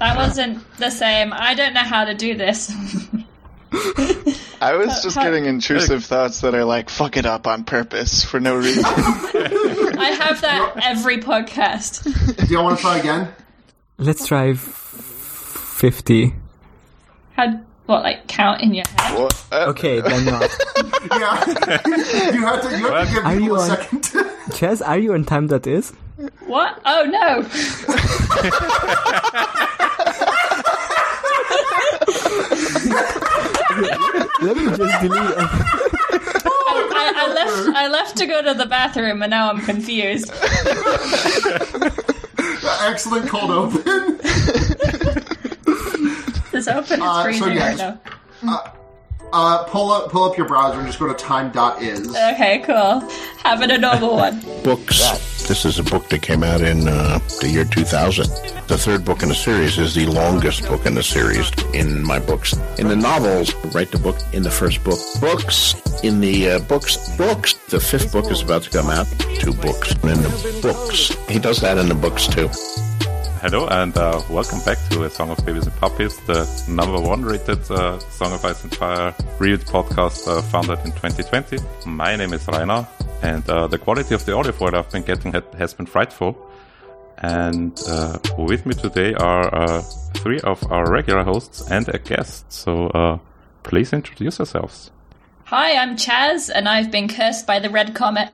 That wasn't the same. I don't know how to do this. I was just how- getting intrusive thoughts that are like, fuck it up on purpose for no reason. I have that every podcast. Do y'all want to try again? Let's try f- 50. How what like count in your head? Well, uh, Okay, then not. Yeah. you have to. You have to give Are people you a on- second. To... Chaz, are you on time that is? What? Oh no! Let me just delete. I, I left. I left to go to the bathroom, and now I'm confused. Excellent cold open. This open is Uh, so freezing yeah, right now. Uh, pull up, pull up your browser and just go to time.is. Okay, cool. Having a normal one. books. This is a book that came out in uh, the year 2000. The third book in the series is the longest book in the series in my books. In the novels, write the book in the first book. Books in the uh, books. Books. The fifth book is about to come out. Two books in the books. He does that in the books too. Hello and uh, welcome back to A Song of Babies and Puppies, the number one rated uh, Song of Ice and Fire reviewed podcast uh, founded in 2020. My name is Rainer and uh, the quality of the audio file I've been getting ha- has been frightful. And uh, with me today are uh, three of our regular hosts and a guest. So please introduce yourselves. Hi, I'm Chaz, and I've been cursed by the red comet.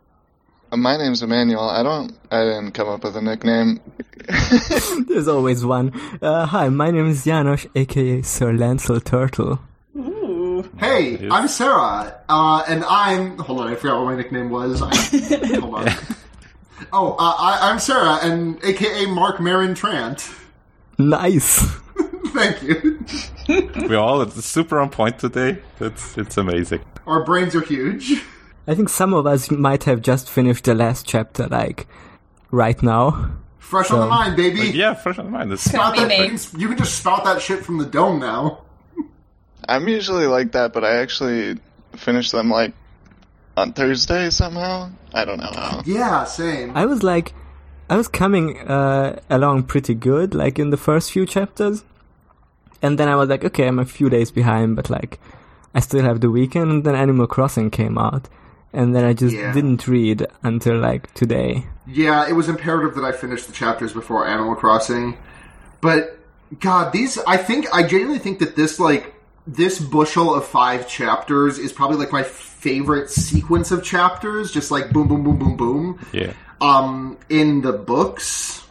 My name's Emmanuel. I don't. I didn't come up with a nickname. There's always one. Uh, hi, my name is Janos, aka Sir Lancel Turtle. Ooh. Hey, I'm Sara, uh, and I'm. Hold on, I forgot what my nickname was. I, hold on. Oh, uh, I, I'm Sara, and AKA Mark Marin Trant. Nice. Thank you. We're all super on point today. It's, it's amazing. Our brains are huge. I think some of us might have just finished the last chapter, like, right now. Fresh on the mind, baby. Yeah, fresh on the mind. It's Spout Could that, be you, can, you can just spout that shit from the dome now. I'm usually like that, but I actually finish them like on Thursday somehow. I don't know how. Yeah, same. I was like, I was coming uh, along pretty good, like in the first few chapters, and then I was like, okay, I'm a few days behind, but like, I still have the weekend. And then Animal Crossing came out, and then I just Yeah. didn't read until like today. Yeah, it was imperative that I finish the chapters before Animal Crossing. But God, these I think I genuinely think that this like this bushel of five chapters is probably like my favorite sequence of chapters, just like boom boom boom boom boom. yeah. Um in the books.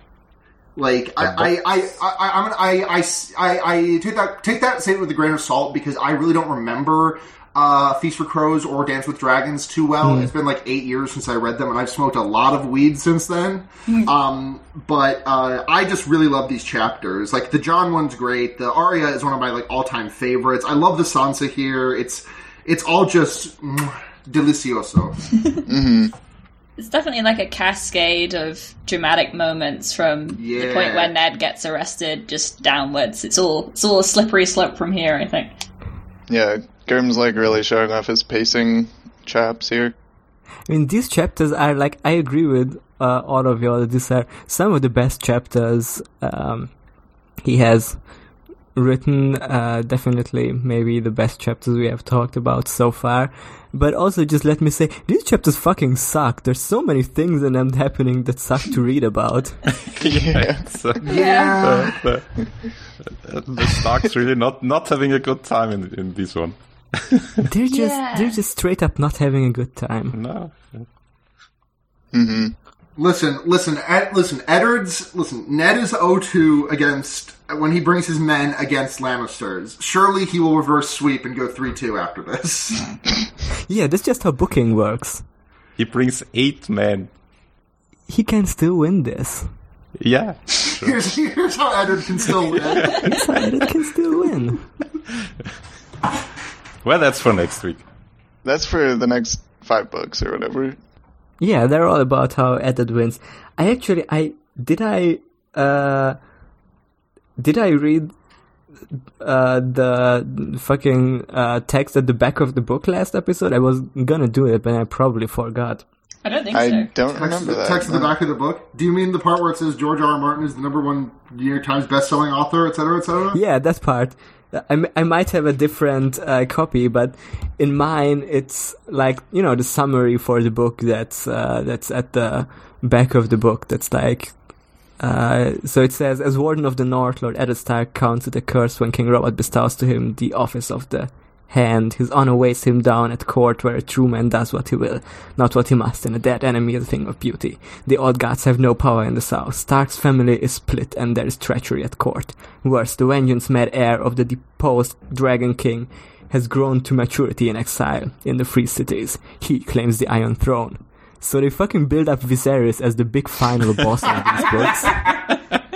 Like I, I, I, I, I'm I, I, I, I take that take that statement with a grain of salt because I really don't remember uh, Feast for Crows or Dance with Dragons too well. It's been like eight years since I read them, and I've smoked a lot of weed since then. Um, but uh, I just really love these chapters. Like the Jon one's great. The Arya is one of my like all time favorites. I love the Sansa here. It's it's all just mm, delicioso. It's definitely like a cascade of dramatic moments from the point where Ned gets arrested just downwards. It's all it's all a slippery slope from here, I think. Yeah, Grim's like really showing off his pacing chops here. I mean, these chapters are like I agree with uh, all of y'all. These are some of the best chapters um, he has written. Uh, definitely, maybe the best chapters we have talked about so far. But also, just let me say, these chapters fucking suck. There's so many things in them happening that suck to read about. Yeah. So, Yeah. the, the, the Stark's really not, not having a good time in, in this one. They're just Yeah. they're just straight up not having a good time. No. hmm Listen, listen, Ed, listen. Eddard's listen. Ned is 0-2 against when he brings his men against Lannisters. Surely he will reverse sweep and go 3-2 after this. Yeah, that's just how booking works. He brings eight men. He can still win this. Yeah. here's here's how Eddard can still win. It can still win. Well, that's for next week. That's for the next five books or whatever. Yeah, they're all about how Eddard wins. I actually, I did I, uh, did I read uh, the fucking uh, text at the back of the book last episode? I was gonna do it, but I probably forgot. I don't think I so. don't Text, remember the, that. text in the back of the book. Do you mean the part where it says George R. R. Martin is the number one New York Times best-selling author, etc., etc.? Yeah, that part. I, I might have a different uh, copy, but in mine, it's like you know the summary for the book that's uh, that's at the back of the book. That's like. Uh, so it says, as Warden of the North, Lord Eddard Stark counts it a curse when King Robert bestows to him the office of the Hand. His honor weighs him down at court where a true man does what he will, not what he must, and a dead enemy is a thing of beauty. The old gods have no power in the south. Stark's family is split and there is treachery at court. Worse, the vengeance-mad heir of the deposed Dragon King has grown to maturity in exile in the free cities. He claims the Iron Throne. So they fucking build up Viserys as the big final boss of these books.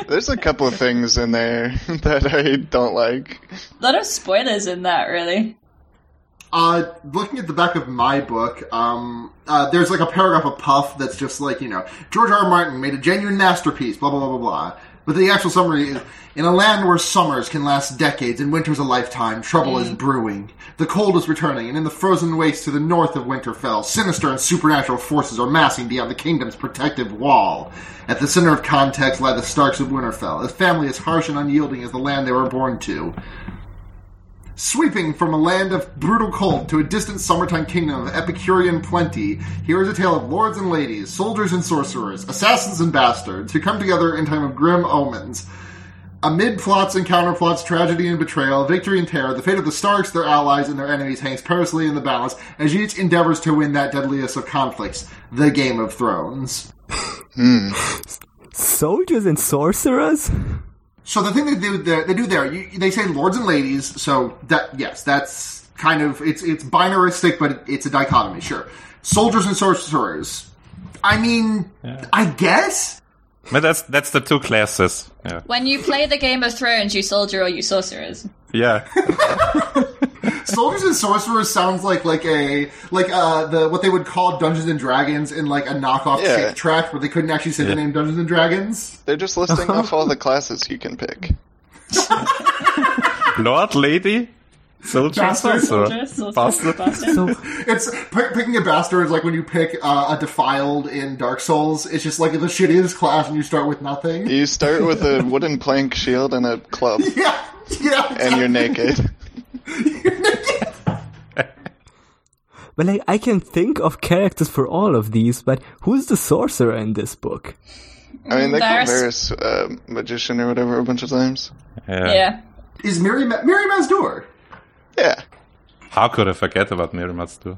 There's a couple of things in there that I don't like. A lot of spoilers in that, really. Uh, looking at the back of my book, um, uh, there's like a paragraph of Puff that's just like, you know, George R. R. Martin made a genuine masterpiece, blah, blah, blah, blah, blah. But the actual summary is, in a land where summers can last decades and winters a lifetime, trouble is mm. brewing. The cold is returning, and in the frozen wastes to the north of Winterfell, sinister and supernatural forces are massing beyond the kingdom's protective wall. At the center of context lie the Starks of Winterfell, a family as harsh and unyielding as the land they were born to. Sweeping from a land of brutal cold to a distant summertime kingdom of Epicurean plenty, here is a tale of lords and ladies, soldiers and sorcerers, assassins and bastards, who come together in time of grim omens. Amid plots and counterplots, tragedy and betrayal, victory and terror, the fate of the Starks, their allies, and their enemies hangs perilously in the balance as each endeavors to win that deadliest of conflicts, the Game of Thrones. Hmm. Soldiers and sorcerers? So the thing they do there, they do there, you, they say lords and ladies. So that yes, that's kind of it's it's binaristic, but it's a dichotomy. Sure, soldiers and sorcerers. I mean, I guess. But that's that's the two classes. Yeah. When you play the Game of Thrones, you soldier or you sorcerers. Yeah. Soldiers and sorcerers sounds like like a like uh the what they would call Dungeons and Dragons in like a knockoff Yeah. chick track where they couldn't actually say Yeah. the name Dungeons and Dragons. They're just listing off all the classes you can pick. Lord, lady, soldier, Bastard, sorcerer. Soldier, Bastard. bastard. So, It's pick, picking a bastard is like when you pick uh, a deprived in Dark Souls. It's just like the shittiest class and you start with nothing. You start with a wooden plank shield and a club, Yeah, yeah. and you're naked. But like, I can think of characters for all of these, but who's the sorcerer in this book? I mean, they call There's- Varys uh, magician or whatever a bunch of times. Yeah. Yeah. Is Mirri Ma- Mirri Maz Duur? Yeah. How could I forget about Mirimat's too?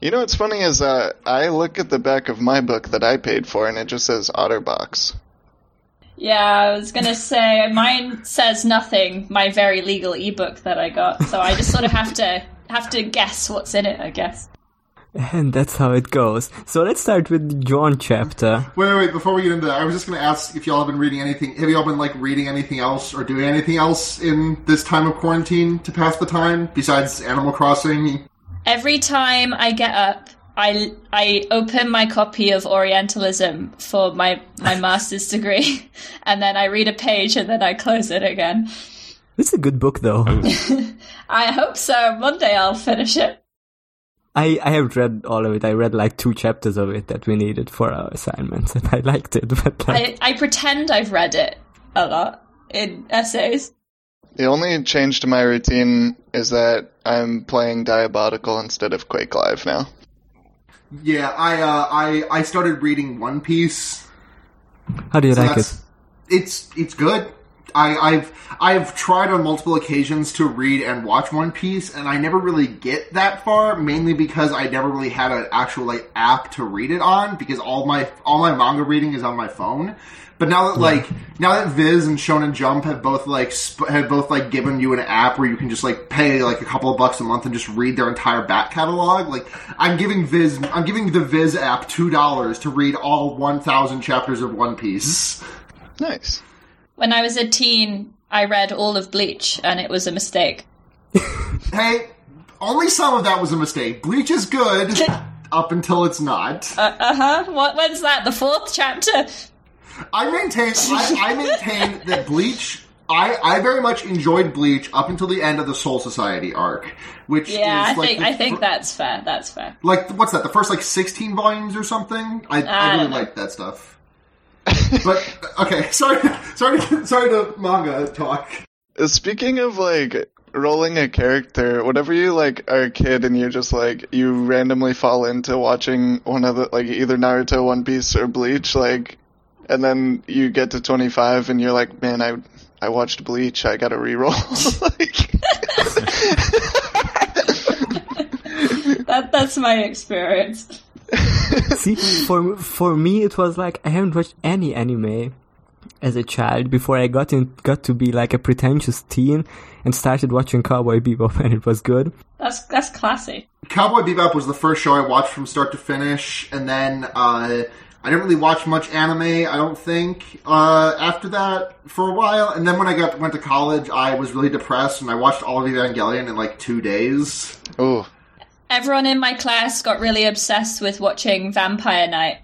You know what's funny is uh, I look at the back of my book that I paid for, and it just says Otterbox. Yeah, I was gonna say mine says nothing. My very legal ebook that I got, so I just sort of have to have to guess what's in it. I guess. And that's how it goes. So let's start with the Jon chapter. Wait, wait, wait. Before we get into that, I was just going to ask if y'all have been reading anything. Have y'all been like reading anything else or doing anything else in this time of quarantine to pass the time besides Animal Crossing? Every time I get up, I I open my copy of Orientalism for my my master's degree, and then I read a page and then I close it again. It's a good book, though. Oh. I hope so. One day I'll finish it. I, I have read all of it. I read like two chapters of it that we needed for our assignments, and I liked it. But like, I, I pretend I've read it a lot in essays. The only change to my routine is that I'm playing Diabotical instead of Quake Live now. Yeah, I uh, I I started reading One Piece. how do you So like it? It's it's good. I, I've I've tried on multiple occasions to read and watch One Piece, and I never really get that far. Mainly because I never really had an actual like app to read it on, because all my all my manga reading is on my phone. But now that like now that Viz and Shonen Jump have both like sp- have both like given you an app where you can just like pay like a couple of bucks a month and just read their entire back catalog. Like I'm giving Viz I'm giving the Viz app two dollars to read all one thousand chapters of One Piece. Nice. When I was a teen, I read all of Bleach, and it was a mistake. Hey, only some of that was a mistake. Bleach is good up until it's not. Uh huh. What? When's that? The fourth chapter. I maintain I, I maintain that Bleach I, I very much enjoyed Bleach up until the end of the Soul Society arc, which Yeah, I like think the I think that's fair. That's fair. like what's that? The first like sixteen volumes or something. I, I I really like that stuff. But okay, sorry, sorry, sorry to manga talk. Speaking of like rolling a character, whenever you like are a kid and you're just like you randomly fall into watching one of the like either Naruto, One Piece, or Bleach, like, and then you get to 25 and you're like, man, I I watched Bleach, I gotta reroll. like, That that's my experience. See, for for me, it was like I haven't watched any anime as a child before I got in got to be like a pretentious teen and started watching Cowboy Bebop, and it was good. That's that's classy. Cowboy Bebop was the first show I watched from start to finish, and then uh, I didn't really watch much anime. I don't think uh, after that for a while. And then when I got went to college, I was really depressed, and I watched all of Evangelion in like two days. oh, Everyone in my class got really obsessed with watching Vampire Knight.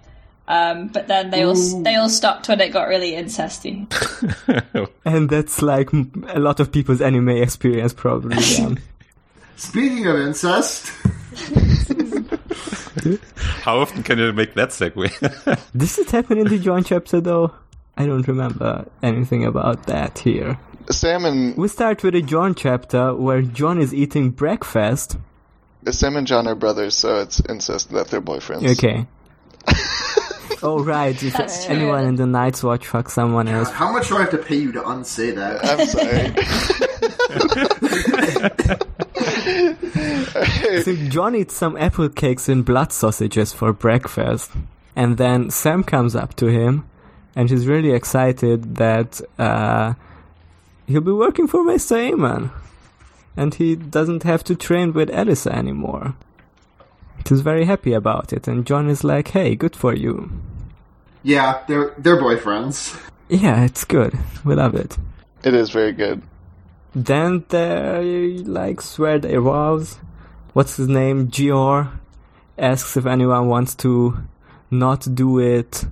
Um, but then they all Ooh. they all stopped when it got really incesty. And that's like a lot of people's anime experience, probably. Yeah. Speaking of incest, How often can you make that segue? Does it happen in the Jon chapter though? I don't remember anything about that here. Sam and We start with a Jon chapter where Jon is eating breakfast. Sam and Jon are brothers, so it's incest that they're boyfriends. Okay. oh right, if That's true. anyone in the Night's Watch fucks someone else. how much do I have to pay you to unsay that? I'm sorry. So Jon eats some apple cakes and blood sausages for breakfast, and then Sam comes up to him, and he's really excited that uh, he'll be working for Maester Aemon, and he doesn't have to train with Alliser anymore. He's very happy about it, and Jon is like, "Hey, good for you." yeah, they're they're boyfriends. Yeah, it's good. We love it. it is very good. Then they like swear their vows. What's his name? Jeor asks if anyone wants to not do it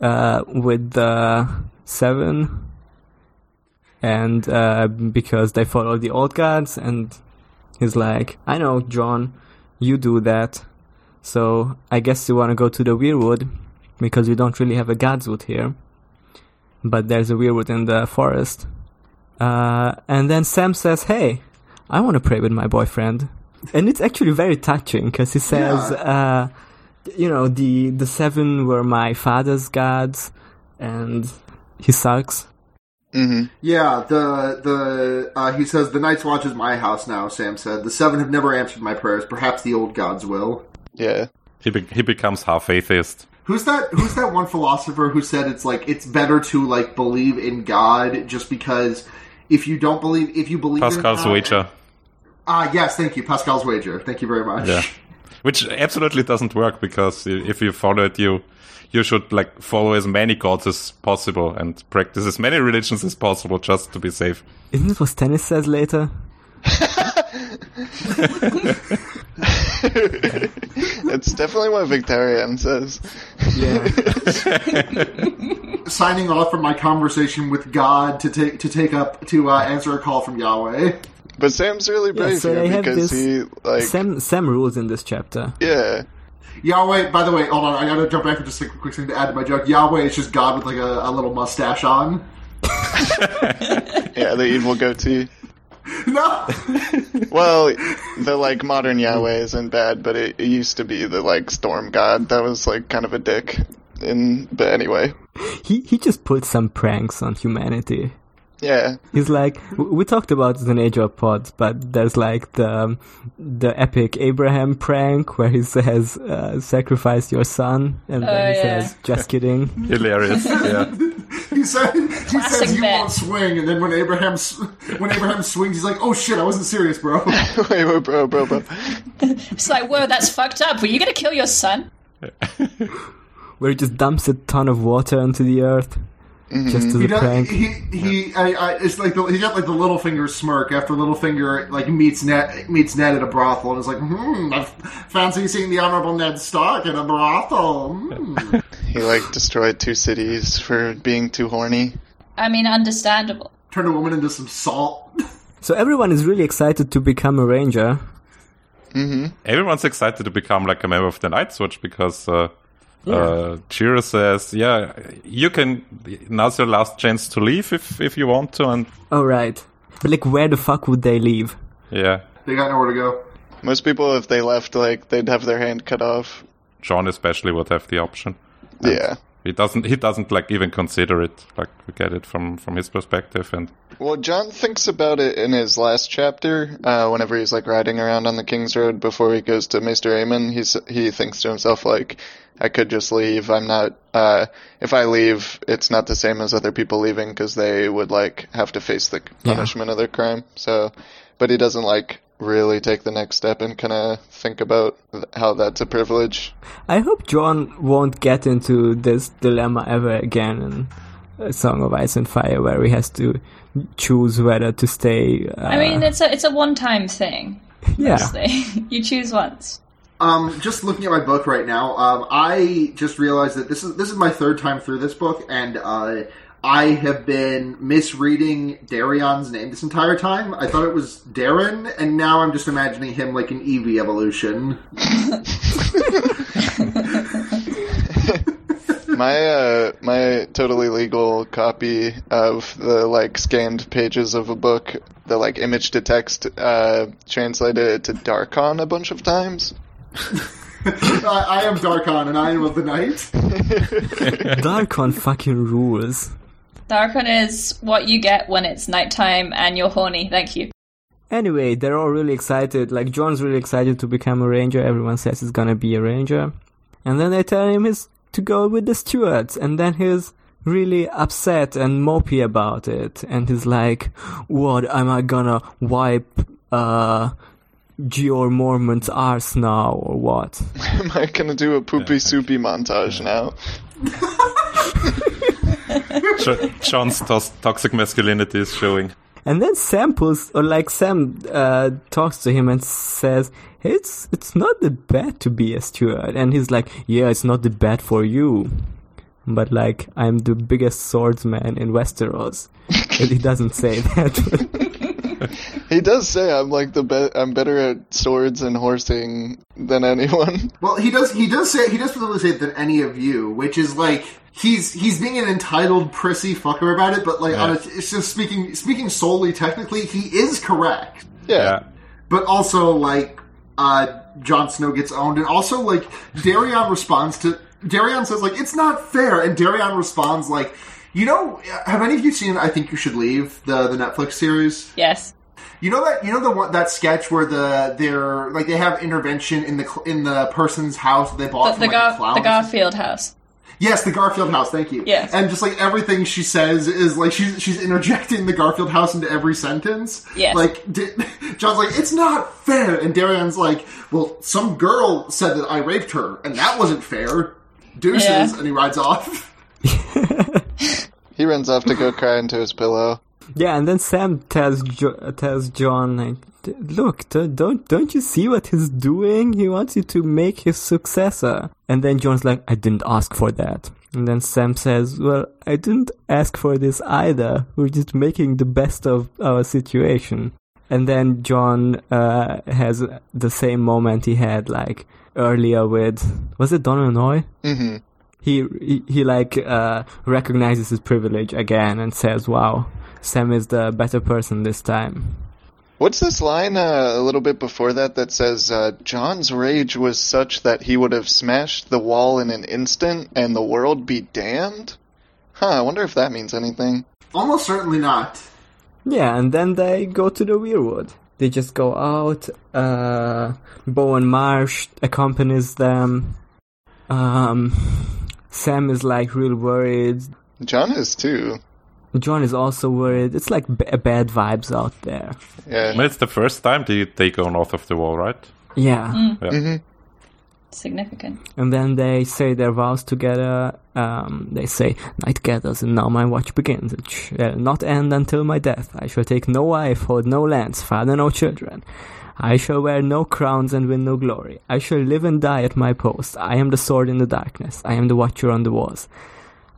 uh, with the seven, and uh, because they follow the old gods. And he's like, "I know, Jon, you do that. So I guess you want to go to the Weirwood because we don't really have a godswood here, but there's a Weirwood in the forest." Uh, and then Sam says, "Hey, I want to pray with my boyfriend," and it's actually very touching because he says, uh, "You know, the the seven were my father's gods, and he sucks." Hmm Yeah, the the uh, he says the Night's Watch is my house now. Sam said the seven have never answered my prayers. Perhaps the old gods will. Yeah. he, be- he becomes half atheist. Who's that? Who's that one philosopher who said it's like it's better to like believe in God just because if you don't believe if you believe Pascal's in God, wager. Ah, yes, thank you, Pascal's wager. Thank you very much. Yeah. Which absolutely doesn't work because if you follow it, you you should like follow as many gods as possible and practice as many religions as possible just to be safe. Isn't it what Stannis says later? It's definitely what Victarion says. Yeah. Signing off from my conversation with God to take to take up to uh, answer a call from Yahweh. But Sam's really brave so here because this- he like Sam Sam rules in this chapter. yeah. Yahweh, by the way, hold on, I gotta jump back for just a quick thing to add to my joke. Yahweh is just God with like a, a little mustache on. Yeah, the evil goatee. No, Well, the like modern Yahweh isn't bad, but it, it used to be the like storm god that was like kind of a dick. In but anyway, He he just put some pranks on humanity. Yeah, He's like, we talked about it in Age of Pods, but there's like the the epic Abraham prank where he says, uh, "Sacrifice your son," and then Oh, he yeah. says, "Just kidding." Hilarious. yeah. he said he Classic says you bit. won't swing, and then when Abraham when Abraham swings, he's like, "Oh shit, I wasn't serious, bro." wait, wait, bro, bro, bro. It's like, whoa, that's fucked up. Were you gonna kill your son? Where he just dumps a ton of water into the earth, just as He a does, prank. he he I, I, it's like the, he got like the little finger smirk after Littlefinger like meets Ned meets Ned at a brothel and is like, "Hmm, I fancy seeing the Honorable Ned Stark in a brothel." Hmm. He like destroyed two cities for being too horny. I mean, understandable. turn a woman into some salt. So everyone is really excited to become a ranger. Mm-hmm. Everyone's excited to become like a member of the Night's Watch because uh, uh, Jeor says, "Yeah, you can. Now's your last chance to leave if if you want to." And All right, but like, where the fuck would they leave? yeah, They got nowhere to go. Most people, if they left, like they'd have their hand cut off. Jon especially would have the option. Yeah. He doesn't. He doesn't like even consider it. Like we get it from from his perspective, and Well, Jon thinks about it in his last chapter. Uh, whenever he's like riding around on the King's Road before he goes to Maester Aemon, he's he thinks to himself like, I could just leave. I'm not. Uh, if I leave, it's not the same as other people leaving because they would like have to face the Yeah. punishment of their crime. So, but he doesn't like really take the next step and kind of think about th- how that's a privilege. I hope Jon won't get into this dilemma ever again in A Song of Ice and Fire, where he has to choose whether to stay. Uh, I mean, it's a it's a one time thing. yeah. Mostly. you choose once. Um, just looking at my book right now, um, I just realized that this is this is my third time through this book, and uh, I have been misreading Dareon's name this entire time. I thought it was Darren, and now I'm just imagining him like an Eevee evolution. my uh my totally legal copy of the like scanned pages of a book the like image to text uh translated it to darkon a bunch of times I, I am Darkon, and I am of the night. Darkon fucking rules. Darkon is what you get when it's nighttime and you're horny. Thank you. Anyway, they're all really excited. Like, Jon's really excited to become a ranger. Everyone says he's gonna be a ranger. And then they tell him he's to go with the stewards. And then he's really upset and mopey about it. And he's like, what, am I gonna wipe, uh, Jeor Mormont's arse now, or what? am i gonna do a poopy soupy montage now Jo- Jon's toxic masculinity is showing. And then Sam pulls, or like Sam uh, talks to him and says, "It's it's not that bad to be a steward." And he's like, "Yeah, it's not that bad for you, but like I'm the biggest swordsman in Westeros." and he doesn't say that. he does say i'm like the be- i'm better at swords and horsing than anyone Well, he does. He does say he does specifically say than any of you, which is like he's he's being an entitled prissy fucker about it. But like, on a, it's just speaking speaking solely technically, he is correct. yeah, Yeah, But also like, uh, Jon Snow gets owned, and also like Dareon responds to Dareon says like it's not fair, and Dareon responds like. You know, have any of you seen "I Think You Should Leave" the the Netflix series? Yes. You know that you know the one that sketch where the they're like they have intervention in the in the person's house that they bought The, from the, like, Gar- the Garfield house. Yes, the Garfield house. Thank you. Yes. and just like everything she says is like she's she's interjecting the Garfield house into every sentence. Yes. Like di- Jon's like it's not fair, and Dareon's like, well, some girl said that I raped her, and that wasn't fair. Deuces, Yeah. and he rides off. he runs off to go cry into his pillow yeah, and then Sam tells jo- tells Jon like, "Look, don't don't you see what he's doing? He wants you to make his successor." And then Jon's like, "I didn't ask for that." And then Sam says, "Well, I didn't ask for this either. We're just making the best of our situation." And then Jon uh, has the same moment he had like earlier with was it Donal Noye? hmm he he, he like uh, recognizes his privilege again and says, "Wow, Sam is the better person this time." What's this line uh, a little bit before that that says, uh, Jon's rage was such that he would have smashed the wall in an instant and the world be damned? Huh, I wonder if that means anything. Almost certainly not. Yeah, and then they go to the Weirwood. They just go out. Uh, Bowen Marsh accompanies them. Um, Sam is like real worried. Jon is too. Jon is also worried. It's like b- bad vibes out there. Yeah. Well, it's the first time they they go north of the wall, right? Yeah. Mm-hmm. Significant. And then they say their vows together. Um, they say, Night gathers, and now my watch begins. It shall not end until my death. I shall take no wife, hold no lands, father no children. I shall wear no crowns and win no glory. I shall live and die at my post. I am the sword in the darkness. I am the watcher on the walls.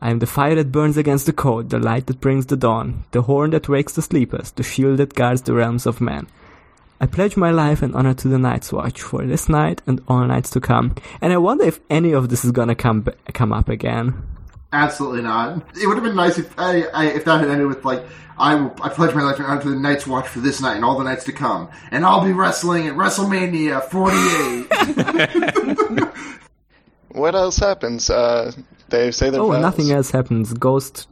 I am the fire that burns against the cold, the light that brings the dawn, the horn that wakes the sleepers, the shield that guards the realms of men. I pledge my life and honor to the Night's Watch for this night and all nights to come. And I wonder if any of this is gonna come come up again. Absolutely not. It would have been nice if I, I if that had ended with like I will, I pledge my life and to the Night's Watch for this night and all the nights to come, and I'll be wrestling at WrestleMania 48. What else happens? Uh, they say their Oh, vows. nothing else happens. Ghost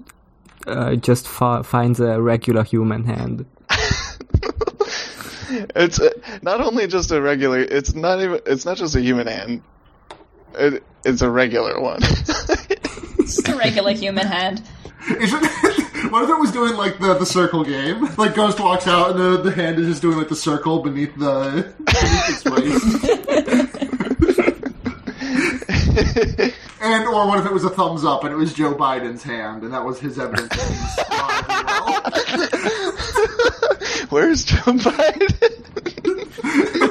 uh, just fa- finds a regular human hand. It's uh, not only just a regular. It's not even. It's not just a human hand. It, it's a regular one. Just a regular human hand. Is it- what if it was doing like the, the circle game? Like Ghost walks out and the, the hand is just doing like the circle beneath the beneath its waist. and or what if it was a thumbs up and it was Joe Biden's hand and that was his evidence that he's alive and well? Where's Joe Biden?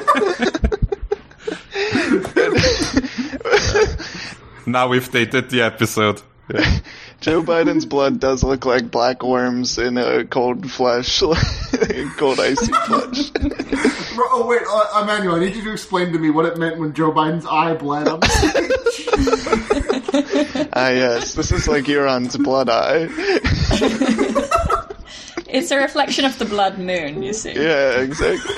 Now we've dated the episode. Yeah. Joe Biden's blood does look like black worms in a cold flesh, cold icy flesh. Oh wait, uh, Emmanuel, I need you to explain to me what it meant when Joe Biden's eye bled on. Ah, yes, this is like Euron's blood eye. It's a reflection of the blood moon, you see. Yeah, exactly.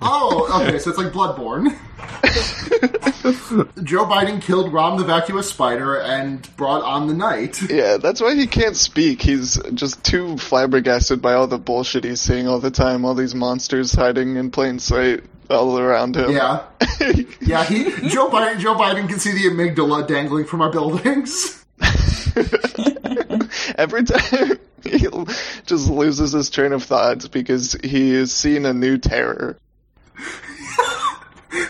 Oh, okay, so it's like Bloodborne. Joe Biden killed Rom the vacuous spider and brought on the night. Yeah, that's why he can't speak. He's just too flabbergasted by all the bullshit he's seeing all the time. All these monsters hiding in plain sight all around him. Yeah. Yeah, he Joe Biden Joe Biden can see the amygdala dangling from our buildings. Every time he just loses his train of thoughts because he has seen a new terror.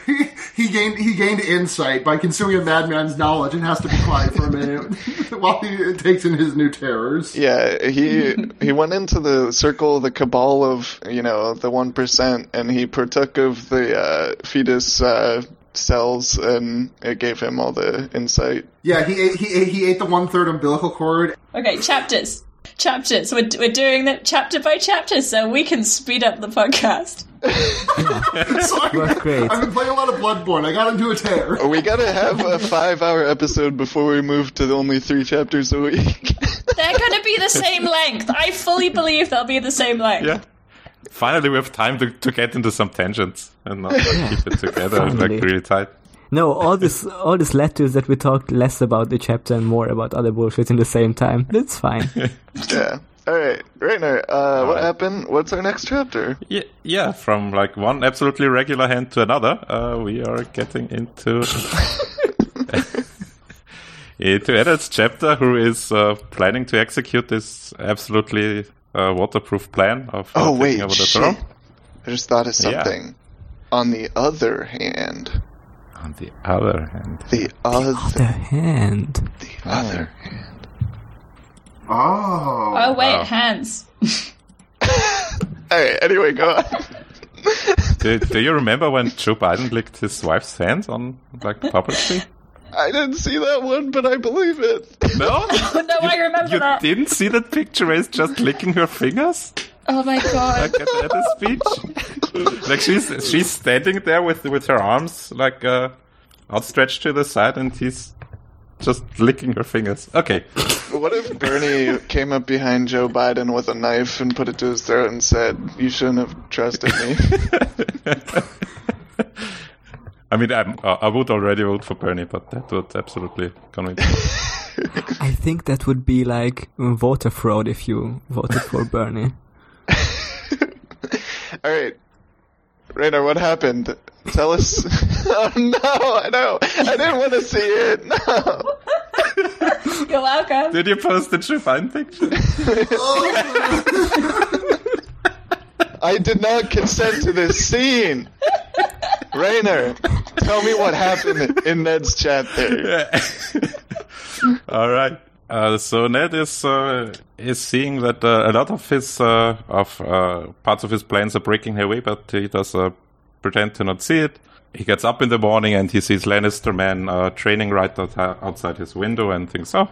He, he gained he gained insight by consuming a madman's knowledge and has to be quiet for a minute while he takes in his new terrors. Yeah, he he went into the circle, the cabal of you know the one percent, and he partook of the uh, fetus uh, cells, and it gave him all the insight. Yeah, he ate, he ate, he ate the one third umbilical cord. Okay, chapters. Chapters. We're, we're doing that chapter by chapter so we can speed up the podcast. Sorry, Worked great. I've been playing a lot of Bloodborne. I got into a tear. We gotta have a five-hour episode before we move to only three chapters a week. They're going to be the same length. I fully believe they'll be the same length. Yeah. Finally, we have time to, to get into some tangents and not like, keep it together Finally. like really tight. No, all this all this led to is that we talked less about the chapter and more about other bullshit in the same time. That's fine. yeah. All right, Rainer. Uh, what right. happened? What's our next chapter? Yeah, yeah. From like one absolutely regular hand to another, uh, we are getting into into Eddard's chapter, who is uh, planning to execute this absolutely uh, waterproof plan of uh, Oh taking wait, over the shit! throne. I just thought of Yeah. something. On the other hand, On the other hand, the other, the hand. the other hand. Oh. Oh, wait, Wow. hands. All right. Anyway, go on. do, do you remember when Joe Biden licked his wife's hands on like publicly? I didn't see that one, but I believe it. No, no, I remember you that. didn't see that picture where he's just licking her fingers. Oh my god. like at, at the speech. like she's she's standing there with with her arms like uh, outstretched to the side, and he's just licking her fingers. Okay, What if Bernie came up behind Joe Biden with a knife and put it to his throat and said, "You shouldn't have trusted me"? I mean I'm, uh, I would already vote for Bernie, but that would absolutely convince me. I think that would be like voter fraud if you voted for Bernie. All right, Rainer, what happened? Tell us. oh no, I know. I didn't want to see it. No. You're welcome. Did you post the Joe Biden picture? I did not consent to this scene. Rainer, tell me what happened in Ned's chapter. All right. So Ned is uh, is seeing that uh, a lot of his uh, of uh, parts of his plans are breaking away, but he does uh, pretend to not see it. he gets up in the morning and he sees Lannister men training right out- outside his window and thinks, "Oh,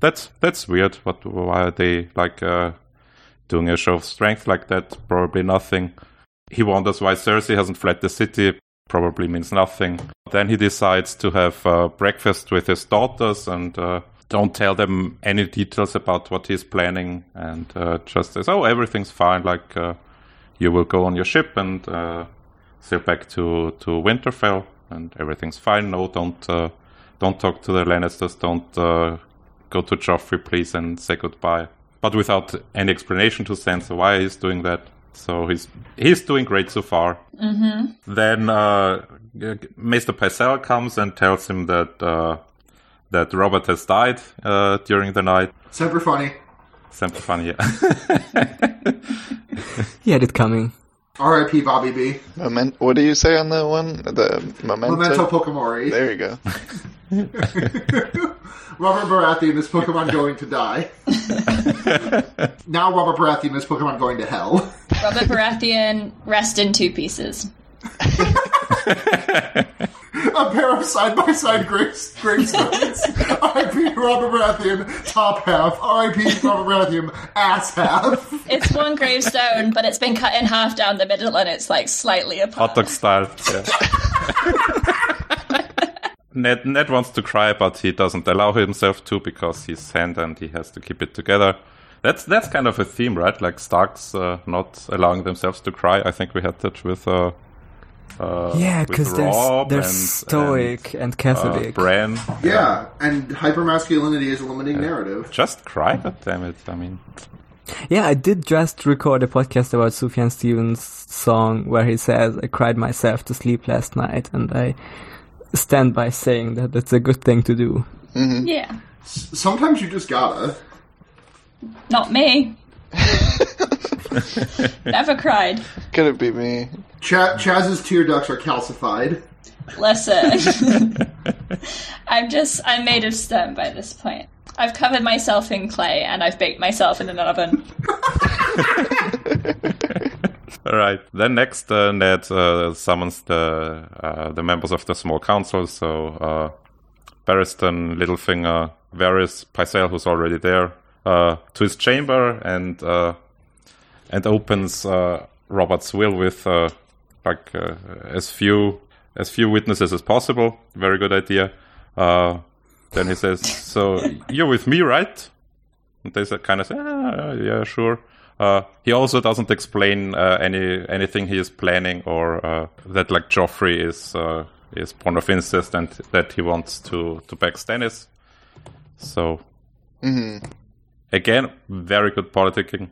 that's that's weird. What? Why are they like doing a show of strength like that? Probably nothing." He wonders why Cersei hasn't fled the city. Probably means nothing. Then he decides to have breakfast with his daughters and don't tell them any details about what he's planning and uh, just says, "Oh, everything's fine. Like uh, you will go on your ship and uh, sail back to to Winterfell, and everything's fine. No, don't uh, don't talk to the Lannisters. Don't uh, go to Joffrey, please, and say goodbye." But without any explanation to Sansa why he's doing that. So he's he's doing great so far. Mm-hmm. Then uh, Maester Pycelle comes and tells him that uh, that Robert has died uh, during the night. Semper funny. Something funny, yeah. He had it coming. R.I.P. Bobby B. Moment. What do you say on the one? The memento. Memento Pokemori. There you go. Robert Baratheon is Pokemon going to die. now Robert Baratheon is Pokemon going to hell. Robert Baratheon, rest in two pieces. A pair of side by side gravestones. R.I.P. Robert Baratheon, top half. R.I.P. Robert Baratheon, ass half. It's one gravestone, but it's been cut in half down the middle and it's like slightly apart. Hot apart. dog style. Yeah. Ned, Ned wants to cry, but he doesn't allow himself to because he's sand and he has to keep it together. That's that's kind of a theme, right? Like Starks uh, not allowing themselves to cry. I think we had that with uh, uh, Yeah, because they're, they're and- stoic and, and, uh, Catholic. Bran. Yeah, and hypermasculinity is a limiting narrative. Just cry, God damn it! I mean, yeah, I did just record a podcast about Sufjan Stevens' song where he says, I cried myself to sleep last night, and I stand by saying that that's a good thing to do. Yeah. Sometimes you just gotta. Not me. Never cried. Could it be me? Ch- Chaz's tear ducts are calcified. Listen. I'm just, I'm made of stone by this point. I've covered myself in clay and I've baked myself in an oven. All right. Then next, uh, Ned uh, summons the uh, the members of the small council. So uh, Barristan, Littlefinger, Varys, Pycelle, who's already there, uh, to his chamber and uh, and opens uh, Robert's will with uh, like uh, as few as few witnesses as possible. Very good idea. Uh, then he says, "So you're with me, right?" And they kind of say, ah, yeah, sure. Uh, he also doesn't explain uh, any anything he is planning or uh, that like Joffrey is uh, is born of incest and that he wants to to back Stannis. So again, very good politicking.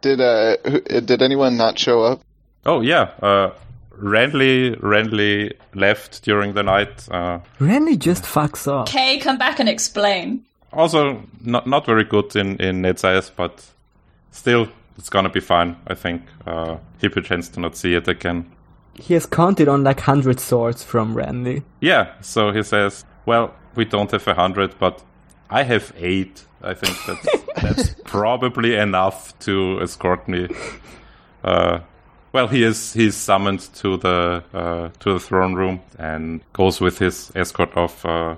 Did uh, did anyone not show up? Oh yeah, uh, Renly Renly left during the night. Uh, Renly just fucks off. Kay, come back and explain. also not not very good in in Ned's eyes, but still it's gonna be fine. I think uh, he pretends to not see it again. He has counted on like 100 swords from Renly. Yeah, so he says, "Well, we don't have a hundred, but I have eight. I think that's that's probably enough to escort me." Uh, well, he is he's summoned to the uh, to the throne room and goes with his escort of uh,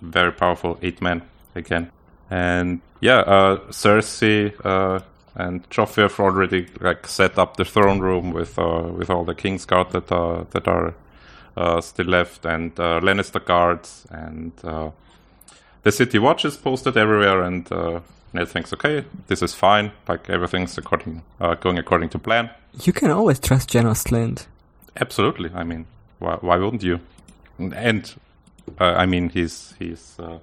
very powerful eight men again. And yeah, uh, Cersei uh, and Joffrey have already like set up the throne room with uh, with all the King's Guard that are that are uh, still left, and uh, Lannister guards, and uh, the city watch is posted everywhere. And uh, Ned thinks, okay, this is fine. Like everything's according uh, going according to plan. You can always trust Janos Slynt. Absolutely. I mean, why, why wouldn't you? And uh, I mean, he's he's uh,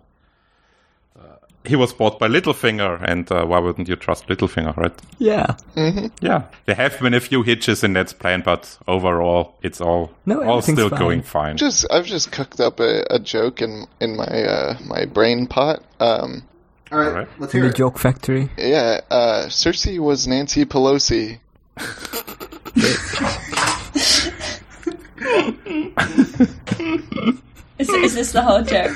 uh, he was bought by Littlefinger, and uh, why wouldn't you trust Littlefinger, right? Yeah. Yeah, there have been a few hitches in Ned's plan, but overall, it's all No, all still fine. going fine. Just I've just cooked up a, a joke in in my uh, my brain pot. Um, All right, Alright. let's In hear the it. joke factory. yeah, uh, Cersei was Nancy Pelosi. Is, is this the whole joke?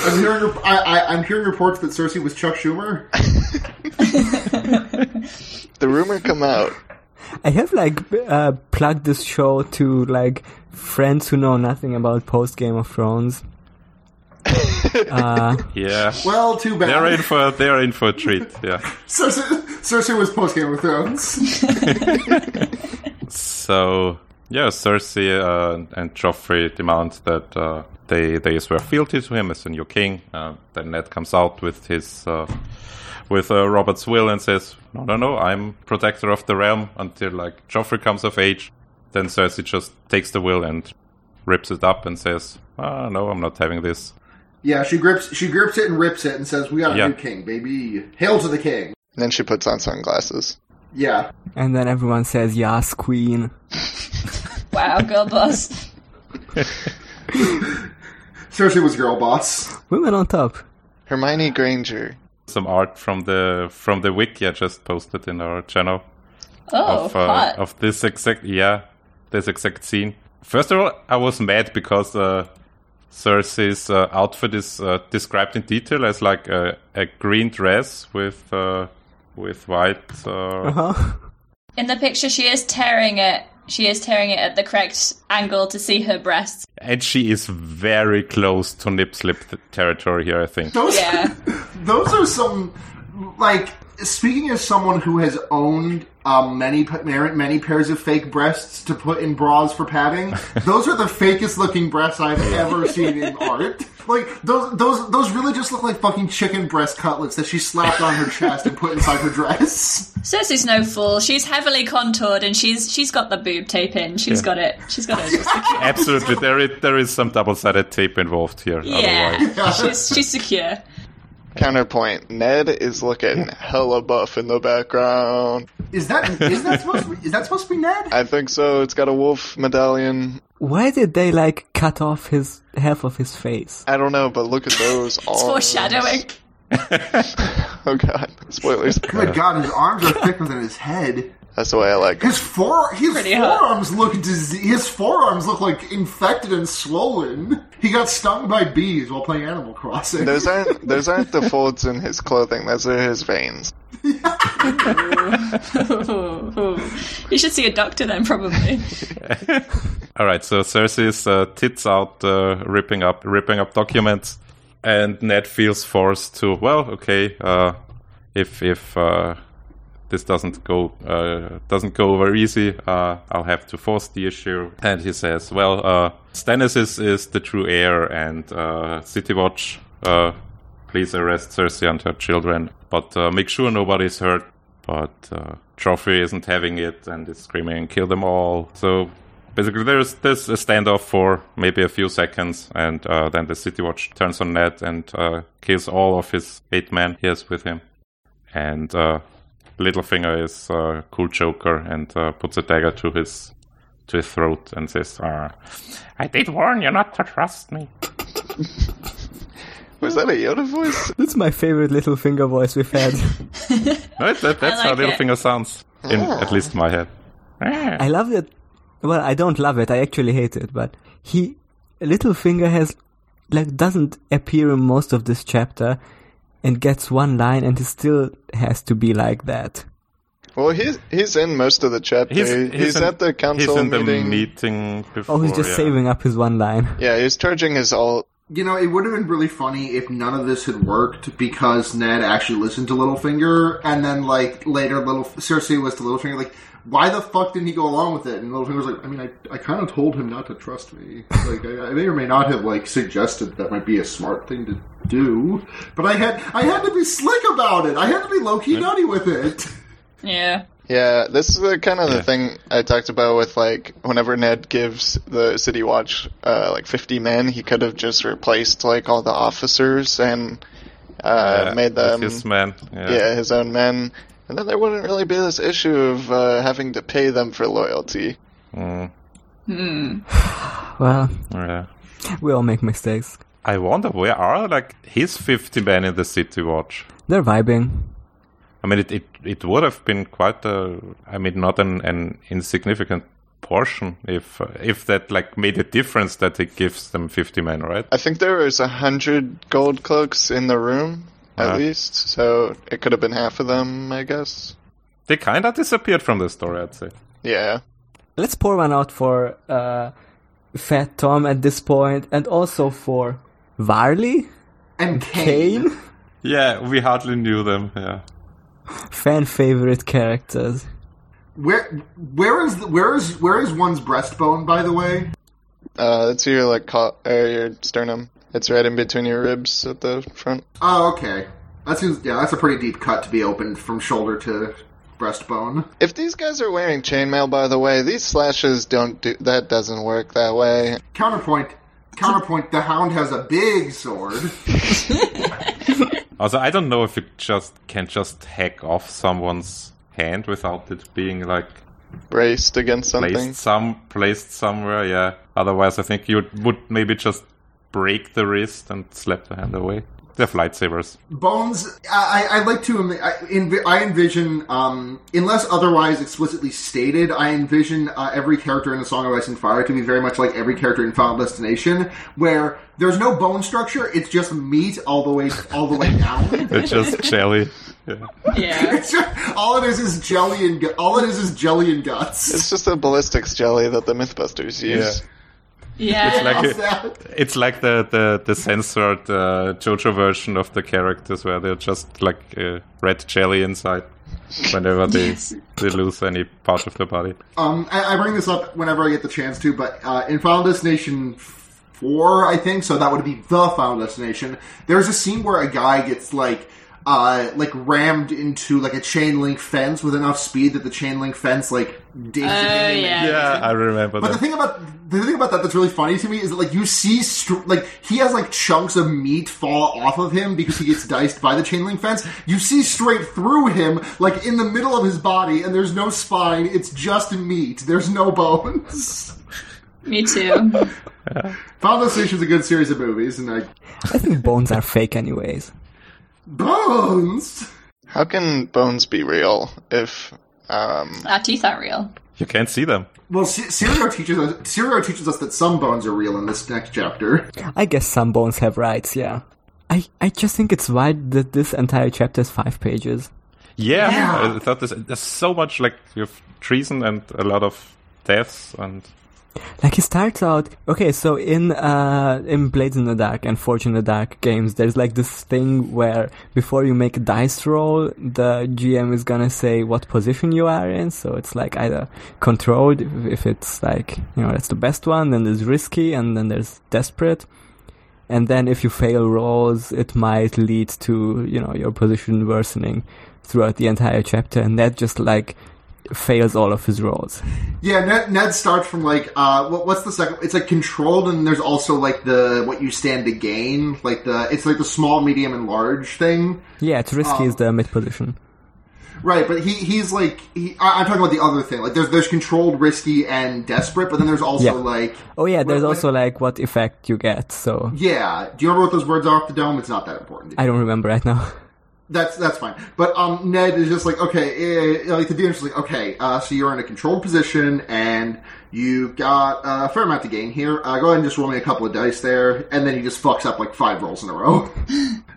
I'm hearing, I, I, I'm hearing reports that Cersei was Chuck Schumer. The rumor come out. I have like uh, plugged this show to like friends who know nothing about post Game of Thrones. Uh, Yeah. Well, too bad. They're in for they're in for a treat. Yeah. Cersei, Cersei was post Game of Thrones. So yeah, Cersei uh, and Joffrey demand that uh, they they swear fealty to him as a new king. Uh, then Ned comes out with his uh, with uh, Robert's will and says, "No, no, no, I'm protector of the realm until like Joffrey comes of age." Then Cersei just takes the will and rips it up and says, "Ah, no, I'm not having this." Yeah, she grips she grips it and rips it and says, "We got a Yeah. new king, baby. Hail to the king." And then she puts on sunglasses. Yeah. and then everyone says, Yas, queen. Wow, girl boss. Cersei was girl boss. Women on top. Hermione Granger. Some art from the from the wiki I just posted in our channel. Oh, of, uh, hot. of this exact yeah this exact scene. First of all, I was mad because uh, Cersei's uh, outfit is uh, described in detail as like a, a green dress with uh, with white. Uh, Huh? In the picture, she is tearing it. She is tearing it at the correct angle to see her breasts. And she is very close to nip slip t- territory here, I think. Those Yeah. those are some like speaking as someone who has owned um, many many pairs of fake breasts to put in bras for padding. Those are the fakest looking breasts I've ever seen in art. Like those those those really just look like fucking chicken breast cutlets that she slapped on her chest and put inside her dress. Cersei's no fool. She's heavily contoured and she's she's got the boob tape in. She's Yeah. got it. She's got it. secure. Absolutely, there is, there is some double sided tape involved here. Yeah, Otherwise. she's she's secure. Counterpoint. Ned is looking hella buff in the background. Is that is that supposed to be, is that supposed to be Ned? I think so. It's got a wolf medallion. Why did they like cut off his half of his face? I don't know, but look at those It's arms. foreshadowing. Oh god. Spoilers. My god, his arms are thicker than his head. That's the way I like it. His fore his Pretty hot. forearms look dise- his forearms look like infected and swollen. He got stung by bees while playing Animal Crossing. Those aren't those aren't the folds in his clothing. Those are his veins. you should see a doctor then, probably. All right, so Cersei's uh, tits out, uh, ripping up, ripping up documents, and Ned feels forced to. Well, okay, uh, if if uh, this doesn't go uh, doesn't go over easy, uh, I'll have to force the issue. And he says, "Well, uh, Stannis is, is the true heir, and uh, City Watch, uh, please arrest Cersei and her children, but uh, make sure nobody's hurt." But uh, isn't having it and is screaming, "Kill them all!" So basically there's there's a standoff for maybe a few seconds and uh, then the city watch turns on ned and uh, kills all of his eight men he has with him and uh, littlefinger is uh, cool joker and uh, puts a dagger to his to his throat and says uh, i did warn you not to trust me Was that a Yoda voice? That's my favorite little finger voice we've had. no, that, that's how like it. littlefinger sounds in at least my head Ah. I love it. Well, I don't love it. I actually hate it. But he, Littlefinger has like doesn't appear in most of this chapter, and gets one line, and he still has to be like that. Well, he's he's in most of the chapter. He's, in- at the council he's in meeting. the meeting before Oh, he's just yeah. saving up his one line. Yeah, he's charging his alt. You know, it would have been really funny if none of this had worked because Ned actually listened to Littlefinger, and then like later, little Cersei was to Littlefinger like, "Why the fuck didn't he go along with it?" And Littlefinger was like, "I mean, I, I kind of told him not to trust me. Like, I, I may or may not have like suggested that might be a smart thing to do, but I had I had to be slick about it. I had to be low key nutty with it." Yeah. Yeah, this is the, kind of the Yeah. thing I talked about with like whenever Ned gives the City Watch uh, like 50 men, he could have just replaced like all the officers and uh, Yeah, made them his man yeah. yeah his own men, and then there wouldn't really be this issue of uh, having to pay them for loyalty. Mm, Well, yeah. we all make mistakes. I wonder where are like his 50 men in the city watch. They're vibing. I mean, it, it, it would have been quite a, I mean, not an, an insignificant portion if uh, if that like made a difference that it gives them 50 men, right? I think there was a hundred gold cloaks in the room at Uh-huh. least, so it could have been half of them, I guess. They kind of disappeared from the story, I'd say. Yeah. Let's pour one out for uh, Fat Tom at this point, and also for Varly, And Cayn. Cayn, Yeah, we hardly knew them. Yeah. fan favorite characters. Where where is the, where is where is one's breastbone? By the way, Uh, it's your like co- uh, your sternum. It's right in between your ribs at the front. oh okay, that seems yeah, that's a pretty deep cut to be opened from shoulder to breastbone. If these guys are wearing chainmail, by the way, these slashes don't do that. Doesn't work that way. Counterpoint. Counterpoint. The Hound has a big sword. Also, I don't know if you just can just hack off someone's hand without it being like Braced against something. placed some placed somewhere. Yeah. Otherwise, I think you would maybe just break the wrist and slap the hand away. They have lightsabers. Bones. I, I, I like to. I, envi- I envision, um, unless otherwise explicitly stated, I envision uh, every character in the Song of Ice and Fire to be very much like every character in Final Destination, where there's no bone structure; it's just meat all the way all the way down. It's just jelly. Yeah. Yeah. Just- all it is is jelly and gu- all it is is jelly and guts. It's just a ballistics jelly that the MythBusters use. Yeah. Like How's a- It's like the the the censored uh, JoJo version of the characters where they're just like uh, red jelly inside whenever they they lose any part of their body. Um, I, I bring this up whenever I get the chance to, but uh, in Final Destination Four, I think so. That would be the Final Destination. There's a scene where a guy gets like. Uh, like rammed into like a chain link fence with enough speed that the chain link fence like digs Oh, it in and yeah. Yeah. I remember But the that. thing about the thing about that that's really funny to me is that like you see str- like he has like chunks of meat fall off of him because he gets diced by the chain link fence. You see straight through him, like in the middle of his body, and there's no spine. It's just meat. There's no bones. Me too. Final Destination is a good series of movies, and I I think bones are fake, anyways. Bones. How can bones be real if um Our teeth aren't real. You can't see them. Well, C- Syrio teaches us. Syrio teaches us that some bones are real in this next chapter. I guess some bones have rights, yeah. I, I just think it's wild that this entire chapter is five pages. Yeah, Yeah. I thought there's, there's so much like you have treason and a lot of deaths and Like he starts out okay, so in uh in Blades in the Dark and Forged in the Dark games, there's like this thing where before you make a dice roll, the GM is gonna say what position you are in. So it's like either controlled if, if it's like you know that's the best one, then there's risky, and then there's desperate. And then if you fail rolls, it might lead to you know your position worsening throughout the entire chapter, and that just like fails all of his rolls. Yeah, Ned, Ned starts from like uh, what, what's the second? It's like controlled, and there's also like the what you stand to gain, like the it's like the small, medium, and large thing. Yeah, it's risky Oh. is the mid position. Right, but he he's like he, I, I'm talking about the other thing. Like there's there's controlled, risky, and desperate, but then there's also Yeah. like Oh yeah, there's Well, also like what effect you get. So yeah. Do you remember what those words are off the dome? It's not that important. I don't remember right now. That's that's fine. But um, Ned is just like okay, eh, like the DM's just like okay, uh, so you're in a controlled position and you've got a fair amount to gain here. Uh, go ahead and just roll me a couple of dice there, and then he just fucks up like five rolls in a row.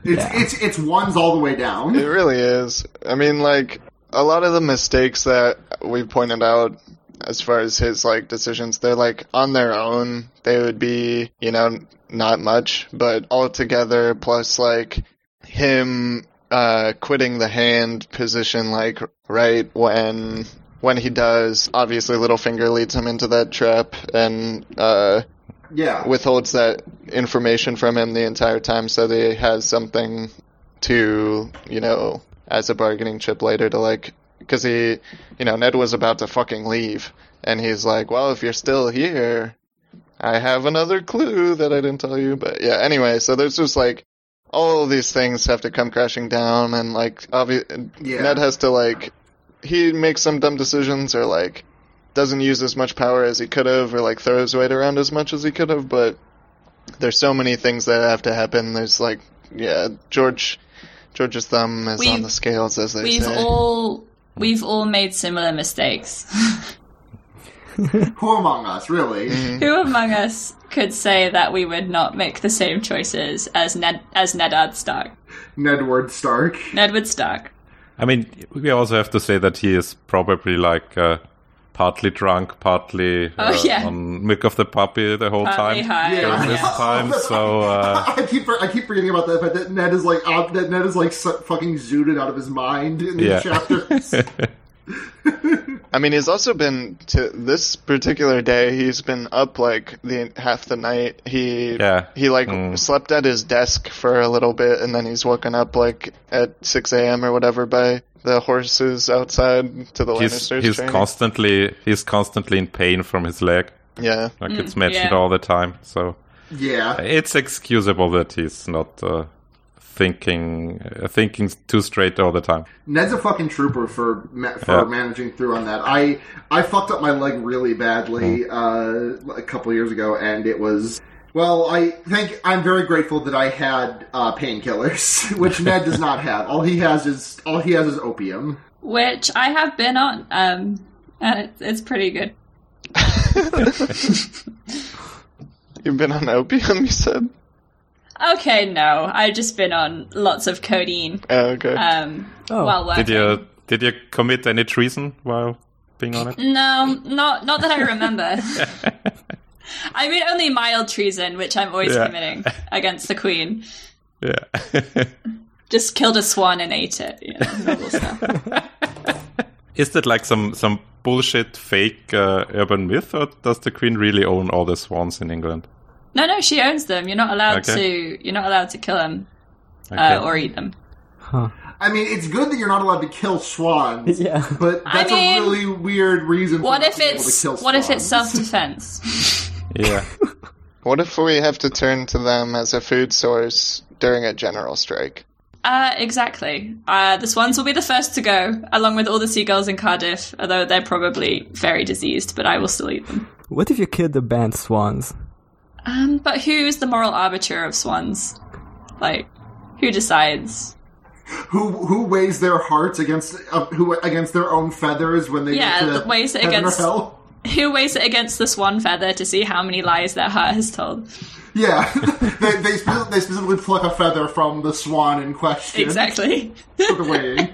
it's Yeah. it's it's ones all the way down. It really is. I mean, like a lot of the mistakes that we've pointed out as far as his like decisions, they're like on their own. They would be, you know, not much, but all together plus like him uh quitting the hand position like right when when he does obviously Littlefinger leads him into that trap and uh Yeah, withholds that information from him the entire time so that he has something to, you know, as a bargaining chip later to like, because he, you know, Ned was about to fucking leave. And he's like, well, if you're still here, I have another clue that I didn't tell you. But yeah, anyway, so there's just like, all of these things have to come crashing down and like, obvi- Yeah. Ned has to like, he makes some dumb decisions or like, doesn't use as much power as he could have or like throws weight around as much as he could have, but there's so many things that have to happen. There's like, yeah, George, George's thumb is We've- on the scales, as they We've say. all we've all made similar mistakes. who among us really? Who among us could say that we would not make the same choices as Ned as Nedard Stark? Nedward Stark. Nedward Stark. I mean, we also have to say that he is probably like uh, partly drunk, partly Oh, uh, yeah. on milk of the poppy the whole Partly time. high. Yeah. During this Yeah. time, so uh, I keep I keep forgetting about that. But that Ned is like uh, that Ned is like so, fucking zooted out of his mind in these Yeah. chapters. I mean, he's also been to this particular day. He's been up like the half the night. He Yeah. he like Mm. slept at his desk for a little bit, and then he's woken up like at six a.m. or whatever by the horses outside to the he's Lannisters. he's training. constantly he's constantly in pain from his leg. yeah. Like it's Mm, mentioned yeah. all the time. So yeah, it's excusable that he's not uh, thinking uh, thinking too straight all the time. Ned's a fucking trooper for ma- for Yeah. managing through on that. I I fucked up my leg really badly Hmm. uh, a couple years ago, and it was. Well, I think I'm very grateful that I had uh, painkillers, which Ned does not have. All he has is all he has is opium. Which I have been on, um, and it, it's pretty good. You've been on opium, you said. Okay, no, I've just been on lots of codeine Oh, okay. um, Oh. while working. Did you did you commit any treason while being on it? No, not not that I remember. I mean, only mild treason, which I'm always Yeah. committing against the queen. Yeah. Just killed a swan and ate it. You know, stuff. Is that like some some bullshit fake uh, urban myth, or does the queen really own all the swans in England? No, no, she owns them. You're not allowed Okay. to. You're not allowed to kill them Okay. uh, or eat them. Huh. I mean, it's good that you're not allowed to kill swans. Yeah. But I that's mean, a really weird reason. What for if it's to kill what if it's self-defense? yeah. what if we have to turn to them as a food source during a general strike? Uh, exactly. Uh, the swans will be the first to go, along with all the seagulls in Cardiff, although they're probably very diseased, but I will still eat them. What if you killed the band Swans? Um, but who's the moral arbiter of swans? Like, who decides? who who weighs their hearts against uh, who against their own feathers when they Yeah, get to that weighs it against- hell? Who weighs it against the swan feather to see how many lies their heart has told? Yeah, they they, spe- they specifically pluck a feather from the swan in question. Exactly. For the weighing.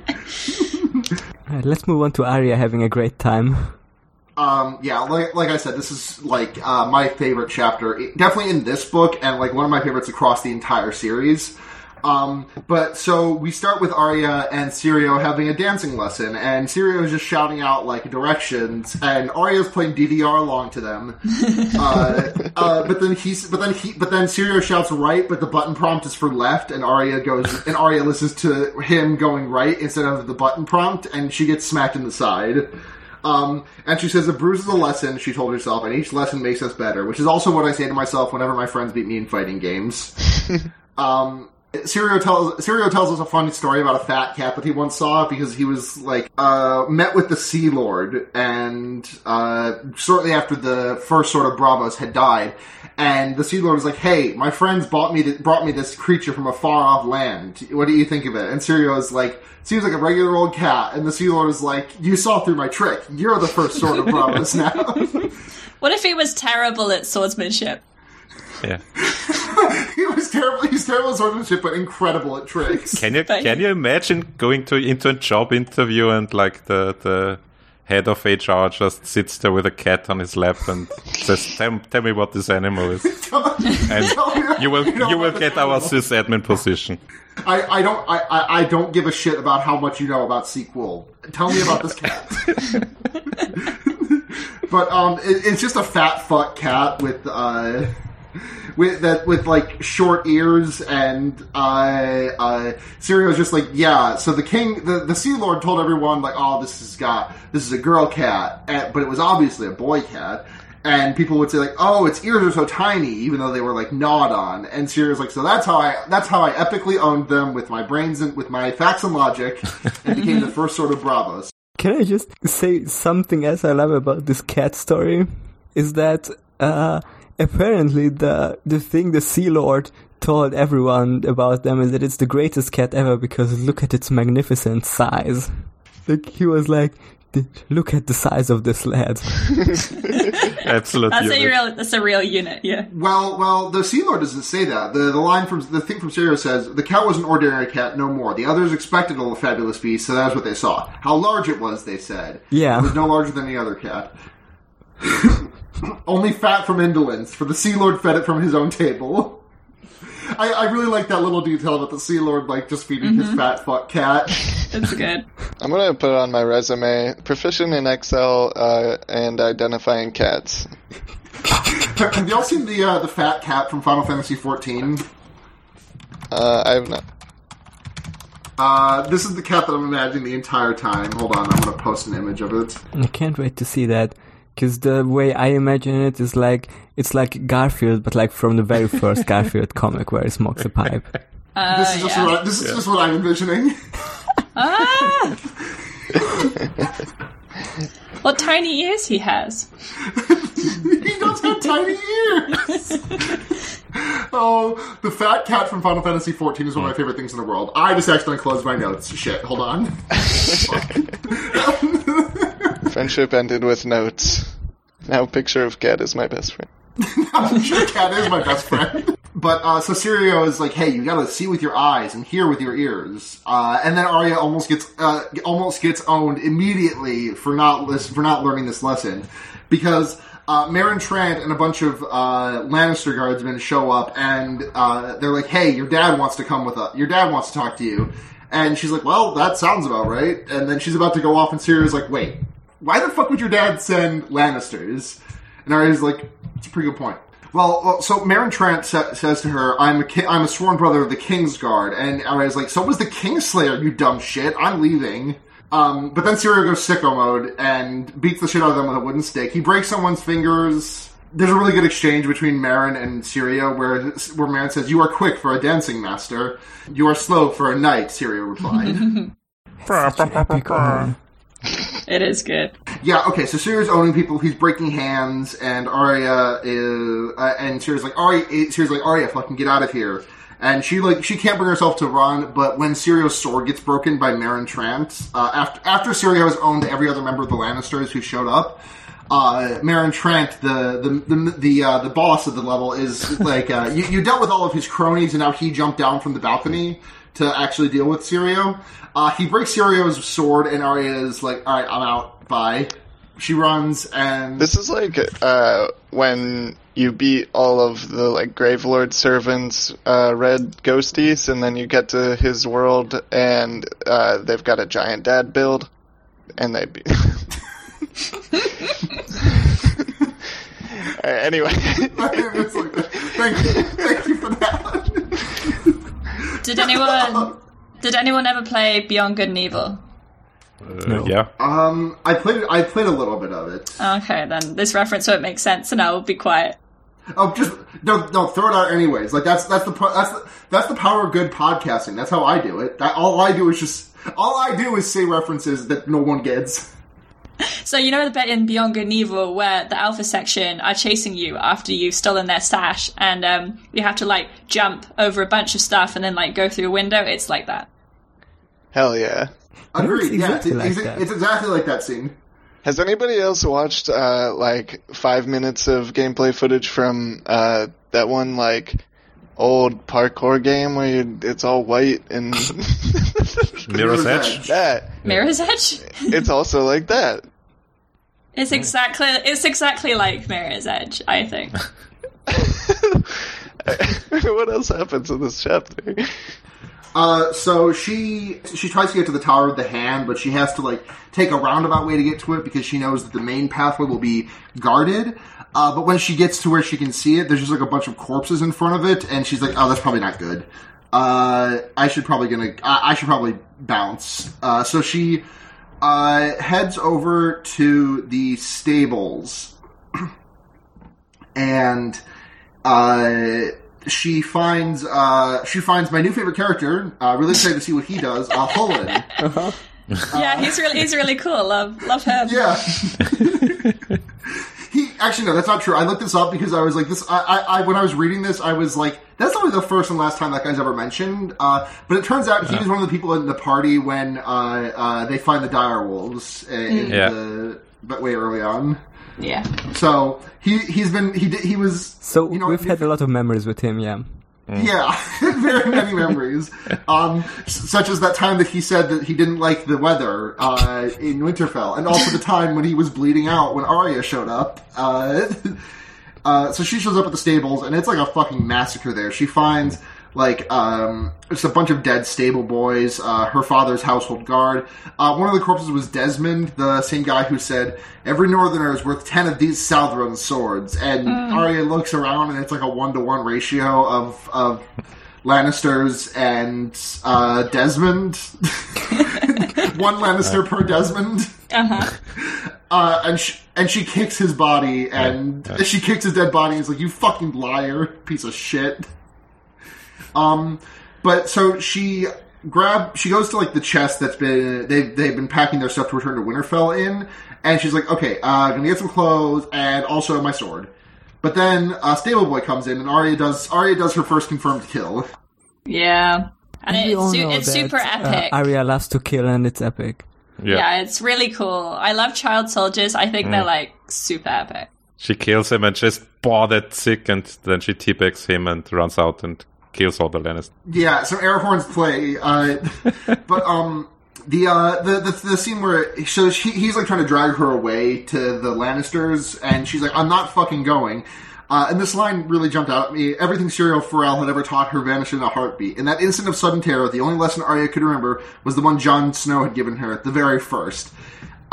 Alright, let's move on to Arya having a great time. Um, yeah, like like I said, this is like uh, my favorite chapter, It- definitely in this book, and like one of my favorites across the entire series. Um, but so we start with Arya and Syrio having a dancing lesson, and Syrio is just shouting out like directions, and Arya's playing DDR along to them. uh, uh, but then he's, but then he, but then Syrio shouts right, but the button prompt is for left, and Arya goes, and Arya listens to him going right instead of the button prompt, and she gets smacked in the side. Um, and she says, a bruise is a lesson, she told herself, and each lesson makes us better, which is also what I say to myself whenever my friends beat me in fighting games. um, Syrio tells, Syrio tells us a funny story about a fat cat that he once saw because he was, like, uh, met with the Sea Lord, and, uh, shortly after the first Sword of Braavos had died, and the Sea Lord was like, hey, my friends bought me, th- brought me this creature from a far off land. What do you think of it? And Syrio is like, seems like a regular old cat. And the Sea Lord is like, you saw through my trick. You're the first sort of Braavos now. What if he was terrible at swordsmanship? Yeah. he was terrible. He's terrible at swordsmanship, but incredible at tricks. Can you But- can you imagine going to into a job interview and like the the head of HR just sits there with a cat on his lap and says, "Tell, tell me what this animal is," and you will know you will get our animal. sysadmin position. I, I don't I, I, I don't give a shit about how much you know about SQL. Tell me about this cat. but um, it, it's just a fat fuck cat with uh. With that, with like short ears, and uh, uh, Syrio's just like, yeah. So the king, the, the Sea Lord told everyone like, oh, this has got this is a girl cat, and, but it was obviously a boy cat. And people would say like, "Oh, its ears are so tiny," even though they were like gnawed on. And Syrio's like, "So that's how I that's how I epically owned them with my brains and with my facts and logic, and became the first Sword of Braavos." Can I just say something else I love about this cat story? Is that uh, apparently the the thing the Sea Lord told everyone about them is that it's the greatest cat ever because look at its magnificent size. Like he was like, Look at the size of this lad. Absolutely, That's a real. That's a real unit. Yeah. Well, well, the Sea Lord doesn't say that. The the line from the thing from Syrio says the cat was an ordinary cat, no more. The others expected a fabulous beast, so that's what they saw. How large it was, they said. Yeah. it was no larger than any other cat. Only fat from indolence, for the Sea Lord fed it from his own table. I, I really like that little detail about the Sea Lord, like just feeding his fat fuck cat. It's good. I'm gonna put it on my resume: proficient in Excel uh, and identifying cats. Have y'all seen the uh, the fat cat from Final Fantasy XIV? Uh, I've not. Uh, this is the cat that I'm imagining the entire time. Hold on, I'm gonna post an image of it. I can't wait to see that. Because the way I imagine it is like it's like Garfield, but like from the very first Garfield comic where he smokes a pipe. This is just yeah. what I, this is just what I'm envisioning. Ah! what tiny ears he has. he does have tiny ears. oh, the fat cat from Final Fantasy XIV is one of my favorite things in the world. I just accidentally closed my notes. Shit, hold on. Friendship ended with notes. Now, picture of cat is my best friend. I'm sure cat is my best friend. But uh, so Syrio is like, "Hey, you gotta see with your eyes and hear with your ears." Uh, and then Arya almost gets uh, almost gets owned immediately for not lis- for not learning this lesson because uh, Meryn Trant and a bunch of uh, Lannister guardsmen show up and uh, they're like, "Hey, your dad wants to come with us. Your dad wants to talk to you." And she's like, "Well, that sounds about right." And then she's about to go off, and Syrio's like, "Wait, why the fuck would your dad send Lannisters?" And Arya's like, "It's a pretty good point." Well, well so Meryn Trant sa- says to her, "I'm a ki- I'm a sworn brother of the King's Guard," and Arya's like, "So was the Kingslayer, you dumb shit. I'm leaving." Um, but then Syrio goes sicko mode and beats the shit out of them with a wooden stick. He breaks someone's fingers. There's a really good exchange between Meryn and Syrio where where Meryn says, "You are quick for a dancing master. You are slow for a knight." Syrio replied. It is good. Yeah, okay, so Syrio's owning people, he's breaking hands, and Arya is, uh, and Syrio's like, Arya, Syrio's like, Arya, fucking get out of here. And she like, she can't bring herself to run, but when Syrio's sword gets broken by Meryn Trant, uh, after, after Syrio has owned every other member of the Lannisters who showed up, uh, Meryn Trant, the, the, the, the, uh, the boss of the level is like, uh, you, you dealt with all of his cronies and now he jumped down from the balcony to actually deal with Syrio. Uh, he breaks Syrio's sword and Arya is like, alright, I'm out, bye. She runs and This is like uh, when you beat all of the like Gravelord servants, uh, red ghosties, and then you get to his world, and uh, they've got a giant dad build, and they. Be- anyway, thank you, thank you for that. Did anyone? Did anyone ever play Beyond Good and Evil? Uh, Yeah. Um, I played I played a little bit of it. Okay, then this reference won't make sense, and I will be quiet. Oh, just no, no, throw it out anyways. Like that's that's the that's the, that's the power of good podcasting. That's how I do it. That, all I do is just all I do is say references that no one gets. So you know the bit in Beyond Good and Evil where the Alpha section are chasing you after you've stolen their stash, and um, you have to like jump over a bunch of stuff and then like go through a window. It's like that. hell yeah. Agreed. it's Yeah, it's, exactly like it's, that. it's exactly like that scene. Has anybody else watched uh, like five minutes of gameplay footage from uh, that one like old parkour game where you, it's all white and Mirror's Mirror's Edge. Edge. that? Mirror's Edge. It's also like that. It's exactly it's exactly like Mirror's Edge. I think. what else happens in this chapter? Uh, so she she tries to get to the Tower of the Hand, but she has to like take a roundabout way to get to it because she knows that the main pathway will be guarded. Uh, but when she gets to where she can see it, there's just like a bunch of corpses in front of it, and she's like, "Oh, that's probably not good. Uh, I should probably gonna I, I should probably bounce." Uh, so she uh, heads over to the stables, and uh, she finds uh, she finds my new favorite character. Uh, really excited to see what he does. Uh, Hullen. yeah, he's really he's really cool. Love love him. Yeah. he actually, no, that's not true. I looked this up because I was like, this. I, I, I when I was reading this, I was like, that's only the first and last time that guy's ever mentioned. Uh, but it turns out he was one of the people in the party when uh, uh, they find the dire wolves uh, in Yeah. the but way early on. Yeah. So he he's been he did, he was So you know, we've had a lot of memories with him, yeah. Yeah, very many memories. Um, such as that time that he said that he didn't like the weather uh, in Winterfell, and also the time when he was bleeding out when Arya showed up. Uh, uh, so she shows up at the stables, and it's like a fucking massacre there. She finds like um, just a bunch of dead stable boys. Uh, her father's household guard. Uh, one of the corpses was Desmond, the same guy who said, "Every Northerner is worth ten of these Southron swords." And Arya looks around, and it's like a one to one ratio of of Lannisters and uh, Desmond. one Lannister per Desmond. Uh huh. and she, and she kicks his body, and Yeah, yeah. she kicks his dead body. and is like, "You fucking liar, piece of shit." Um, but so she grab, she goes to like the chest that's been they've they've been packing their stuff to return to Winterfell in, and she's like, "Okay, uh, gonna get some clothes and also my sword." But then uh, Stable Boy comes in, and Arya does Arya does her first confirmed kill. Yeah. And we it's, su- it's that, super uh, epic. Arya loves to kill, and it's epic. Yeah. yeah, it's really cool. I love child soldiers. I think they're like super epic. She kills him and just she's bothered sick, and then she teabags him and runs out and kills all the Lannisters. Yeah, some air horns play, uh, but um, the, uh, the the the scene where so she, he's like trying to drag her away to the Lannisters, and she's like, "I'm not fucking going." Uh, and this line really jumped out at me. Everything Syrio Forel had ever taught her vanished in a heartbeat. In that instant of sudden terror, the only lesson Arya could remember was the one Jon Snow had given her, at the very first.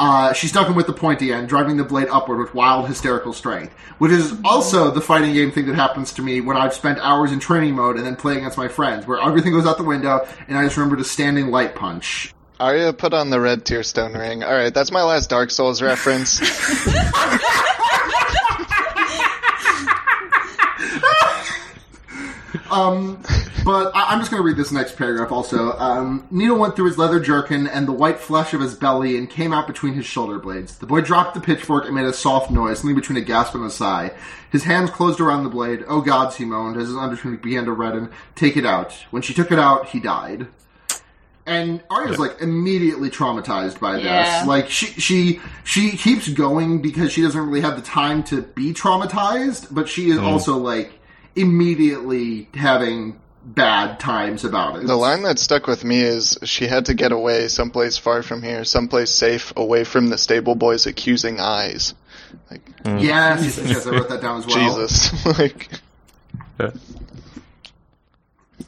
Uh, she stuck him with the pointy end, driving the blade upward with wild, hysterical strength. Which is also the fighting game thing that happens to me when I've spent hours in training mode and then play against my friends, where everything goes out the window and I just remember to standing light punch. Arya put on the red tearstone ring. All right, that's my last Dark Souls reference. But I- I'm just going to read this next paragraph also. Um, Needle went through his leather jerkin and the white flesh of his belly and came out between his shoulder blades. The boy dropped the pitchfork and made a soft noise, something between a gasp and a sigh. His hands closed around the blade. Oh gods, he moaned as his undertunic began to redden. Take it out. When she took it out, he died. And Arya's like immediately traumatized by this. Yeah. Like she she she keeps going because she doesn't really have the time to be traumatized, but she is also like immediately having bad times about it. the line that stuck with me is she had to get away someplace far from here, someplace safe, away from the stable boy's accusing eyes. Like Yes, yes, I wrote that down as well. Jesus, like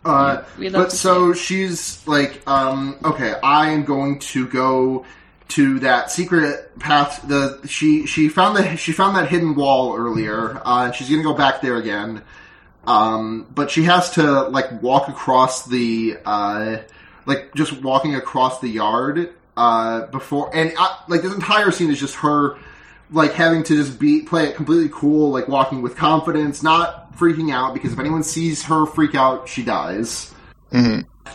Uh, but so she's like, um, okay, I am going to go to that secret path. The she she found the she found that hidden wall earlier, uh, and she's gonna go back there again. Um, but she has to like walk across the uh, like just walking across the yard uh, before, and uh, like this entire scene is just her like having to just be play it completely cool, like walking with confidence, not freaking out because if anyone sees her freak out, she dies.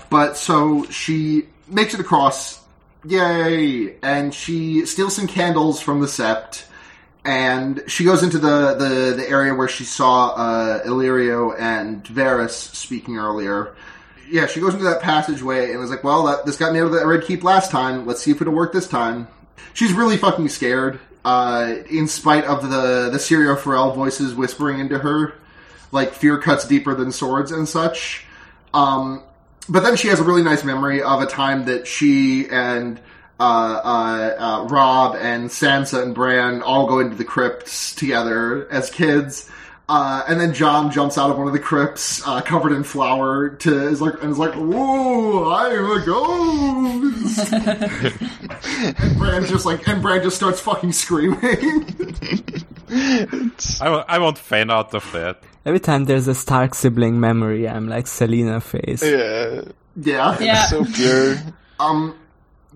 But so she makes it across, yay! And she steals some candles from the sept, and she goes into the the, the area where she saw uh, Illyrio and Varys speaking earlier. Yeah, she goes into that passageway and was like, "Well, that, this got me out of that red keep last time. Let's see if it'll work this time." She's really fucking scared, uh, in spite of the the Syrio Forel voices whispering into her, like fear cuts deeper than swords and such. Um, but then she has a really nice memory of a time that she and uh, uh, uh, Robb and Sansa and Bran all go into the crypts together as kids. Uh, and then Jon jumps out of one of the crypts, uh, covered in flour, to is like and is like, "Whoa, I'm a ghost!" and Bran just like, and Bran just starts fucking screaming. I, wa- I want fan out of that. Every time there's a Stark sibling memory, I'm like Selena face. yeah, yeah, Yeah. so pure. Um,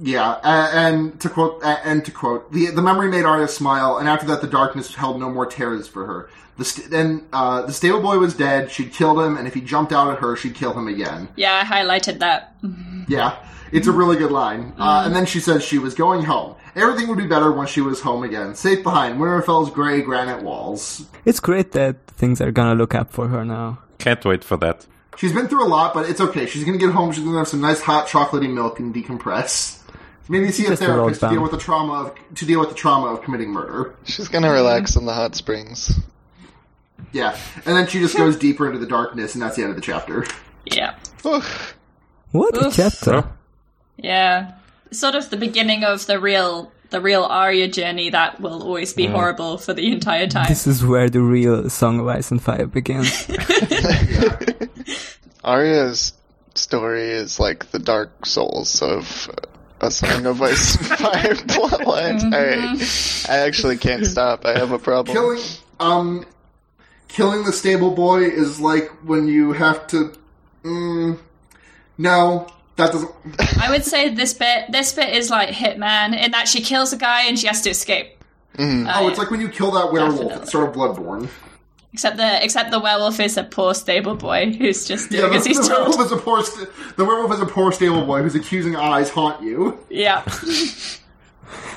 Yeah, a- and to quote, and to quote, the the memory made Arya smile, and after that, the darkness held no more terrors for her. The st- then uh, the stable boy was dead. She'd killed him, and if he jumped out at her, she'd kill him again. Yeah, I highlighted that. Yeah, it's a really good line. Uh, and then she says she was going home. Everything would be better once she was home again, safe behind Winterfell's gray granite walls. It's great that things are gonna look up for her now. Can't wait for that. She's been through a lot, but it's okay. She's gonna get home. She's gonna have some nice hot chocolatey milk and decompress. Maybe see a Just therapist to deal with the trauma of to deal with the trauma of committing murder. She's gonna relax in the hot springs. Yeah, and then she just goes deeper into the darkness, and that's the end of the chapter. Yeah. Oof. What a chapter! Yeah. Sort of the beginning of the real the real Arya journey that will always be horrible for the entire time. This is where the real Song of Ice and Fire begins. Arya's story is like the Dark Souls of a Song of Ice and Fire plotline. Alright. I actually can't stop. I have a problem. Killing, um, killing the stable boy is like when you have to. Mm, no, that doesn't. I would say this bit this bit is like Hitman in that she kills a guy and she has to escape. Oh, it's like when you kill that werewolf. Definitely. It's sort of bloodborne. Except the except the werewolf is a poor stable boy who's just doing Yeah, the, as he's the werewolf told. is a poor. St- the werewolf is a poor stable boy whose accusing eyes haunt you. Yeah.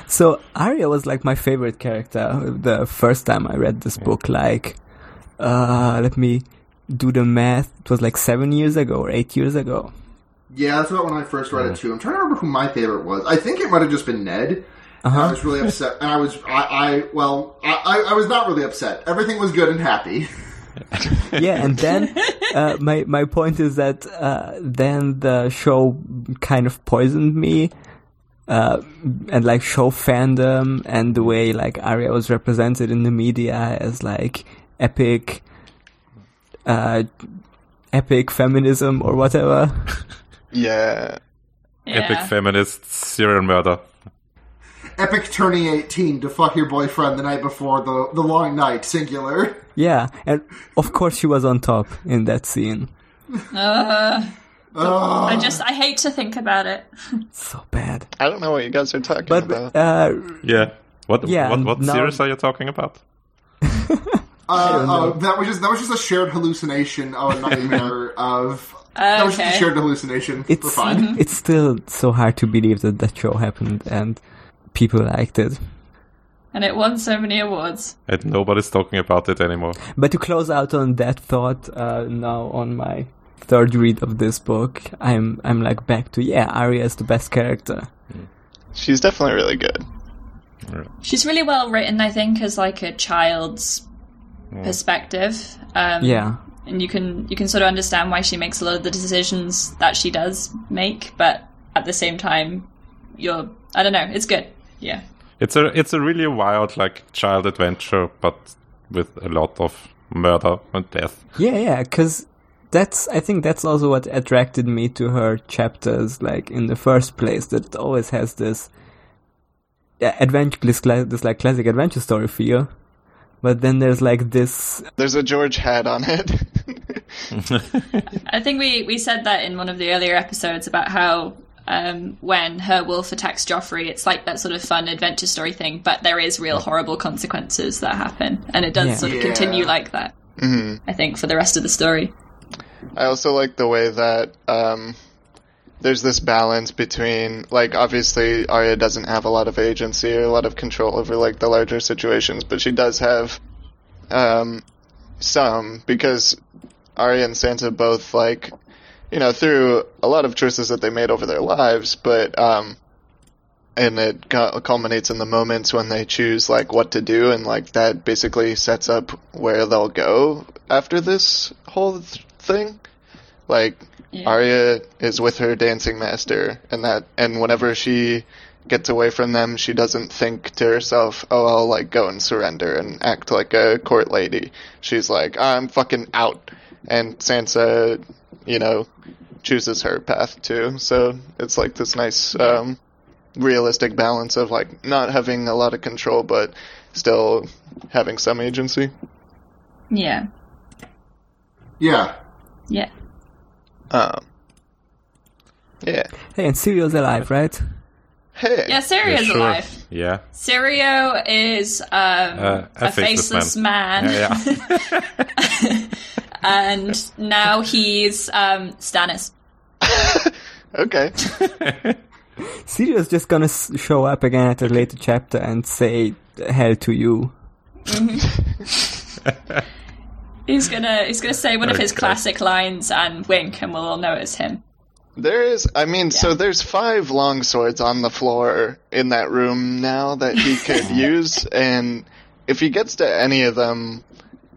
So Arya was like my favorite character the first time I read this book. Like, uh, let me do the math. It was like seven years ago or eight years ago. Yeah, that's about when I first read it too. I'm trying to remember who my favorite was. I think it might have just been Ned. And I was really upset, and I was, I, I well, I, I, I was not really upset. Everything was good and happy. yeah, and then uh, my my point is that uh, then the show kind of poisoned me, uh, and like show fandom and the way like Arya was represented in the media as like epic, uh, epic feminism or whatever. Yeah. Epic Yeah. feminist serial murder. Epic turning 18 to fuck your boyfriend the night before the the long night, singular. Yeah, and of course she was on top in that scene. I just I hate to think about it. So bad. I don't know what you guys are talking But about. uh, Yeah. What Yeah, what, what now- series are you talking about? Uh, uh, that was just that was just a shared hallucination of a nightmare of. That was just a shared hallucination. it's We're it's still so hard to believe that that show happened and people liked it. And it won so many awards. And nobody's talking about it anymore. But to close out on that thought, uh, now on my third read of this book, I'm I'm like back to yeah, Arya is the best character. She's definitely really good. She's really well written, I think, as like a child's perspective. Um, Yeah, and you can you can sort of understand why she makes a lot of the decisions that she does make, but at the same time, you're I don't know, it's good. Yeah. It's a it's a really wild like child adventure, but with a lot of murder and death. yeah, yeah. Because that's I think that's also what attracted me to her chapters, like in the first place. That it always has this yeah, adventure, this, this like classic adventure story feel. But then there's like this There's a George hat on it. I think we, we said that in one of the earlier episodes about how um, when her wolf attacks Joffrey, it's like that sort of fun adventure story thing, but there is real horrible consequences that happen, and it does Yeah. sort of Yeah. continue like that. hmm I think for the rest of the story. I also like the way that um, there's this balance between, like, obviously Arya doesn't have a lot of agency or a lot of control over like the larger situations, but she does have um, some because Arya and Sansa both like, you know, through a lot of choices that they made over their lives, but um, and it culminates in the moments when they choose like what to do, and like that basically sets up where they'll go after this whole th- thing. Like Yeah. Arya is with her dancing master, and that and whenever she gets away from them, she doesn't think to herself, "Oh, I'll like go and surrender and act like a court lady." She's like, "I'm fucking out," and Sansa, you know, chooses her path too. So it's like this nice, um, realistic balance of like not having a lot of control, but still having some agency. Yeah. Yeah. Yeah. Um, yeah. hey, and Syrio's alive, right? Hey. Yeah, Syrio's sure. alive. Yeah. Syrio is um, Uh, a, faceless, man, Yeah, yeah. and now he's um, Stannis. Okay. Syrio's just gonna show up again at a later chapter and say hell to you. He's gonna he's gonna say one of his Okay. classic lines and wink, and we'll all know it's him. There is, I mean, so there's five long swords on the floor in that room now that he could use, and if he gets to any of them,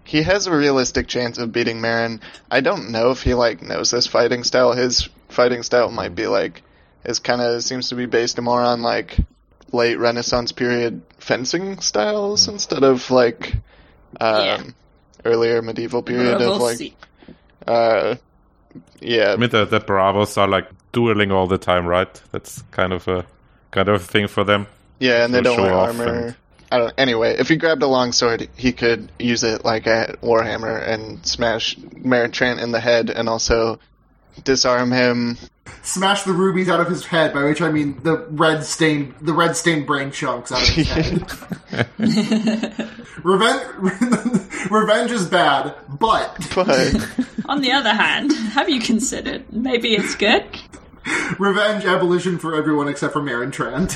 he has a realistic chance of beating Meryn. I don't know if he like knows this fighting style. His fighting style might be like, is kind of seems to be based more on like late Renaissance period fencing styles instead of like um, Yeah. earlier medieval period We'll of like see. uh, yeah, I mean, the, the Braavos are like dueling all the time, right? That's kind of a kind of a thing for them. Yeah, and they don't wear armor. and- I don't. Anyway, if he grabbed a long sword, he could use it like a warhammer and smash Meryn Trant in the head, and also disarm him. Smash the rubies out of his head, by which I mean the red stained the red stained brain chunks out of his head. Revenge, revenge is bad, but But On the other hand, have you considered maybe it's good? revenge abolition for everyone except for Meryn Trant.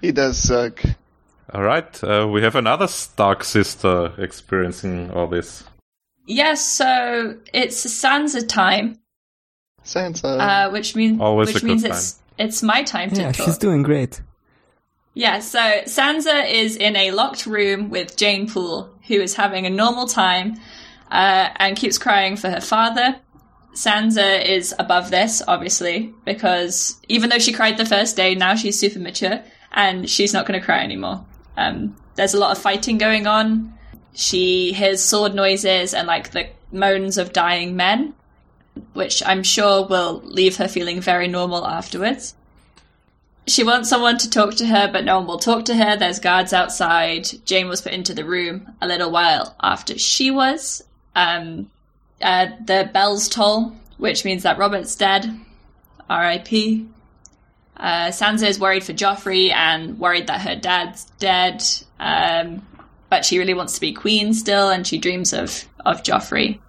he does suck. All right, uh, we have another Stark sister experiencing all this. Yes, so it's Sansa time, Sansa. uh, which means Always a which good means time. it's it's my time to Yeah, talk. she's doing great. Yeah, so Sansa is in a locked room with Jeyne Poole, who is having a normal time uh, and keeps crying for her father. Sansa is above this, obviously, because even though she cried the first day, now she's super mature and she's not going to cry anymore. Um, there's a lot of fighting going on. She hears sword noises and like the moans of dying men, which I'm sure will leave her feeling very normal afterwards. She wants someone to talk to her, but no one will talk to her. There's guards outside. Jeyne was put into the room a little while after she was. Um, uh, the bells toll, which means that Robert's dead. R.I.P. Uh, Sansa is worried for Joffrey and worried that her dad's dead. Um, but she really wants to be queen still, and she dreams of of Joffrey.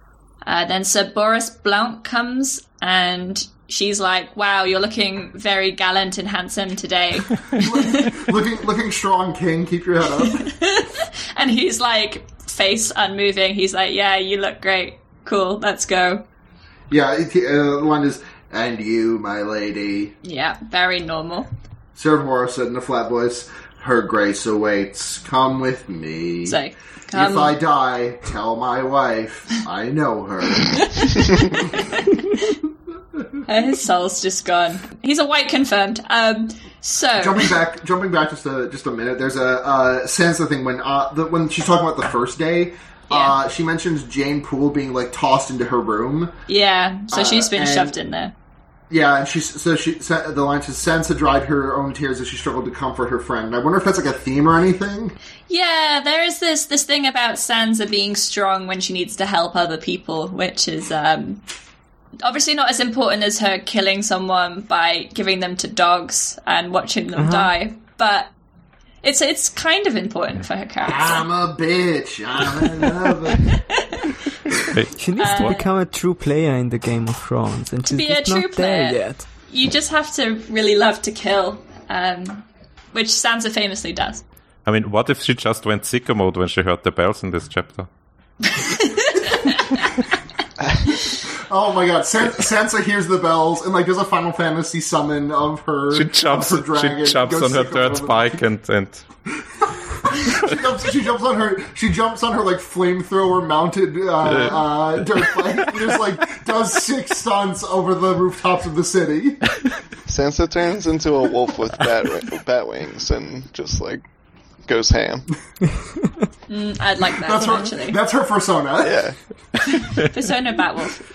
Uh, then Sir Boros Blount comes, and she's like, "Wow, you're looking very gallant and handsome today." looking looking strong, King. Keep your head up. and he's like, face unmoving. He's like, "Yeah, you look great. Cool, let's go." Yeah, it, uh, the line is, "And you, my lady." Yeah, very normal. Sir said in a flat voice, "Her grace awaits. Come with me." Like, come. If I die, tell my wife I know her. Uh, his soul's just gone. He's a wight confirmed. Um, so jumping back, jumping back just a just a minute. There's a uh, Sansa thing when uh, the, when she's talking about the first day. Uh, she mentions Jeyne Poole being like tossed into her room. yeah, so she's been and- shoved in there. Yeah, and she so she sa- the line says Sansa dried her own tears as she struggled to comfort her friend. And I wonder if that's like a theme or anything. Yeah, there is this this thing about Sansa being strong when she needs to help other people, which is um, obviously not as important as her killing someone by giving them to dogs and watching them die, but it's it's kind of important for her character. I'm a bitch. I'm a lover. She needs to become a true player in the Game of Thrones, and she's Uh, be a just true not there player. yet. You just have to really love to kill, um, which Sansa famously does. I mean, what if she just went sicko mode when she heard the bells in this chapter? oh my god, San- Sansa hears the bells and like does a Final Fantasy summon of her. She jumps, of her dragon, she jumps on her sicko dirt mode. bike and, and She jumps, she jumps on her. She jumps on her like flamethrower mounted uh, uh, dirt bike. and just like does six stunts over the rooftops of the city. Sansa turns into a wolf with bat, bat wings and just like goes ham. I'd like that That's her. actually. That's her persona. Yeah. Persona Batwolf.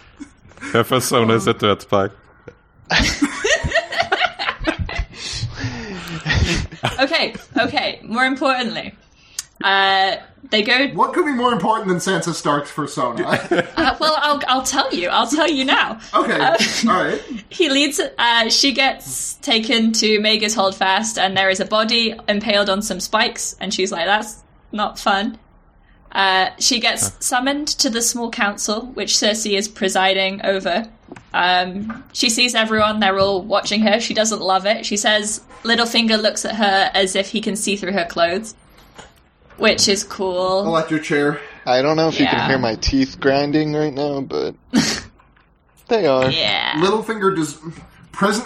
her persona is a dirt bike. Okay, okay. More importantly, Uh, they go. What could be more important than Sansa Stark's persona? Uh, well, I'll I'll tell you. I'll tell you now. okay, Uh, all right. He leads. Uh, she gets taken to Maegor's Holdfast, and there is a body impaled on some spikes, and she's like, "That's not fun." Uh, she gets summoned to the small council, which Cersei is presiding over. Um, she sees everyone; they're all watching her. She doesn't love it. She says, "Littlefinger looks at her as if he can see through her clothes," which is cool. Electric chair. I don't know if you can hear my teeth grinding right now, but they are. yeah. Littlefinger does prison.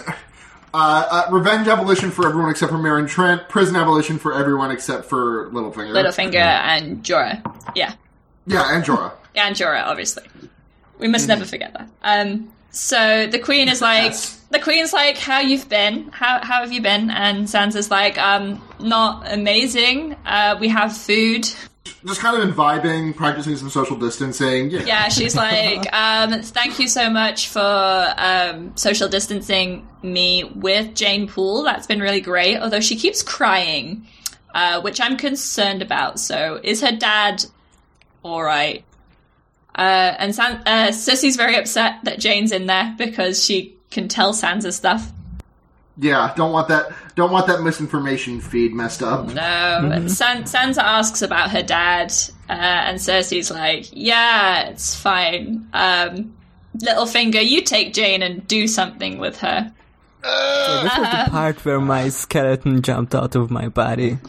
Uh, uh, revenge abolition for everyone except for Meryn Trant. Prison abolition for everyone except for Littlefinger. Littlefinger and Jorah. Yeah. Yeah, and Jorah. and Jorah, obviously. We must never forget that. Um, so the queen is like, Yes. the queen's like, "How you've been? How how have you been?" And Sansa's like, "Um, not amazing. Uh, we have food." Just kind of vibing, practicing some social distancing. Yeah. Yeah, she's like, um, "Thank you so much for um, social distancing me with Jeyne Poole. That's been really great." Although she keeps crying, uh, which I'm concerned about. So, is her dad all right? Uh, and San- uh, Cersei's very upset that Jeyne's in there because she can tell Sansa stuff. Yeah, don't want that. Don't want that misinformation feed messed up. No, San- Sansa asks about her dad, uh, and Cersei's like, "Yeah, it's fine. Um, Littlefinger, you take Jeyne and do something with her." So this was the part where my skeleton jumped out of my body.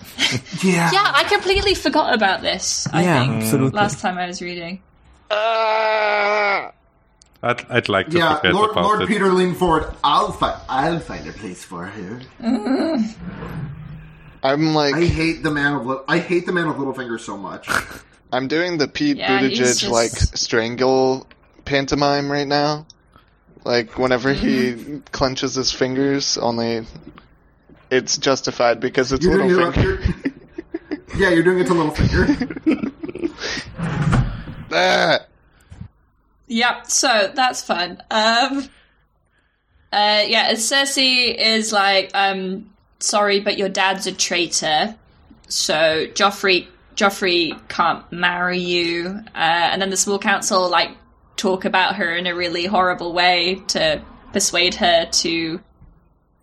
Yeah. Yeah, I completely forgot about this. I yeah, think absolutely. last time I was reading. I'd, I'd like to Yeah, forget Lord, about Lord it. Petyr leaned forward. I'll find. I'll find a place for her. I'm like, I hate the man of. Lit- I hate the man of Littlefinger so much. I'm doing the Pete Yeah, Buttigieg just- like strangle pantomime right now. Like whenever he Mm-hmm. clenches his fingers, only it's justified because it's You're little it. yeah, you're doing it to Littlefinger. Yep, so that's fun. Um uh yeah, Cersei is like, um, sorry, but your dad's a traitor. So Joffrey Joffrey can't marry you. Uh, and then the small council like talk about her in a really horrible way to persuade her to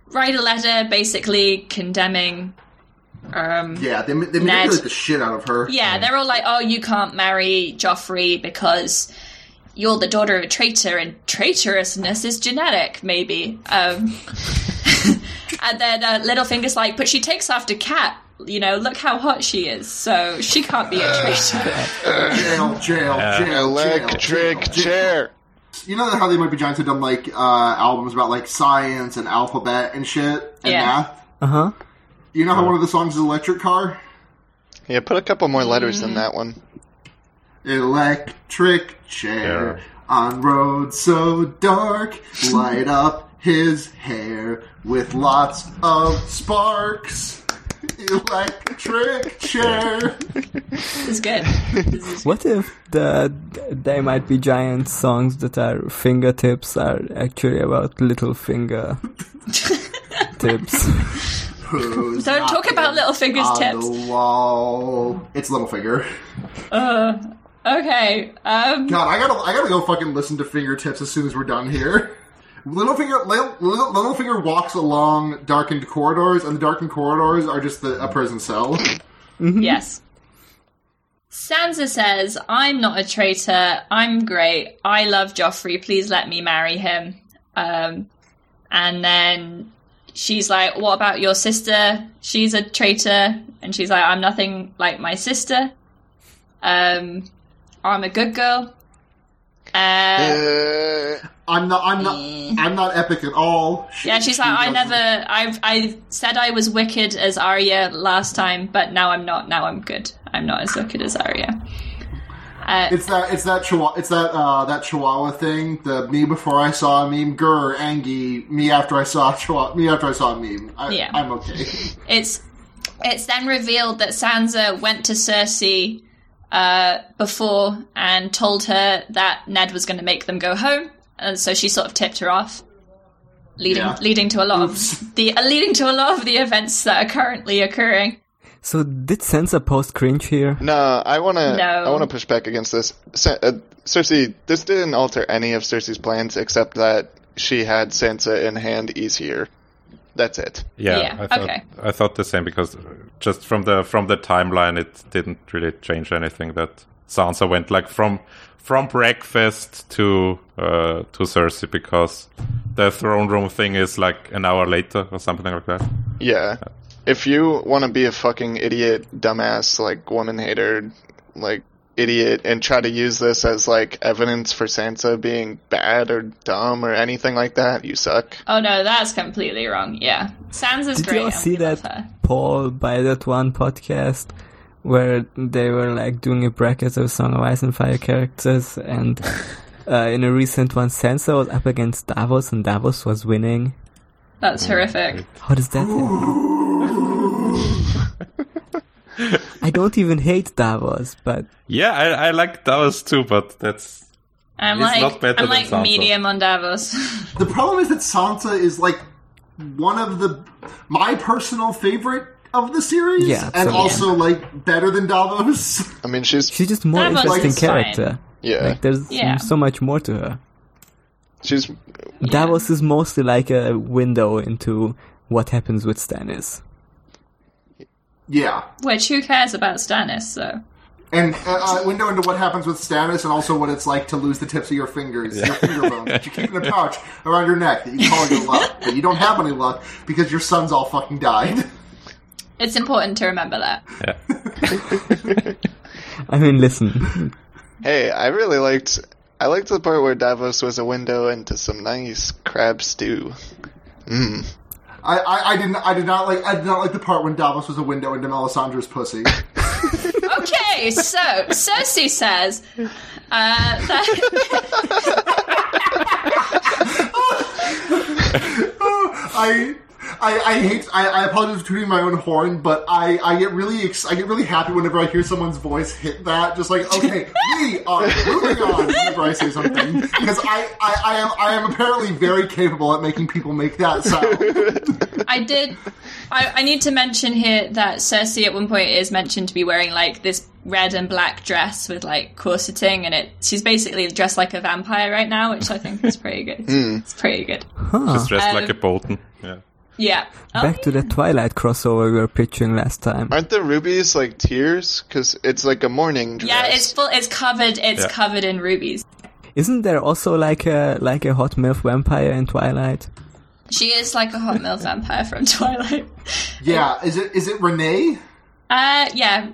write a letter basically condemning um Yeah, they, they Ned. the shit out of her. yeah, they're all like, "Oh, you can't marry Joffrey because you're the daughter of a traitor, and traitorousness is genetic, maybe." Um, and then uh, Littlefinger's like, "But she takes after Cat. You know, look how hot she is, so she can't be a traitor." Jail, jail, jail, Electric jail, jail. chair. You know how they might be giants have done like uh, albums about like science and alphabet and shit and Yeah. math. Uh huh. You know how one of the songs is Electric Car? Yeah, put a couple more letters Mm. than that one. Electric chair Yeah. on road so dark, light up his hair with lots of sparks. Electric chair. This is good. This is What if the they might be giant songs that are fingertips are actually about little finger tips? Who's Don't talk about Littlefinger's on tips. The wall. It's Littlefinger. Okay. Um, God, I gotta, I gotta go fucking listen to fingertips as soon as we're done here. Littlefinger, Little, Little, Littlefinger walks along darkened corridors, and the darkened corridors are just the, a prison cell. Yes. Sansa says, I'm not a traitor. I'm great. I love Joffrey. Please let me marry him. Um, and then she's like, What about your sister? She's a traitor. And she's like, I'm nothing like my sister. Um, I'm a good girl. Uh, Uh, I'm not, I'm not, I'm not epic at all. She- yeah, she's she like, I never, I've, I said I was wicked as Arya last time, but now I'm not. Now I'm good. I'm not as wicked as Arya. Uh, It's that, it's that Chihuahua, it's that, uh, that Chihuahua thing. The me before I saw a meme, grr, Angie. Me after I saw Chihuahua, me after I saw a meme. I, Yeah. I'm okay. it's it's then revealed that Sansa went to Cersei uh, before and told her that Ned was going to make them go home, and so she sort of tipped her off, leading Yeah. leading to a lot Oops. of the uh, leading to a lot of the events that are currently occurring. So did Sansa post cringe here? No, I wanna. No. I wanna push back against this. Sa- uh, Cersei, this didn't alter any of Cersei's plans except that she had Sansa in hand easier. That's it. Yeah, Yeah, I thought, okay. I thought the same because just from the from the timeline, it didn't really change anything. That Sansa went like from from breakfast to uh, to Cersei because the throne room thing is like an hour later or something like that. Yeah. If you want to be a fucking idiot, dumbass, like woman hater, like idiot, and try to use this as like evidence for Sansa being bad or dumb or anything like that, you suck. Oh no, that's completely wrong. Yeah, Sansa's Did great. Did you all see that her. poll by that one podcast where they were like doing a bracket of Song of Ice and Fire characters and uh, in a recent one Sansa was up against Davos and Davos was winning. That's horrific. How does that I don't even hate Davos, but Yeah, I, I like Davos too, but that's I'm It's like not better I'm than like Sansa. medium on Davos. The problem is that Sansa is like one of the my personal favorite of the series, Yeah, and absolutely. also like better than Davos. I mean, she's she's just more Davos interesting is fine. character. yeah, Like there's Yeah. so much more to her. she's Davos is mostly like a window into what happens with Stannis. Yeah, Which who cares about Stannis? So and uh, a window into what happens with Stannis, and also what it's like to lose the tips of your fingers, your finger bones that you keep in a pouch around your neck that you call your luck, but you don't have any luck because your sons all fucking died. it's important to remember that. yeah. I mean, listen, Hey, I really liked. I liked the part where Davos was a window into some nice crab stew. Mmm. I, I, I didn't I did not like I did not like the part when Davos was a window into Melisandre's pussy. Okay, so Cersei says uh, that I, I, I hate. I, I apologize for tooting my own horn, but I, I get really, ex- I get really happy whenever I hear someone's voice hit that. Just like, okay, we are moving on. Whenever I say something, because I, I, I am, I am apparently very capable at making people make that sound. I did. I, I need to mention here that Cersei at one point is mentioned to be wearing like this red and black dress with like corseting, and it she's basically dressed like a vampire right now, which I think is pretty good. It's pretty good. She's dressed Um, like a Bolton. Yeah. Yeah. Oh, back to the Twilight crossover we were pitching last time. Aren't the rubies like tears? Because it's like a morning dress. yeah, it's full. It's covered. It's Yeah. covered in rubies. Isn't there also like a like a hot milf vampire in Twilight? She is like a hot milk vampire from Twilight. yeah, is it, is it Renee Uh, yeah,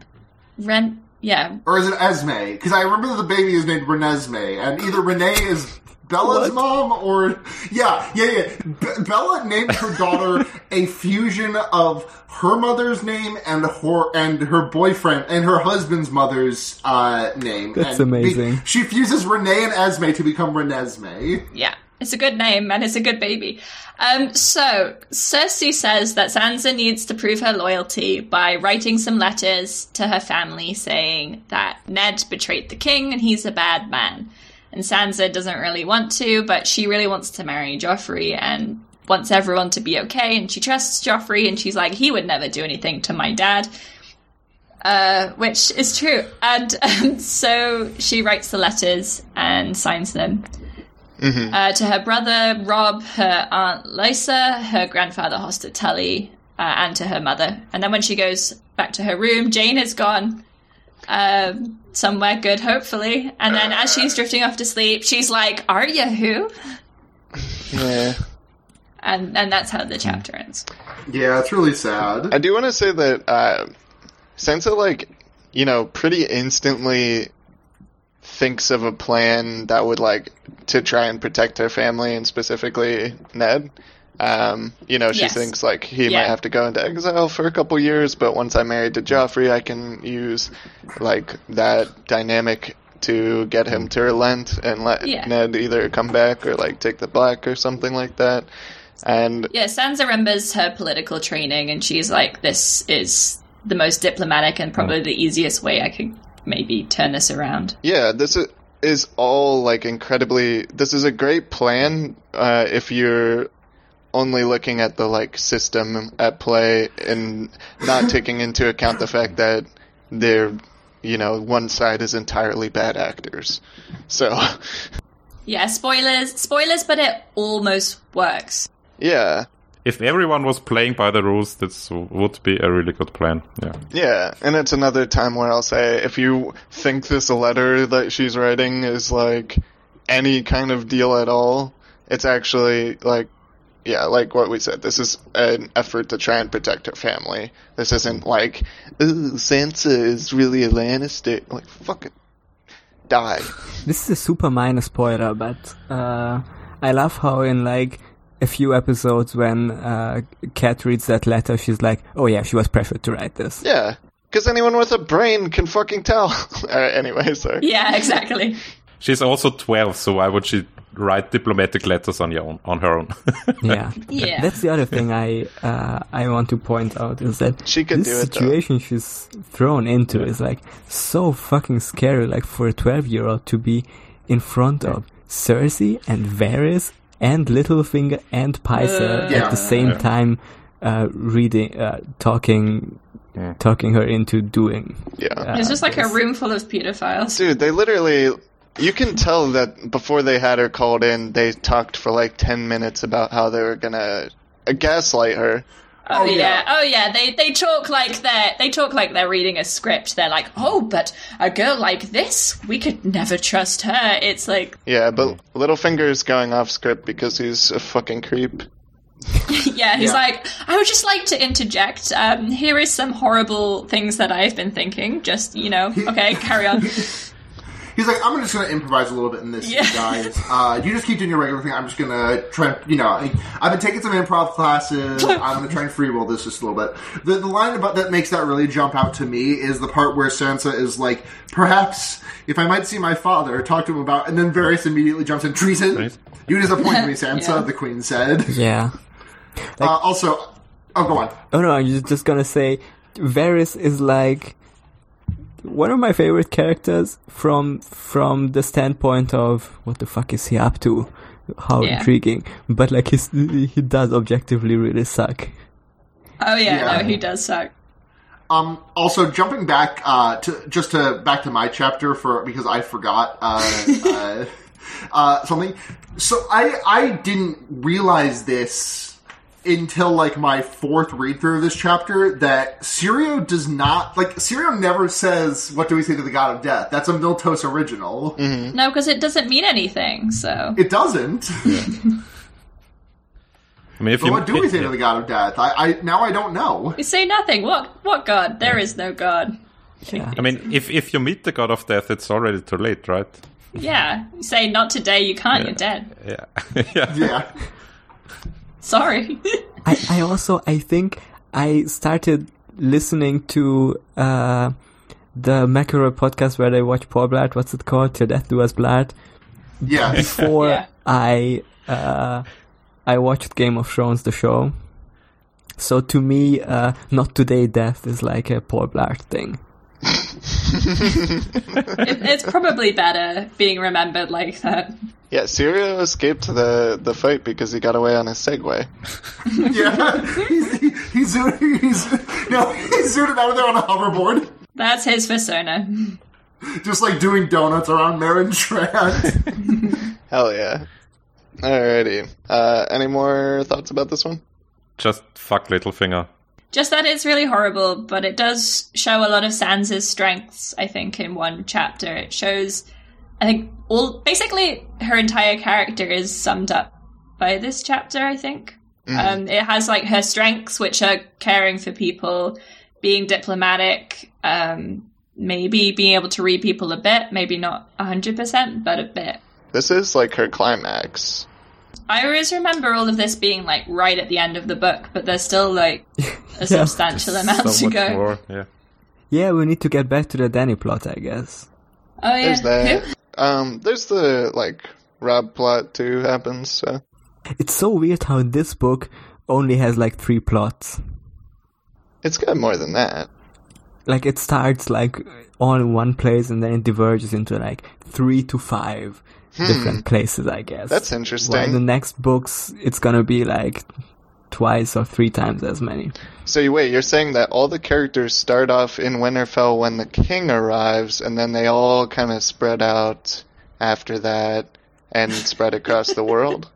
Ren. Yeah, or is it Esme? Because I remember the baby is named Renesmee, and either Renee is. Bella's mom, or yeah, yeah, yeah. Be- Bella named her daughter a fusion of her mother's name and her and her boyfriend and her husband's mother's uh, name. That's And be- amazing. she fuses Renee and Esme to become Renesmee. yeah. It's a good name and it's a good baby. Um, so Cersei says that Sansa needs to prove her loyalty by writing some letters to her family saying that Ned betrayed the king and he's a bad man. And Sansa doesn't really want to, but she really wants to marry Joffrey and wants everyone to be okay. And she trusts Joffrey and she's like, he would never do anything to my dad. Uh, which is true. And, and so she writes the letters and signs them. Uh, to her brother Robb, her aunt Lysa, her grandfather Hoster Tully, uh, and to her mother. And then when she goes back to her room, Jeyne is gone. Um, somewhere good, hopefully. And then as she's drifting off to sleep, she's like, "Are you who?" Yeah. And and that's how the chapter ends. Yeah, it's really sad. I do want to say that uh, Sansa, like, you know, pretty instantly thinks of a plan that would, like, to try and protect her family and specifically Ned. Um, you know, she Yes. thinks, like, he Yeah. might have to go into exile for a couple years, but once I'm married to Joffrey, I can use, like, that dynamic to get him to relent and let Yeah. Ned either come back or, like, take the black or something like that. And Yeah, Sansa remembers her political training, and she's like, "This is the most diplomatic and probably the easiest way I could maybe turn this around." Yeah, this is, is all like incredibly. This is a great plan uh, if you're only looking at the like system at play and not taking into account the fact that they're you know one side is entirely bad actors. So Yeah, spoilers, spoilers, but it almost works. yeah. If everyone was playing by the rules, this would be a really good plan. Yeah. Yeah, and it's another time where I'll say if you think this letter that she's writing is like any kind of deal at all, it's actually like yeah, like what we said. This is an effort to try and protect her family. This isn't like, ooh, Sansa is really a Lannister. Like, fucking die. This is a super minor spoiler, but uh, I love how in like a few episodes when uh, Cat reads that letter, she's like, "Oh yeah, she was pressured to write this." Yeah, because anyone with a brain can fucking tell. uh, anyway, sorry. Yeah, exactly. She's also 12, so why would she write diplomatic letters on, your own, on her own? yeah. Yeah. That's the other thing I uh, I want to point out is that She could this do it, though. situation she's thrown into is like so fucking scary. Like for a twelve year old to be in front of Cersei and Varys and Littlefinger and Pycelle Uh, at Yeah. the same Yeah. time, uh, reading, uh, talking, Yeah. talking her into doing. Yeah. uh, It's just like a room full of pedophiles. Dude, they literally. You can tell that before they had her called in, they talked for like 10 minutes about how they were gonna uh, gaslight her. Oh, Oh, yeah. yeah. oh yeah. They they talk like they're they talk like they're reading a script. They're like, oh, but a girl like this, we could never trust her. It's like, Yeah, but Littlefinger's going off script because he's a fucking creep. yeah. He's Yeah. like, I would just like to interject. Um, here is some horrible things that I've been thinking. Just you know, okay, carry on. He's like, I'm just going to improvise a little bit in this, Yeah. guys. Uh, you just keep doing your regular thing. I'm just going to try, you know, I, I've been taking some improv classes. I'm going to try and freeroll this just a little bit. The, the line about that makes that really jump out to me is the part where Sansa is like, perhaps if I might see my father, talk to him about, and then Varys immediately jumps in treason. Treason. You disappoint me, Sansa. Yeah. The Queen said. Yeah. Uh, also, oh, go on. Oh no, I'm just- just gonna say, Varys is like one of my favorite characters from from the standpoint of what the fuck is he up to? How Yeah. intriguing! But like he's, he does objectively really suck. Oh yeah, Yeah. no, he does suck. Um, also, jumping back uh, to just to back to my chapter for because I forgot uh, uh, uh, something. So I I didn't realize this until like my fourth read through of this chapter that Syrio does not like Syrio never says what do we say to the god of death. That's a Miltos original. Mm-hmm. No, because it doesn't mean anything. So It doesn't. I mean, if But you, what do we say to the god of death? I, I now I don't know. we say nothing. What? What God? There is no God. Yeah. I mean, if if you meet the god of death, it's already too late, right? Yeah, you say not today. You can't. You're dead. Yeah, yeah. Yeah. Sorry. I, I also I think I started listening to uh, the McElroy podcast where they watch Paul Blart. What's it called? Till Death Do Us Blart. Yeah. Before Yeah. I uh, I watched Game of Thrones, the show. So to me, uh, not today death is like a Paul Blart thing. It, it's probably better being remembered like that. Yeah, Syrio escaped the, the fight because he got away on his Segway. Yeah. he's, he, he's, zooted- he's, no, he's zooted out of there on a hoverboard. That's his persona. Just like doing donuts around Meryn Trant. Hell yeah. Alrighty. Uh, any more thoughts about this one? Just fuck Littlefinger. Just that it's really horrible, but it does show a lot of Sansa's strengths, I think, in one chapter. It shows, I think, all basically her entire character is summed up by this chapter, I think. Um, it has like her strengths, which are caring for people, being diplomatic, um, maybe being able to read people a bit, maybe not 100%, but a bit. This is like her climax. I always remember all of this being like right at the end of the book, but there's still like a substantial amount so to go. more. Yeah. Yeah, we need to get back to the Dany plot, I guess. Oh yeah, There's that. Who? Um, there's the, like, Robb plot too happens, so. It's so weird how this book only has like three plots. It's got more than that. Like it starts like all in one place and then it diverges into like three to five. Different places, I guess. Hmm. That's While interesting. the next books, it's gonna be like twice or three times as many. So you wait, you're saying that all the characters start off in Winterfell when the king arrives, and then they all kind of spread out after that and spread across the world?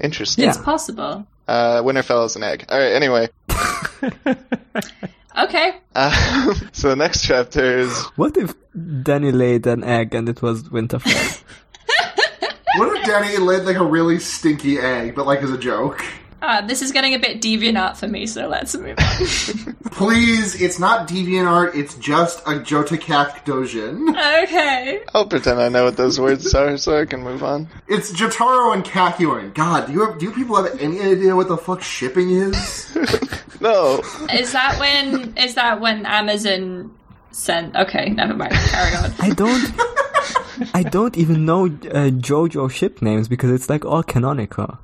Interesting. It's possible. Uh, Winterfell is an egg. Alright, anyway. Okay. Uh, so the next chapter is What if Dany laid an egg and it was Winterfell? What if Dany laid like a really stinky egg, but like as a joke? Uh, this is getting a bit deviant art for me, so let's move on. Please, it's not deviant art. it's just a Jotakak Dojin. okay. I'll pretend I know what those words are so I can move on. It's Jotaro and Kakyoin. God, do you have, do you people have any idea what the fuck shipping is? No. Is that when? Is that when Amazon sent? Okay, never mind. Carry on. I don't. I don't even know uh, JoJo ship names because it's like all canonical.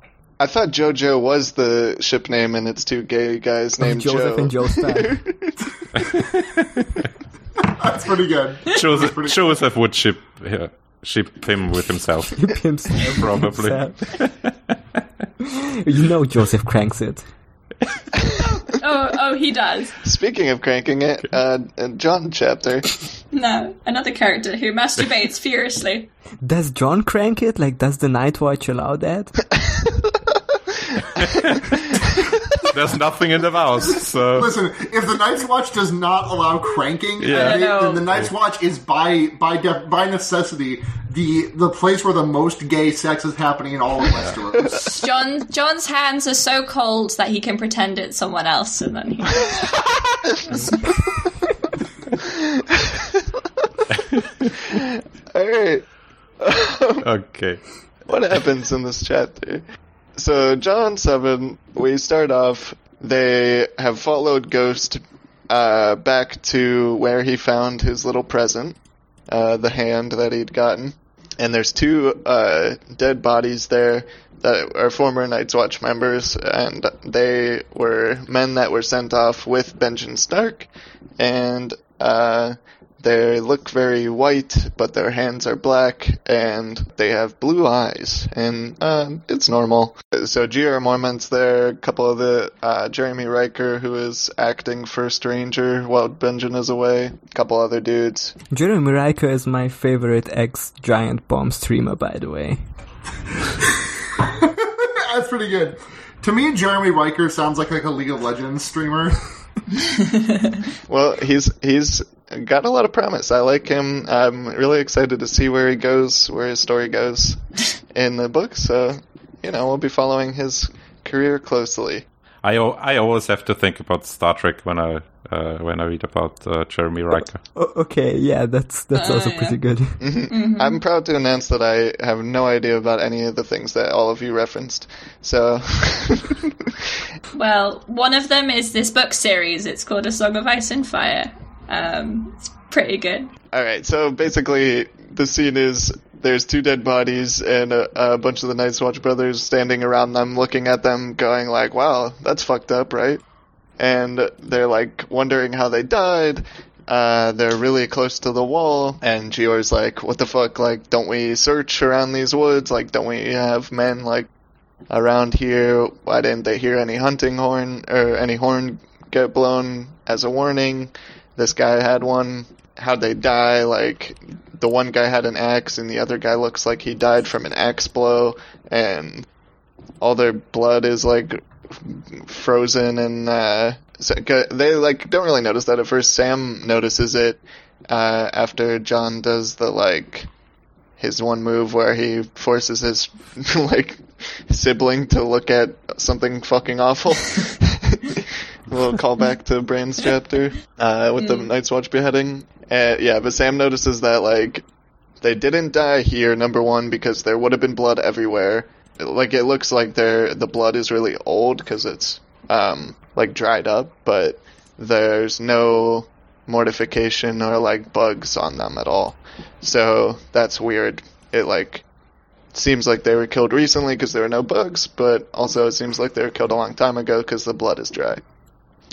I thought JoJo was the ship name and it's two gay guys named Joseph Joe. and Joe Stack. That's pretty good. Joseph, pretty- Joseph would ship yeah, ship him with himself. He pimps him Probably. himself. you know Joseph cranks it. Oh, oh, he does. Speaking of cranking it, uh, uh, Jon chapter. No, another character who masturbates furiously. Does Jon crank it? Like, does the Night Watch allow that? There's nothing in the house, so Listen, if the Night's Watch does not allow cranking, Yeah. then, then the Night's Watch is by by def, by necessity the the place where the most gay sex is happening in all of Westeros. Jon Jon's hands are so cold that he can pretend it's someone else, and then he. Alright. okay. what happens in this chapter? So, Jon 7, we start off, they have followed Ghost uh, back to where he found his little present, uh, the hand that he'd gotten. And there's two uh, dead bodies there that are former Night's Watch members, and they were men that were sent off with Benjamin Stark, and uh, they look very white, but their hands are black, and they have blue eyes, and um, it's normal. So Jeor Mormont's there, a couple of the uh, Jaremy Rykker, who is acting First Ranger while Benjamin is away, a couple other dudes. Jaremy Rykker is my favorite ex-Giant Bomb streamer, by the way. That's pretty good. To me, Jaremy Rykker sounds like like a League of Legends streamer. Well, he's he's got a lot of promise. I like him. I'm really excited to see where he goes, where his story goes in the book. So, you know, we'll be following his career closely. I, I always have to think about Star Trek when I uh, when I read about uh, Jaremy Rykker. O- okay, yeah, that's that's also yeah. pretty good. I'm proud to announce that I have no idea about any of the things that all of you referenced. So, Well, one of them is this book series. It's called A Song of Ice and Fire. Um, it's pretty good. all right. So basically, the scene is there's two dead bodies and a, a bunch of the Night's Watch brothers standing around them, looking at them, going like, "Wow, that's fucked up, right?" And they're like wondering how they died. Uh, they're really close to the wall, and Jeor's like, "What the fuck? Like, don't we search around these woods? Like, don't we have men like around here? Why didn't they hear any hunting horn or any horn get blown as a warning? This guy had one. How'd they die? Like, the one guy had an axe, and the other guy looks like he died from an axe blow, and all their blood is like frozen and uh they like don't really notice that at first. Sam notices it uh after Jon does the like his one move where he forces his like sibling to look at something fucking awful little callback to Bran's chapter uh, with the Night's Watch beheading. Uh, yeah, but Sam notices that like they didn't die here. Number one, because there would have been blood everywhere. Like it looks like their the blood is really old because it's um, like dried up, but there's no mortification or like bugs on them at all. So that's weird. It like seems like they were killed recently because there were no bugs, but also it seems like they were killed a long time ago because the blood is dry,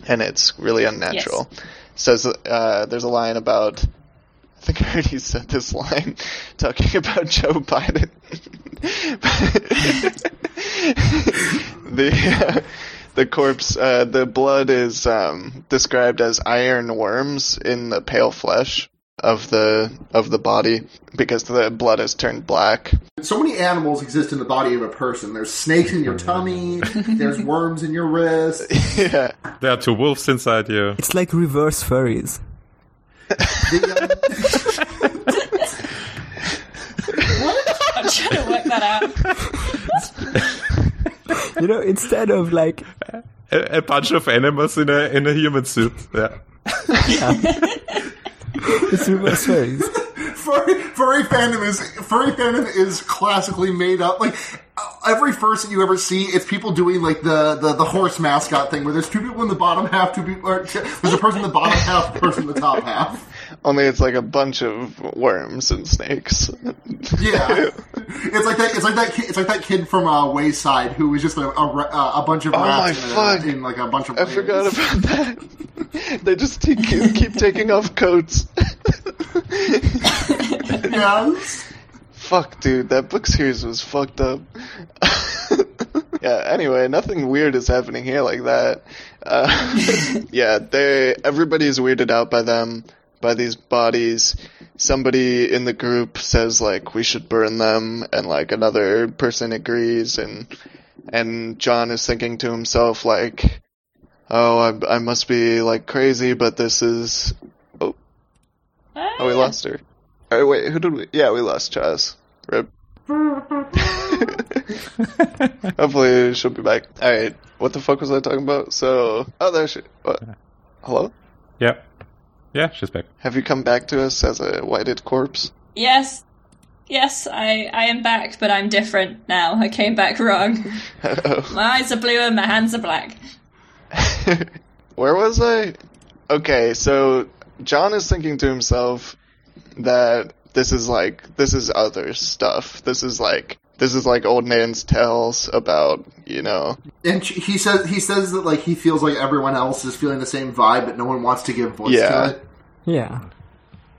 and it's really unnatural. Says uh, there's a line about I think I already said this line talking about Joe Biden. the uh, the corpse, uh, the blood is um, described as iron worms in the pale flesh of the of the body because the blood has turned black. So many animals exist in the body of a person. There's snakes in your tummy. there's worms in your wrist. yeah, There are two wolves inside you. It's like reverse furries. The, uh, I'm trying to work that out. You know, instead of like A, a bunch of animals in a in a human suit. yeah. Yeah. It's furries. furry, furry fandom is furry fandom is classically made up. Like every first that you ever see, it's people doing like the, the, the horse mascot thing, where there's two people in the bottom half, two people. Or, there's a person in the bottom half, a person in the top half. Only it's like a bunch of worms and snakes. Yeah, it's like that. It's like that. Kid, it's like that kid from uh, Wayside who was just a a, a bunch of Oh my fuck. in like a bunch of. I forgot about that. they just keep, keep taking off coats. Yes. Fuck, dude, that book series was fucked up. yeah. Anyway, nothing weird is happening here like that. Uh, yeah, they everybody's weirded out by them, by these bodies. Somebody in the group says like we should burn them, and like another person agrees, and and Jon is thinking to himself like, oh, I, I must be like crazy, but this is. Oh, oh, we ah. lost her. Oh, wait, who did we? Yeah, we lost Chaz. Rip. Hopefully she'll be back. Alright, what the fuck was I talking about? So, oh, there she. What? Hello? Yeah. Yeah, she's back. Have you come back to us as a whited corpse? Yes. Yes, I, I am back, but I'm different now. I came back wrong. My eyes are blue and my hands are black. Where was I? Okay, so Jon is thinking to himself that this is like this is other stuff. This is like this is like old man's tales about you know And sh- he says he says that like he feels like everyone else is feeling the same vibe, but no one wants to give voice Yeah. to it. Yeah.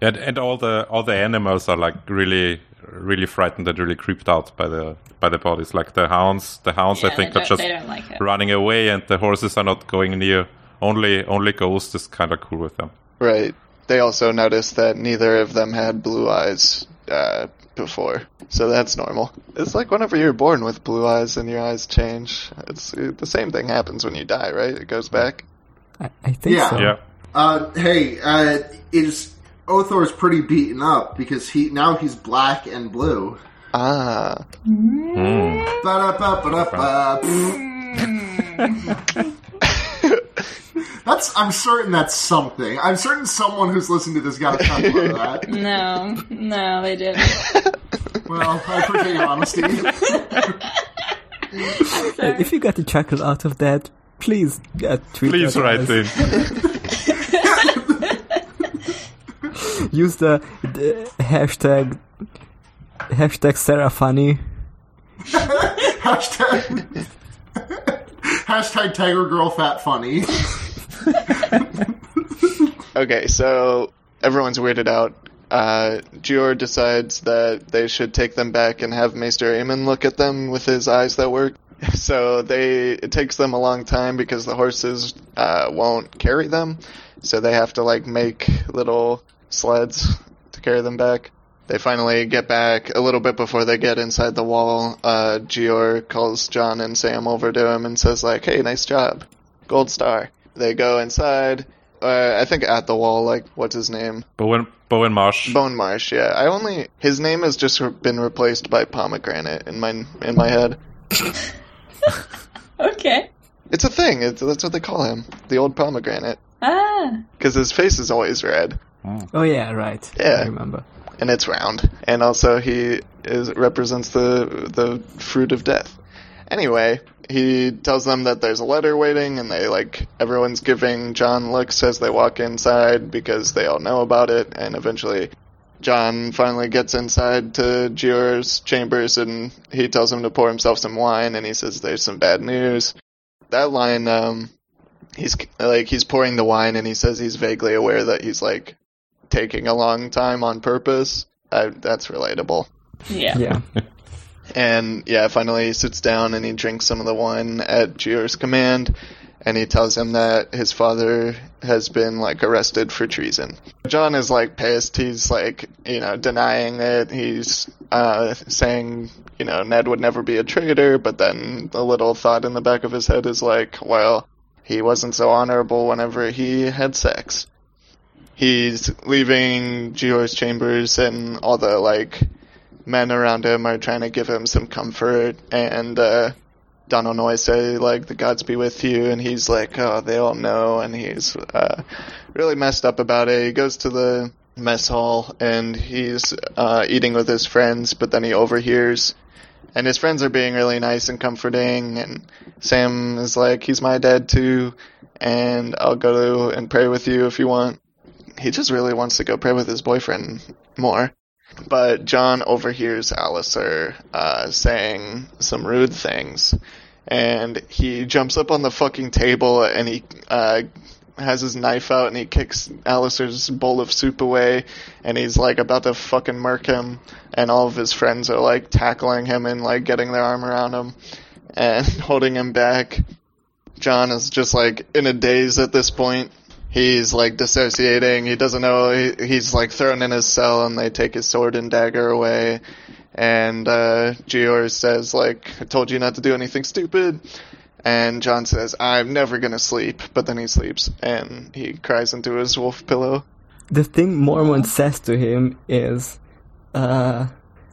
And and all the all the animals are like really really frightened and really creeped out by the by the bodies. Like the hounds, the hounds I think are just like running away, and the horses are not going near. Only only Ghost is kind of cool with them. right. They also noticed that neither of them had blue eyes uh, before, so that's normal. It's like whenever you're born with blue eyes and your eyes change. It's the same thing happens when you die, right? It goes back. I, I think Yeah. so. Yeah. Uh, hey, uh, is Othor's pretty beaten up because he now he's black and blue. Ah, Ba-da-ba-ba-da-ba. That's. I'm certain that's something. I'm certain someone who's listening to this got a chuckle out of that. No, no, they didn't. Well, I appreciate your honesty. If you got a chuckle out of that, please uh, tweet Please write us. in. Use the, the hashtag hashtag Sara Funny. Hashtag. Hashtag Tiger Girl Fat Funny. Okay, so everyone's weirded out. Uh, Jeor decides that they should take them back and have Maester Aemon look at them with his eyes that work. So they it takes them a long time because the horses uh, won't carry them, so they have to like make little sleds to carry them back. They finally get back a little bit before they get inside the wall. Uh, Jeor calls Jon and Sam over to him and says like, "Hey, nice job, gold star." They go inside. Uh, I think at the wall, like what's his name? Bowen Bowen Marsh. Bone Marsh. Yeah, I only his name has just been replaced by pomegranate in my in my head. Okay. It's a thing. It's, that's what they call him, the old pomegranate, Ah. because his face is always red Oh yeah, right. Yeah. I remember. And it's round, and also he is represents the the fruit of death. Anyway, he tells them that there's a letter waiting, and they like everyone's giving Jon looks as they walk inside because they all know about it, and eventually. Jon finally gets inside to Jeor's chambers and he tells him to pour himself some wine and he says there's some bad news. That line, um, he's like he's pouring the wine and he says he's vaguely aware that he's like taking a long time on purpose. I, that's relatable. Yeah. Yeah. And yeah, finally he sits down and he drinks some of the wine at Jeor's command, and he tells him that his father has been like arrested for treason. Jon is like pissed. He's like, you know, denying it. He's uh, saying, you know, Ned would never be a traitor, but then a little thought in the back of his head is like, well, he wasn't so honorable whenever he had sex. He's leaving Jeor's chambers and all the like men around him are trying to give him some comfort. And uh Donal Noye say like the gods be with you. And he's like oh they all know. And he's uh really messed up about it. He goes to the mess hall and he's uh eating with his friends but then he overhears. And his friends are being really nice and comforting. And Sam is like he's my dad too. And I'll go to and pray with you if you want. He just really wants to go pray with his boyfriend more but Jon overhears Alliser uh, saying some rude things, and he jumps up on the fucking table and he uh, has his knife out and he kicks Alliser's bowl of soup away, and he's like about to fucking murk him, and all of his friends are like tackling him and like getting their arm around him and holding him back. Jon is just like in a daze at this point he's like dissociating. He doesn't know. He, he's like thrown in his cell, and they take his sword and dagger away. And uh, Jeor says, like, "I told you not to do anything stupid." And Jon says, "I'm never gonna sleep." But then he sleeps, and he cries into his wolf pillow. The thing Mormont says to him is, uh,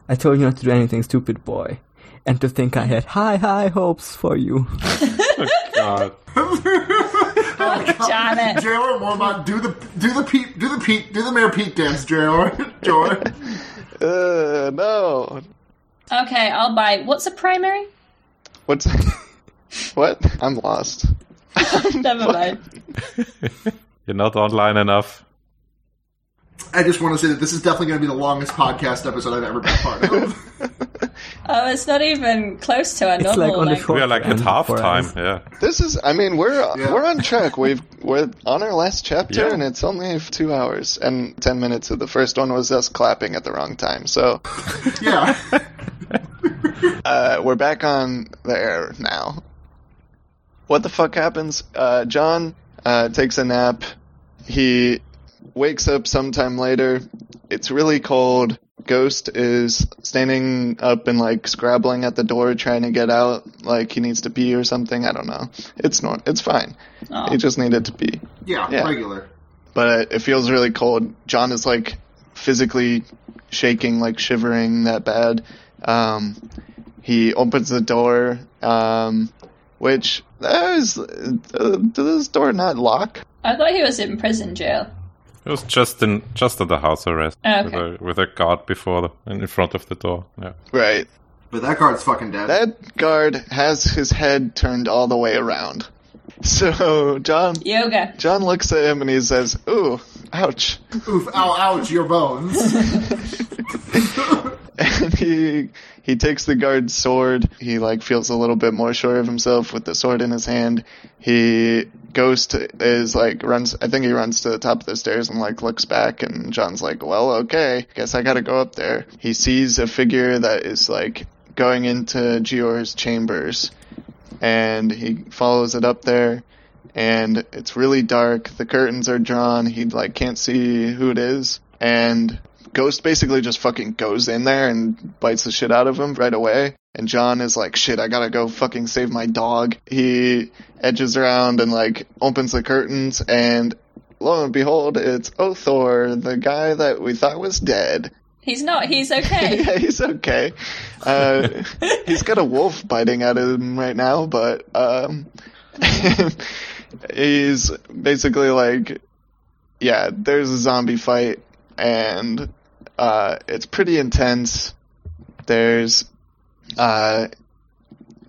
I told you not to do anything stupid, boy. And to think I had high, high hopes for you. oh, God. Janet. Jailer Mormont, do the do the Pete do the Pete do the Mayor Pete dance, Jailer. Joy. Uh, no. Okay, I'll buy. What's a primary? What's what? I'm lost. Never mind. You're not online enough. I just want to say that this is definitely going to be the longest podcast episode I've ever been part of. Oh, it's not even close to a It's normal like on the length. We are like at end for halftime. Yeah. This is. I mean, we're Yeah. we're on track. We've we're on our last chapter, Yeah. and it's only two hours and ten minutes. Of the first one was us clapping at the wrong time. So yeah. uh, we're back on the air now. What the fuck happens? Uh, Jon uh, takes a nap. He wakes up sometime later. It's really cold. Ghost is standing up and like scrabbling at the door, trying to get out, like he needs to pee or something. I don't know. It's not. It's fine. Oh. He just needed to pee. Yeah, Yeah. regular. But it feels really cold. Jon is like physically shaking, like shivering that bad. Um, he opens the door, um, which that is, uh, does this door not lock? I thought he was in prison jail. It was just in just at the house arrest oh, Okay. with a with a guard before the, in front of the door. Yeah. Right. But that guard's fucking dead. That guard has his head turned all the way around. So Jon, Yoga. Jon looks at him and he says, "Ooh, ouch." Oof, ow, ouch, your bones. and he he takes the guard's sword. He like feels a little bit more sure of himself with the sword in his hand. He goes to is like runs. I think he runs to the top of the stairs and like looks back. And Jon's like, "Well, okay, guess I got to go up there." He sees a figure that is like going into Jeor's chambers, and he follows it up there. And it's really dark. The curtains are drawn. He like can't see who it is. And Ghost basically just fucking goes in there and bites the shit out of him right away. And Jon is like, shit, I gotta go fucking save my dog. He edges around and like opens the curtains and lo and behold, it's Othor, the guy that we thought was dead. He's not. He's okay. yeah, he's okay. Uh, he's got a wolf biting at him right now, but um, he's basically like, yeah, there's a zombie fight, and uh, it's pretty intense. There's, uh,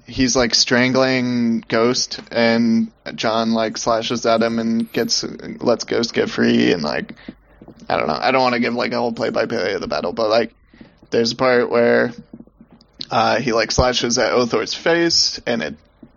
he's like strangling Ghost, and John like slashes at him and gets lets Ghost get free, and like, I don't know. I don't want to give like a whole play-by-play of the battle, but like, there's a part where uh, he like slashes at Othor's face, and it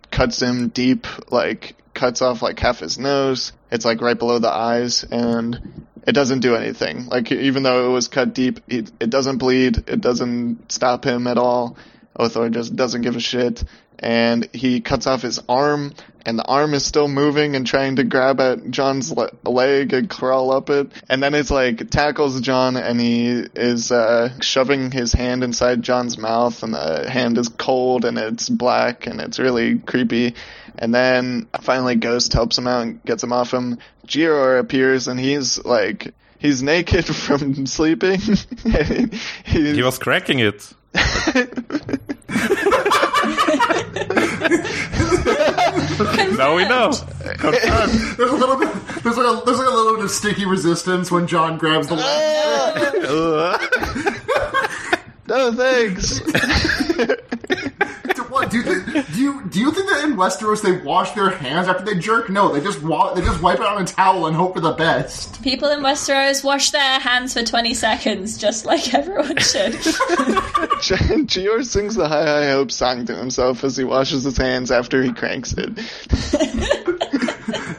cuts him deep, like cuts off like half his nose. It's like right below the eyes, and it doesn't do anything. Like even though it was cut deep, it, it doesn't bleed. It doesn't stop him at all. Othor just doesn't give a shit, and he cuts off his arm, and the arm is still moving and trying to grab at Jon's le- leg and crawl up it, and then it's like tackles Jon, and he is uh, shoving his hand inside Jon's mouth, and the hand is cold and it's black and it's really creepy. And then finally Ghost helps him out and gets him off him. Jeor appears and he's like he's naked from sleeping. He was cracking it. now we know. There's a little bit. There's like a there's like a little bit of sticky resistance when Jon grabs the. No thanks. What do you think? Do you do you think that in Westeros they wash their hands after they jerk? No, they just wa- they just wipe it on a towel and hope for the best. People in Westeros wash their hands for 20 seconds, just like everyone should. Jeor sings the High High Hope song to himself as he washes his hands after he cranks it.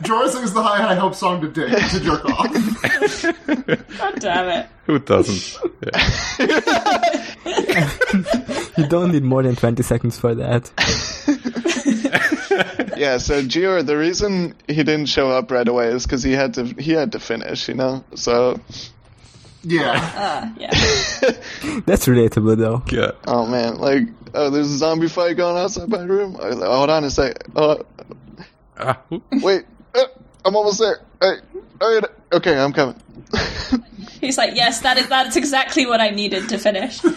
Jorah sings the High High Hope song to Dick to jerk off. God damn it. Who doesn't? Yeah. You don't need more than 20 seconds for that. Yeah, so Jeor, the reason he didn't show up right away is because he had to he had to finish, you know. So, Yeah, Uh, yeah. That's relatable though. yeah. oh man, like, oh, there's a zombie fight going outside my room. Oh, hold on a sec. Oh, Ah, wait, uh, I'm almost there. Hey, all right, okay, I'm coming. He's like, yes, that is that's exactly what I needed to finish. All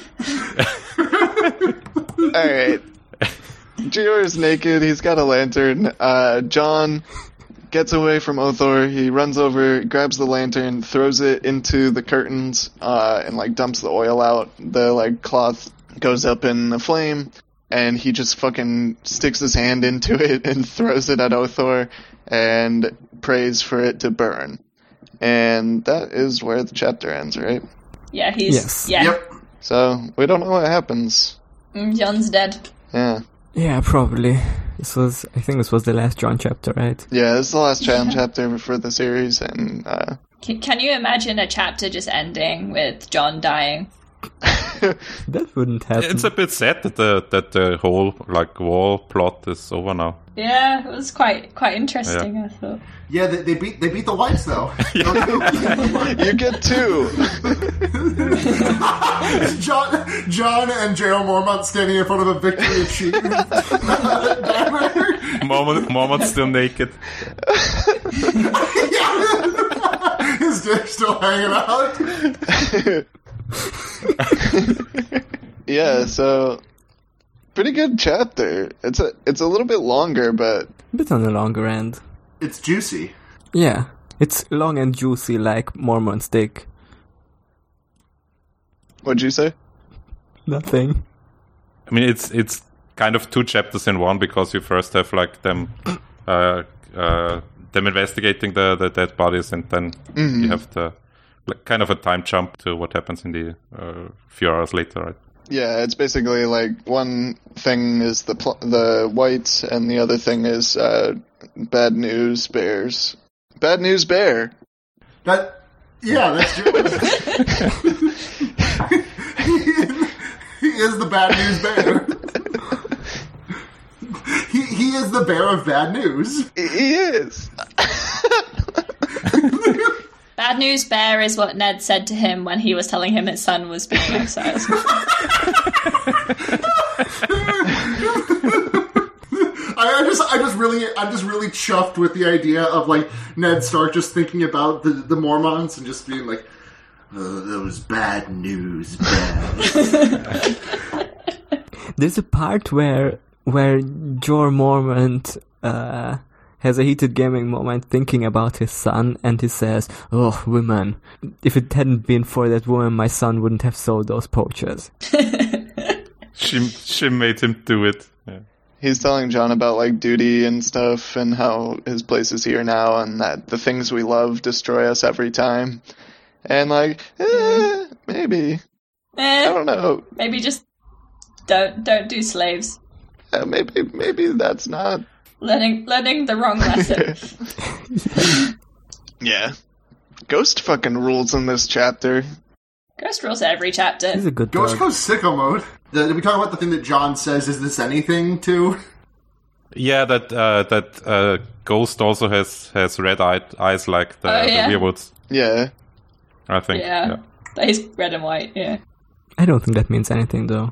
right. Jeor is naked. He's got a lantern. Uh, Jon gets away from Othor. He runs over, grabs the lantern, throws it into the curtains, uh, and like dumps the oil out. The like cloth goes up in the flame, and he just fucking sticks his hand into it and throws it at Othor and prays for it to burn. And that is where the chapter ends, right? Yeah, he's Yes. yeah. yep. So we don't know what happens. Mm, Jon's dead. Yeah. Yeah, probably. This was, I think this was the last Jon chapter, right? Yeah, this is the last cha- chapter for the series, and uh, Can, can you imagine a chapter just ending with Jon dying? That wouldn't happen. It's a bit sad that the that the whole like war plot is over now. Yeah, it was quite quite interesting. I thought. Yeah, they, they beat they beat the wights though. you get two. Jon Jon and Gerald Mormont standing in front of a victory achieved Mormont Mormon, Mormon's still naked. His dick's still hanging out. yeah, so pretty good chapter. It's a it's a little bit longer, but a bit on the longer end. It's juicy. Yeah, it's long and juicy like Mormon steak. what'd you say? Nothing. I mean, it's it's kind of two chapters in one because you first have like them, uh, uh, them investigating the, the dead bodies, and then you have the like, kind of a time jump to what happens in the uh, few hours later, right? Yeah, it's basically like one thing is the pl- the wights, and the other thing is uh, bad news bears. Bad news bear. That yeah, that's true. he is the bad news bear. he he is the bear of bad news. He he is. Bad news bear is what Ned said to him when he was telling him his son was being exiled. I, I just I just really I'm just really chuffed with the idea of like Ned Stark just thinking about the the Mormons and just being like, oh, those bad news bears. There's a part where where Jeor Mormont uh, has a heated gaming moment thinking about his son, and he says, "Oh, women! If it hadn't been for that woman, my son wouldn't have sold those poachers." She she made him do it. Yeah. He's telling Jon about like duty and stuff, and how his place is here now, and that the things we love destroy us every time. And like, eh, maybe I eh, don't know. maybe just don't don't do slaves. Uh, maybe maybe that's not. Learning learning the wrong lesson. Yeah. Ghost fucking rules in this chapter. Ghost rules every chapter. He's a good Ghost dog. goes sicko mode. The- Did we talk about the thing that Jon says? Is this anything? Too. Yeah, that uh, that uh, Ghost also has has red eye- eyes like the, Oh, yeah. the Weirwoods. Yeah. I think. Yeah. He's red and white, yeah. I don't think that means anything though.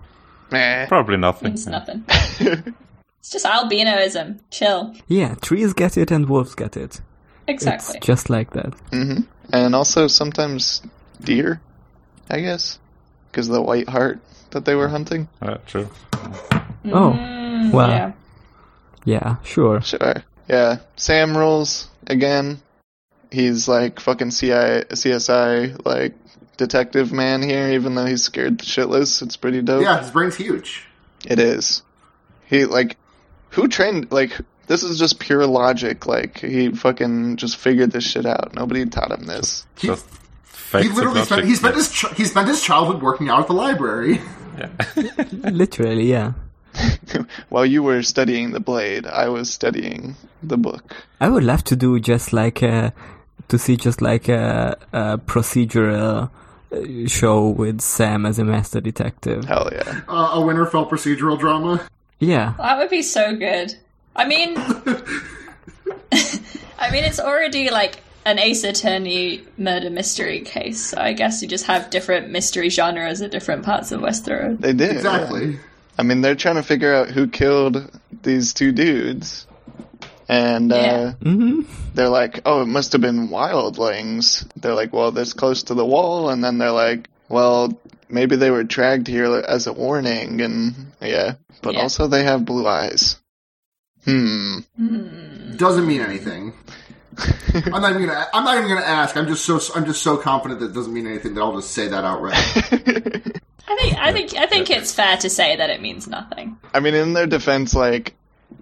Meh. Probably nothing. Means nothing. it's just albinoism. Chill. Yeah, trees get it and wolves get it. Exactly. It's just like that. hmm And also sometimes deer, I guess, because the white hart that they were hunting. Uh, true. Oh, Mm, well, yeah. yeah, sure. Sure. Yeah. Sam rules again. He's like fucking CI, CSI like detective man here, even though he's scared shitless. It's pretty dope. Yeah, his brain's huge. It is. He like who trained like this is just pure logic. Like he fucking just figured this shit out. Nobody taught him this. He, Just he literally spent he spent his he spent his childhood working out at the library. Yeah. Literally, yeah. While you were studying the blade, I was studying the book. I would love to do just like a, to see just like a, a procedural uh, show with Sam as a master detective. Hell yeah. Uh, a Winterfell procedural drama. Yeah, That would be so good. I mean, I mean, it's already like an Ace Attorney murder mystery case. So I guess you just have different mystery genres at different parts of Westeros. They did. Exactly. I mean, they're trying to figure out who killed these two dudes. And uh, Yeah. hmm they're like, oh, it must have been wildlings. They're like, well, this close to the wall. And then they're like, well, maybe they were dragged here as a warning. And yeah, but Yeah. also they have blue eyes. Hmm. Doesn't mean anything. I'm not even gonna. I'm not even gonna ask. I'm just so. I'm just so confident that it doesn't mean anything that I'll just say that outright. I think, I think, I think it's fair to say that it means nothing. I mean, in their defense, like,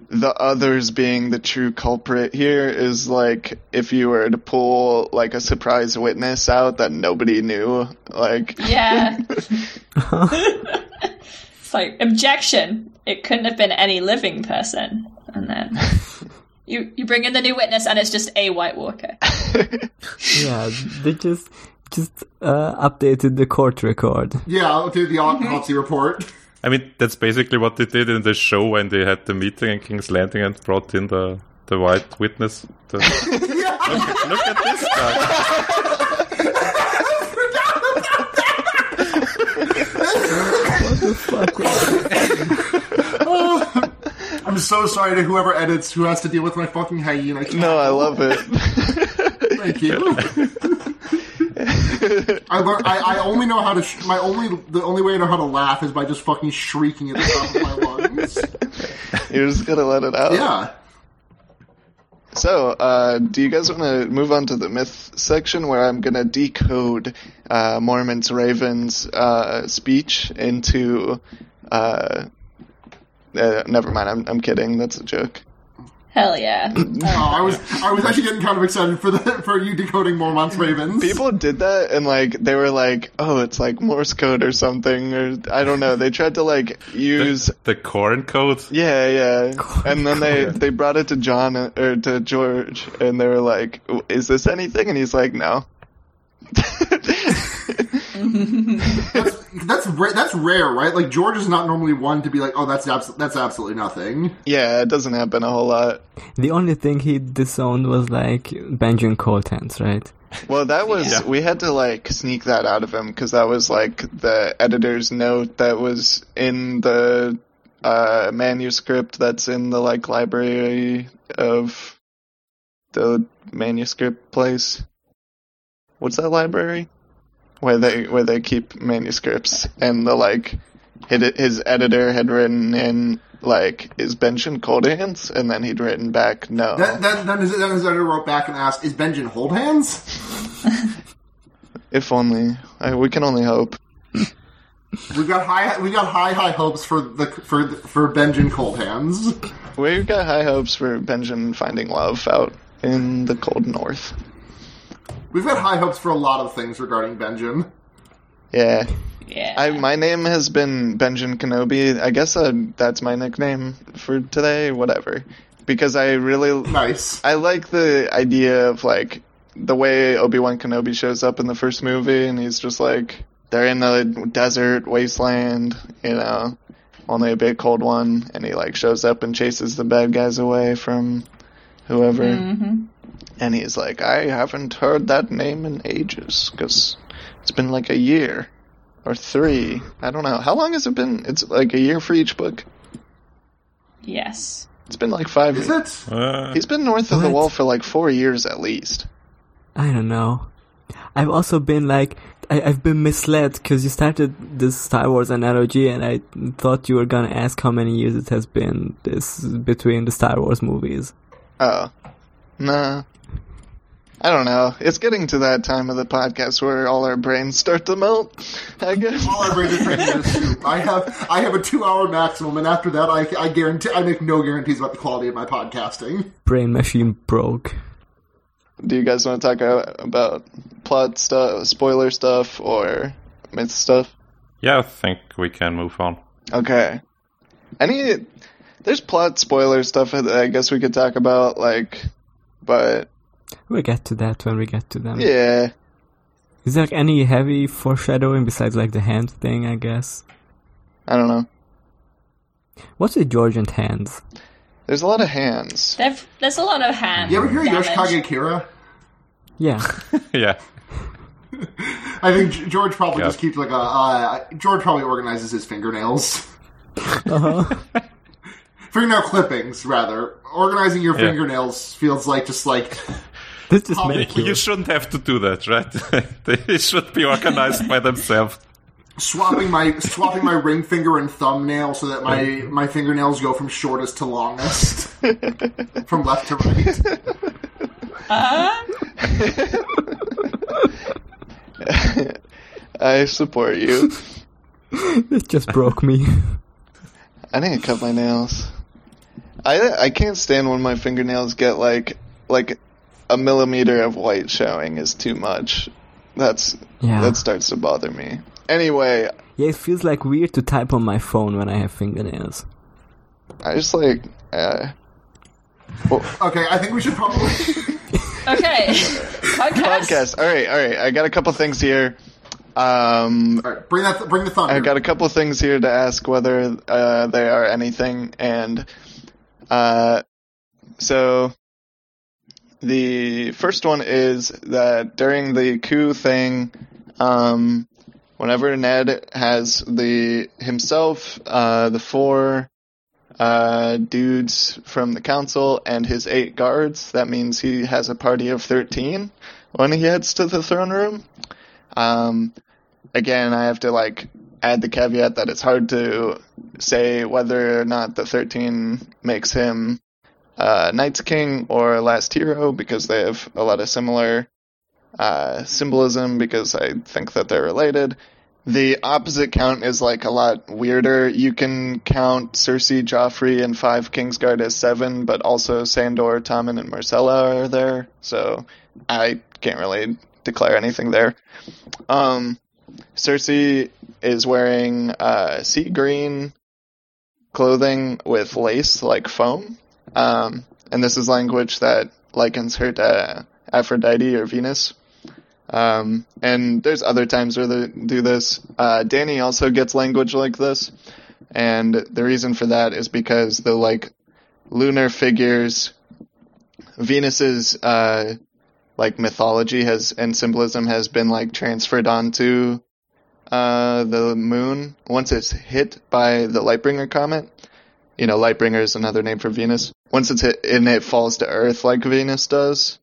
the others being the true culprit here is like if you were to pull like a surprise witness out that nobody knew, like Yeah. it's like objection. It couldn't have been any living person, and then you you bring in the new witness, and it's just a White Walker. yeah. They just just uh, updated the court record. yeah, I'll do the autopsy report. I mean, that's basically what they did in the show when they had the meeting in King's Landing and brought in the the white witness. The- look, look at this guy. I'm so sorry to whoever edits who has to deal with my fucking hyena. no, I love it. Thank you. I, learn, I I only know how to. Sh- my only the only way I know how to laugh is by just fucking shrieking at the top of my lungs. You're just gonna let it out. Yeah. So, uh, do you guys want to move on to the myth section where I'm gonna decode uh, Mormont's Raven's uh, speech into? Uh, uh, never mind. I'm I'm kidding. That's a joke. Hell yeah! Oh, I was I was actually getting kind of excited for the for you decoding Mormont's ravens. People did that and like they were like, oh, it's like Morse code or something, or I don't know. They tried to like use. The corn code. Yeah, yeah, and then they they brought it to John uh, or to George, and they were like, "Is this anything?" And he's like, "No." That's ra- that's rare, right? Like George is not normally one to be like, oh, that's abs- that's absolutely nothing. yeah, it doesn't happen a whole lot. The only thing he disowned was like Benjamin Coltans, right? Well, that was Yeah. we had to like sneak that out of him because that was like the editor's note that was in the uh, manuscript that's in the like library of the manuscript place. What's that library? Where they where they keep manuscripts and the like his, his editor had written in like is Benjamin cold hands and then he'd written back no. Then then then his, then his editor wrote back and asked, "Is Benjamin hold hands?" if only I, we can only hope. We got high we got high high hopes for the for for Benjamin cold hands. We've got high hopes for Benjamin finding love out in the cold north. We've got high hopes for a lot of things regarding Benjamin. Yeah. Yeah, I my name has been Benjamin Kenobi. I guess uh, that's my nickname for today, whatever. Because I really Nice. I like the idea of like the way Obi Wan Kenobi shows up in the first movie, and he's just like they're in the desert wasteland, you know, only a big cold one, and he like shows up and chases the bad guys away from whoever, and he's like, I haven't heard that name in ages because it's been like a year or three. I don't know how long has it been. It's like a year for each book. Yes. It's been like five. Is years. it? Uh, He's been north of the wall for like four years at least. I don't know. I've also been like, I, I've been misled because you started this Star Wars analogy, and I thought you were gonna ask how many years it has been this between the Star Wars movies. Oh, nah. I don't know. It's getting to that time of the podcast where all our brains start to melt. I guess. All I bring is turning into soup. I have I have a two hour maximum, and after that, I, I guarantee I make no guarantees about the quality of my podcasting. Brain machine broke. Do you guys want to talk about plot stuff, spoiler stuff, or myth stuff? yeah, I think we can move on. Okay. Any? There's plot spoiler stuff that I guess we could talk about, like, but We'll get to that when we get to them. yeah. Is there any heavy foreshadowing besides like the hand thing? I guess. I don't know. What's with George and hands? There's a lot of hands. They've, there's a lot of hands. You ever hear damage. Yoshikage Kira? Yeah. yeah. I think George probably Yeah. just keeps like a uh, George probably organizes his fingernails. Uh-huh. Fingernail clippings, rather. Organizing your Yeah. fingernails feels like just like This just Oh, make You you. shouldn't have to do that, right? they should be organized by themselves. swapping my swapping my ring finger and thumbnail so that my my fingernails go from shortest to longest, from left to right. Uh-huh. I support you. It just broke me. I need to cut my nails. I I can't stand when my fingernails get like like a millimeter of white showing is too much. That's Yeah. that starts to bother me. Anyway, Yeah, it feels like weird to type on my phone when I have fingernails. I just like uh, Okay, I think we should probably. Okay. Podcast. podcast. All right, all right. I got a couple things here. Um, All right, bring that. Bring the thunder. I got a couple things here to ask whether uh, they are anything, and uh, so the first one is that during the coup thing, um, whenever Ned has the himself, uh, the four uh, dudes from the council, and his eight guards, that means he has a party of thirteen when he heads to the throne room. Um, again, I have to like add the caveat that it's hard to say whether or not the 13 makes him uh, Night's King or Last Hero because they have a lot of similar uh, symbolism because I think that they're related. The opposite count is like a lot weirder. You can count Cersei, Joffrey, and five Kingsguard as seven, but also Sandor, Tommen, and Myrcella are there, so I can't really declare anything there. Um, Cersei is wearing uh, sea green clothing with lace like foam. Um, and this is language that likens her to Aphrodite or Venus. Um, and there's other times where they do this. Uh, Dany also gets language like this. And the reason for that is because the like lunar figures, Venus's, uh, like mythology has and symbolism has been like transferred onto uh, the moon once it's hit by the Lightbringer comet. You know, Lightbringer is another name for Venus. Once it's hit and it falls to Earth like Venus does,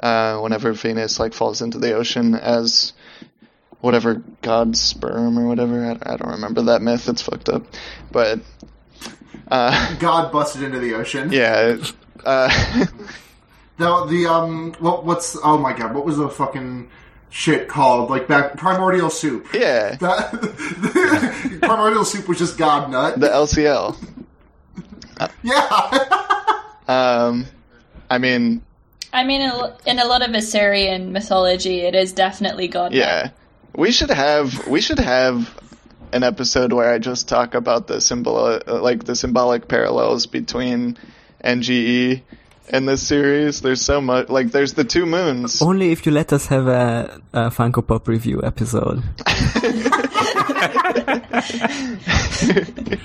uh, whenever Venus like falls into the ocean as whatever god's sperm or whatever. I, I don't remember that myth. It's fucked up, but uh, God busted into the ocean. yeah. Uh, Now the um, what what's oh my god, what was the fucking shit called? Like back primordial soup. yeah, That primordial soup was just God nut. the LCL. Yeah. Um, I mean, I mean, in a- in a lot of Assyrian mythology, it is definitely God. Yeah, we should have we should have an episode where I just talk about the symbol like the symbolic parallels between NGE in this series. There's so much. Like, there's the two moons. Only if you let us have a, a Funko Pop review episode.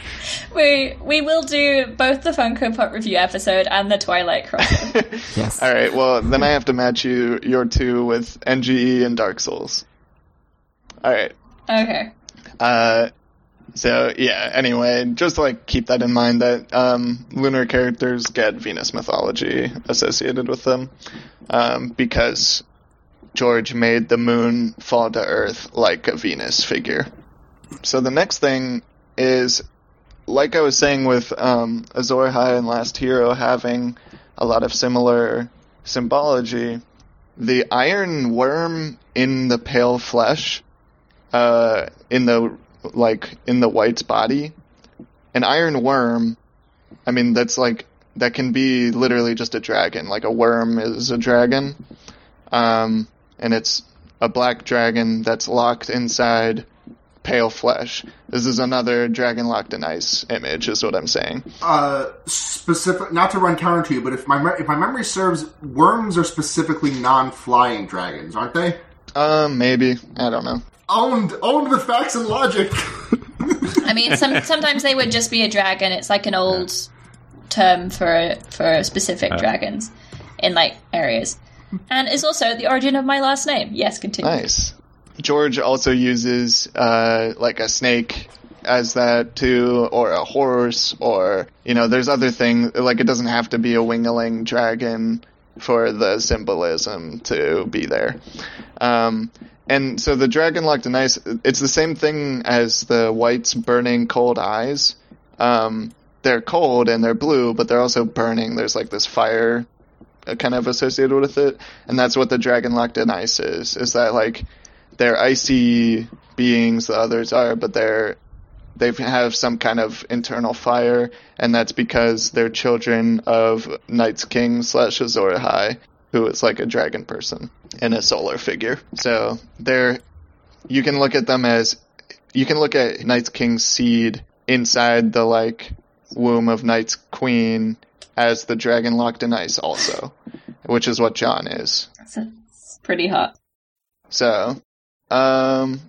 We we will do both the Funko Pop review episode and the Twilight crossover. Yes. All right. Well, then I have to match you your two with NGE and Dark Souls. All right. okay. Uh, so yeah. Anyway, just like keep that in mind that um, lunar characters get Venus mythology associated with them, um, because George made the moon fall to Earth like a Venus figure. So the next thing is, like I was saying with um, Azor Ahai and Last Hero having a lot of similar symbology, the iron worm in the pale flesh, uh, in the like in the wight's body, an iron worm. I mean, that's like that can be literally just a dragon. Like a worm is a dragon, um, and it's a black dragon that's locked inside pale flesh. This is another dragon locked in ice image, is what I'm saying. Uh, specific, not to run counter to you, but if my if my memory serves, worms are specifically non-flying dragons, aren't they? Um, maybe I don't know. Owned, owned with facts and logic. I mean, some, sometimes they would just be a dragon. It's like an old term for for specific dragons in like areas, and it's also the origin of my last name. Yes, continue. Nice. George also uses uh, like a snake as that too, or a horse, or you know, there's other things. Like it doesn't have to be a wingling dragon for the symbolism to be there. Um, and so the dragon locked in ice, it's the same thing as the wight's burning cold eyes. Um, they're cold and they're blue, but they're also burning. There's like this fire uh, kind of associated with it, and that's what the dragon locked in ice is. Is that like they're icy beings, the others are, but they're they have some kind of internal fire, and that's because they're children of Night's King slash Azor Ahai, who is like a dragon person and a solar figure. So they're you can look at them as you can look at Night's King's seed inside the like womb of Night's Queen as the dragon locked in ice also, which is what Jon is. That's it's pretty hot. So, um,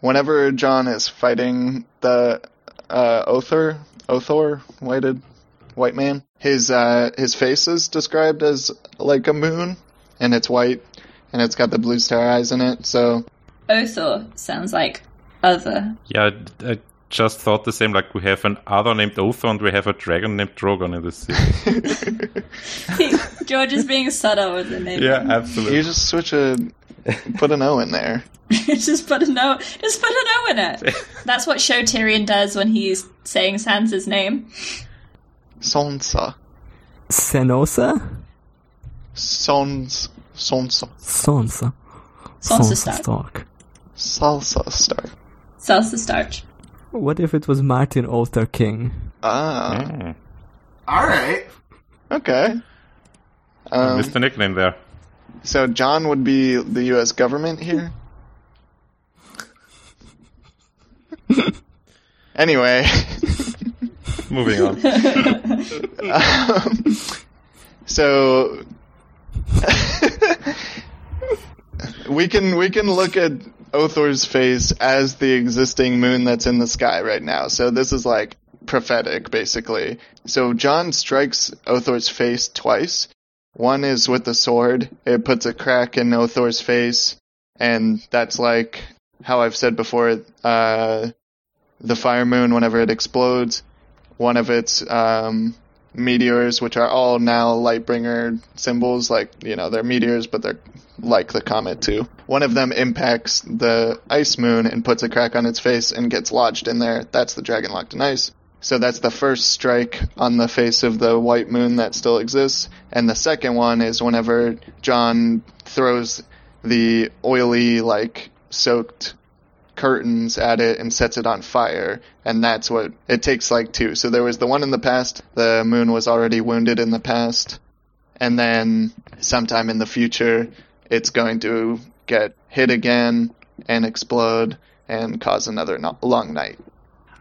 whenever Jon is fighting the uh, Othor, Othor, whited white man, his uh, his face is described as like a moon, and it's white, and it's got the blue star eyes in it. So, Othor sounds like other. Yeah, I, I just thought the same. Like we have an other named Othor and we have a dragon named Drogon in this series. George is being subtle with the name. yeah, absolutely. you just switch a put an O in there. just put a no. Just put an O in it. That's what Show Tyrion does when he's saying Sansa's name. Sonsa, Senosa? Sons, Sonsa, Sansa. Sansa Stark. Stark. Salsa Star. Sansa Stark. What if it was Martin Alter King? Ah, Mm. All right. okay. Um, Missed the nickname there. So Jon would be the U.S. government here. anyway, Moving on. um, so we can we can look at Othor's face as the existing moon that's in the sky right now. So this is like prophetic, basically. So Jon strikes Othor's face twice. One is with the sword. It puts a crack in Othor's face, and that's like how I've said before. Uh, the fire moon, whenever it explodes, one of its um, meteors, which are all now Lightbringer symbols, like you know they're meteors, but they're like the comet too. One of them impacts the ice moon and puts a crack on its face and gets lodged in there. That's the dragon locked in ice. So that's the first strike on the face of the white moon that still exists. And the second one is whenever Jon throws the oily, like, soaked curtains at it and sets it on fire. And that's what it takes like two. So there was the one in the past. The moon was already wounded in the past. And then sometime in the future, it's going to get hit again and explode and cause another no- long night.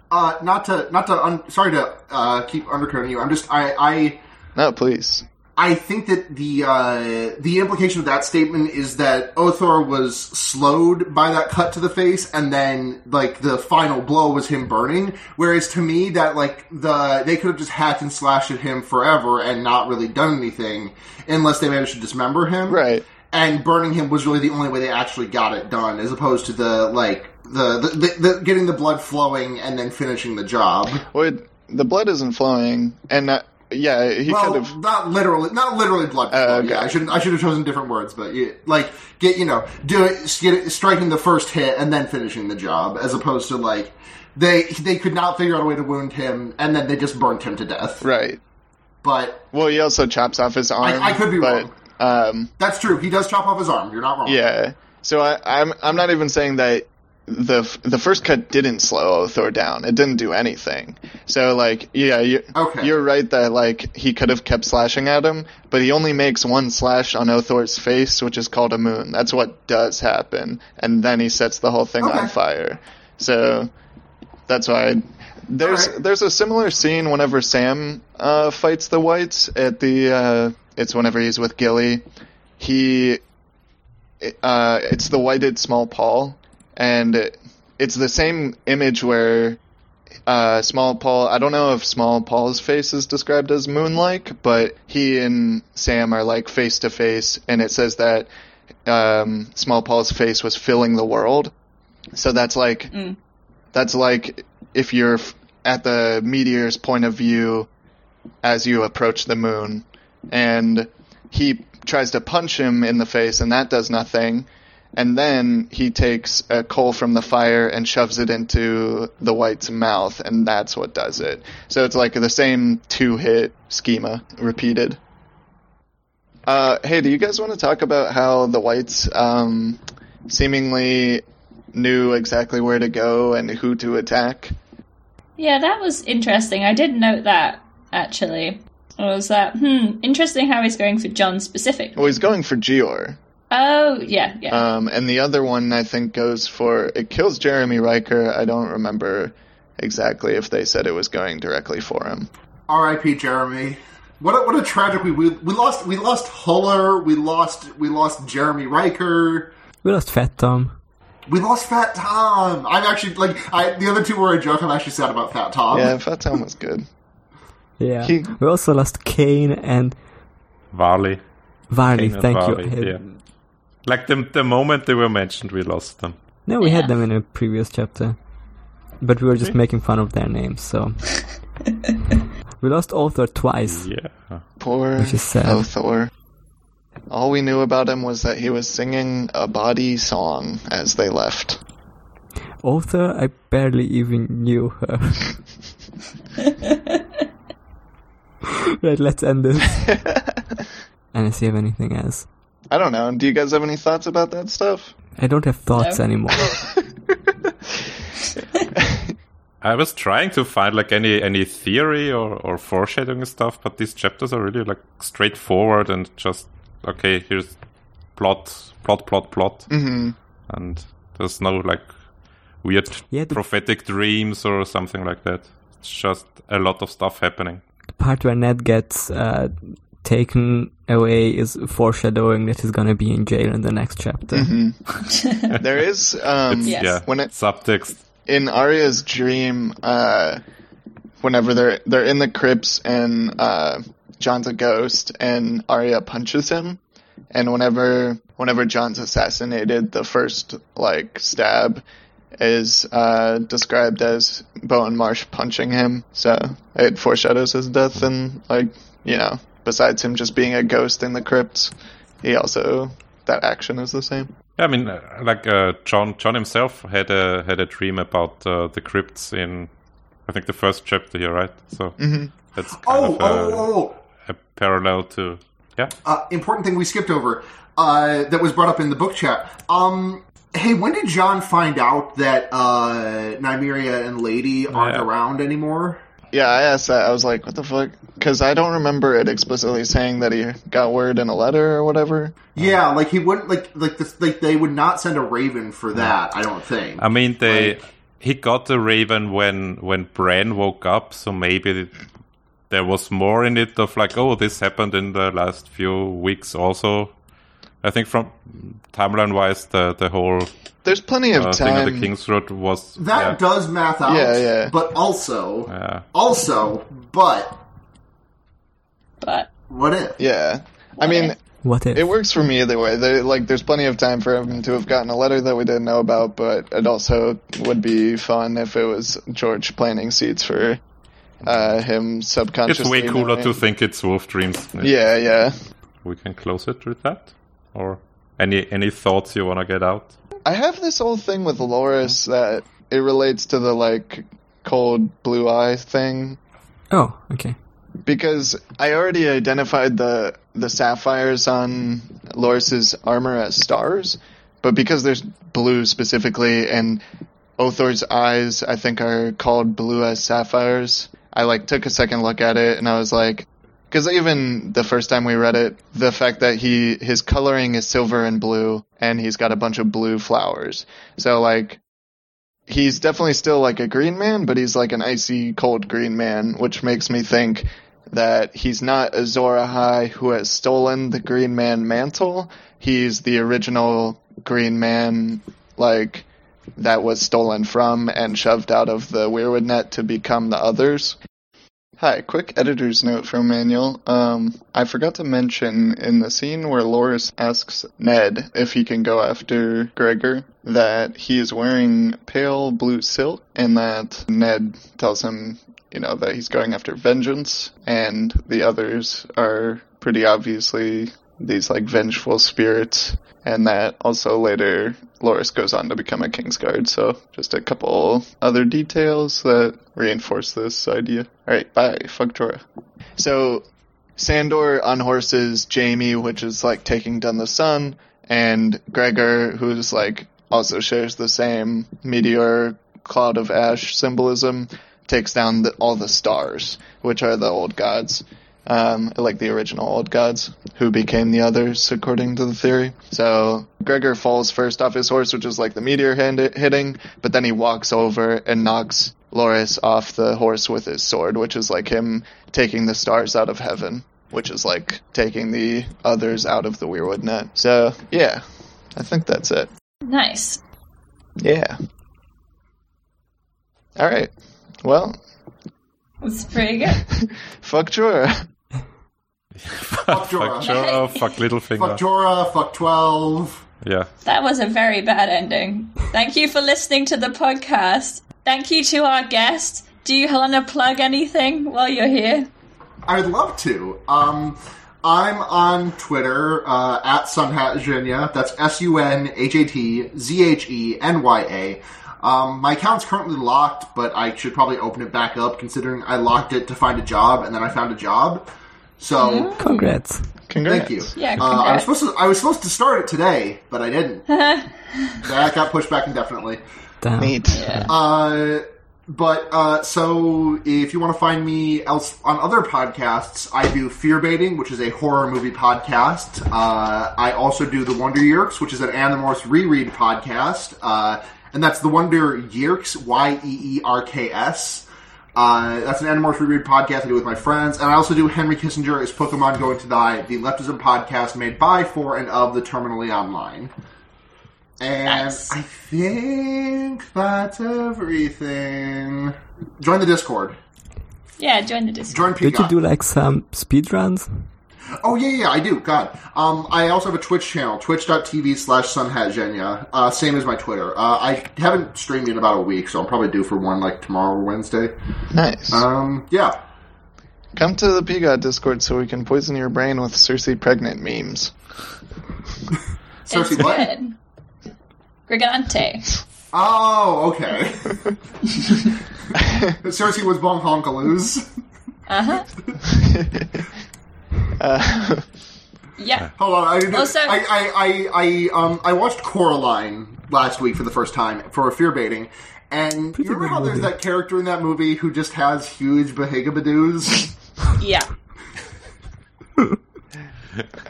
Uh, not to not to un- sorry to uh, keep undercutting you. I'm just I I No, please. I think that the uh, the implication of that statement is that Othor was slowed by that cut to the face, and then like the final blow was him burning. Whereas to me, that like the they could have just hacked and slashed at him forever and not really done anything, unless they managed to dismember him. Right. And burning him was really the only way they actually got it done, as opposed to the like the the, the, the getting the blood flowing and then finishing the job. Well, it, the blood isn't flowing, and uh, yeah, he well, could have. not literally, not literally blood. Uh, okay. Yeah, I should I should have chosen different words, but yeah, like get you know do it, get it, striking the first hit and then finishing the job, as opposed to like they they could not figure out a way to wound him and then they just burnt him to death. Right. But Well, he also chops off his arm. I could be but, wrong. Um, that's true. He does chop off his arm. You're not wrong. yeah. So I, I'm I'm not even saying that the the first cut didn't slow Othor down. It didn't do anything. So like yeah, you, Okay. you're right that like he could have kept slashing at him, but he only makes one slash on Othor's face, which is called a moon. That's what does happen, and then he sets the whole thing Okay. on fire. So that's why. There's Alright. there's a similar scene whenever Sam uh, fights the wights at the uh, it's whenever he's with Gilly. He uh, it's the whited small Paul, and it's the same image where uh, small Paul. I don't know if small Paul's face is described as moon-like, but he and Sam are like face to face, and it says that um, small Paul's face was filling the world. So that's like that's like if you're f- at the meteor's point of view as you approach the moon, and he tries to punch him in the face, and that does nothing. And then he takes a coal from the fire and shoves it into the wight's mouth, and that's what does it. So it's like the same two hit schema repeated. Uh, hey, do you guys want to talk about how the wights um, seemingly knew exactly where to go and who to attack? Yeah, that was interesting. I did note that actually. It was that hmm interesting how he's going for Jon specific. Well, he's going for Jeor. Oh yeah, yeah. Um, and the other one I think goes for it kills Jaremy Rykker. I don't remember exactly if they said it was going directly for him. R.I.P. Jeremy. What a, what a tragic we, we we lost we lost Hullen. We lost we lost Jaremy Rykker. We lost Fat Tom. We lost Fat Tom. I'm actually like I the other two were a joke. I'm actually sad about Fat Tom. Yeah, Fat Tom was good. Yeah. He- We also lost Cayn and Varly. Varly. Cayn and Thank Varly, you. yeah. Like the the moment they were mentioned, we lost them. No, we had them in a previous chapter. But we were just making fun of their names, so. we lost Othor twice. Yeah. Poor Which is sad. Othor. All we knew about him was that he was singing a body song as they left. Othor, I barely even knew her. right, let's end this. Unless you have anything else. I don't know. Do you guys have any thoughts about that stuff? I don't have thoughts No. anymore. I was trying to find like any any theory or, or foreshadowing stuff, but these chapters are really like straightforward and just okay. Here's plot, plot, plot, plot, hmm and there's no like weird Yeah, the- prophetic dreams or something like that. It's just a lot of stuff happening. the part where Ned gets uh, taken away is foreshadowing that he's gonna be in jail in the next chapter. There is um, Yes. Yeah, when it subtext. in Arya's dream, uh, whenever they're they're in the crypts and uh, Jon's a ghost and Arya punches him, and whenever whenever Jon's assassinated, the first like stab is uh, described as Bowen Marsh punching him, so it foreshadows his death and like you know, besides him just being a ghost in the crypts, he also that action is the same. Yeah, I mean, uh, like uh, Jon Jon himself had a had a dream about uh, the crypts in, I think the first chapter here, right? So that's kind Oh, of a, oh, oh, a parallel to yeah. uh, important thing we skipped over uh, that was brought up in the book chat. Um, hey, when did Jon find out that uh, Nymeria and Lady aren't Yeah. around anymore? Yeah, I asked that. I was like, what the fuck? Because I don't remember it explicitly saying that he got word in a letter or whatever. Yeah, like he wouldn't like like this, like they would not send a Raven for that. I don't think. I mean, they Like- he got the Raven when when Bran woke up, so maybe there was more in it of like, oh, this happened in the last few weeks also. I think from timeline wise, the the whole There's plenty of uh, thing on the time. King's Road was That yeah, does math out. Yeah, yeah. But also, yeah. also, but But what if? Yeah. I mean, What if? it works for me either way. There, like, there's plenty of time for him to have gotten a letter that we didn't know about, but it also would be fun if it was George planting seeds for uh, him It's way cooler knowing. to think it's Wolf Dreams. Yeah, yeah. We can close it with that, or any any thoughts you want to get out? I have this whole thing with Loras that it relates to the like cold blue eye thing oh, okay. because I already identified the the sapphires on Loras's armor as stars, but because there's blue specifically and Othor's eyes I think are called blue as sapphires, I like took a second look at it and I was like because even the first time we read it, the fact that he his coloring is silver and blue, and he's got a bunch of blue flowers. So like, he's definitely still like a green man, but he's like an icy cold green man, which makes me think that he's not Azor Ahai who has stolen the Green Man mantle. He's the original Green Man, like that was stolen from and shoved out of the Weirwood net to become the others. Hi, quick editor's note from Manuel. Um, I forgot to mention in the scene where Loras asks Ned if he can go after Gregor that he is wearing pale blue silk and that Ned tells him, you know, that he's going after vengeance and the others are pretty obviously these like vengeful spirits and that also later Loras goes on to become a Kingsguard. So just a couple other details that reinforce this idea. All right, bye. Fuck Jorah. So Sandor unhorses Jaime, which is like taking down the sun, and Gregor, who's like also shares the same meteor cloud of ash symbolism, takes down the, all the stars, which are the old gods um, like the original old gods, who became the others, according to the theory. So Gregor falls first off his horse, which is like the meteor hand hitting, but then he walks over and knocks Loras off the horse with his sword, which is like him taking the stars out of heaven, which is like taking the others out of the Weirwood net. So yeah, I think that's it. nice. Yeah. All right. Well, It's pretty good. fuck Jorah. Fuck Jorah. Fuck Jorah, fuck Littlefinger. Fuck Jorah, fuck 12. yeah. That was a very bad ending. Thank you for listening to the podcast. Thank you to our guest. Do you want to plug anything while you're here? I would love to. Um, I'm on Twitter uh, at Sunhatzhenya. That's S U N H A T Z H E N Y A. Um, my account's currently locked, but I should probably open it back up considering I locked it to find a job and then I found a job. So Congrats. Congrats. thank you. Yeah, Uh, I was supposed to I was supposed to start it today, but I didn't. that got pushed back indefinitely. Damn. Neat. Uh, but uh, so if you want to find me else on other podcasts, I do Fearbaiting, which is a horror movie podcast. Uh, I also do The Wonder Yeerks, which is an Animorphs reread podcast, uh, and that's The Wonder Yeerks, Y E E R K S. Uh, that's an Animorphs reread podcast I do with my friends, and I also do Henry Kissinger is Pokemon Going to Die, the leftism podcast made by, for, and of the Terminally Online. And Nice. I think that's everything. Join the Discord. Yeah, join the Discord. Join Did you do like some speed runs? Oh yeah, yeah, I do. God, um, I also have a Twitch channel, twitch.tv slash sunhatzhenya. Uh, same as my Twitter. Uh, I haven't streamed in about a week, so I'm probably due for one like tomorrow or Wednesday. Nice. Um, yeah. Come to the Pigot Discord so we can poison your brain with Cersei pregnant memes. Cersei, it's what? good. Gigante. Oh, okay. Cersei was Bong Honkaloos. Uh huh. Uh, Yeah. Hold on, I, Also- I, I, I, I, um, I watched Coraline last week for the first time for fear baiting, and Pretty you remember good how there's that character in that movie who just has huge bahigabadoos? Yeah.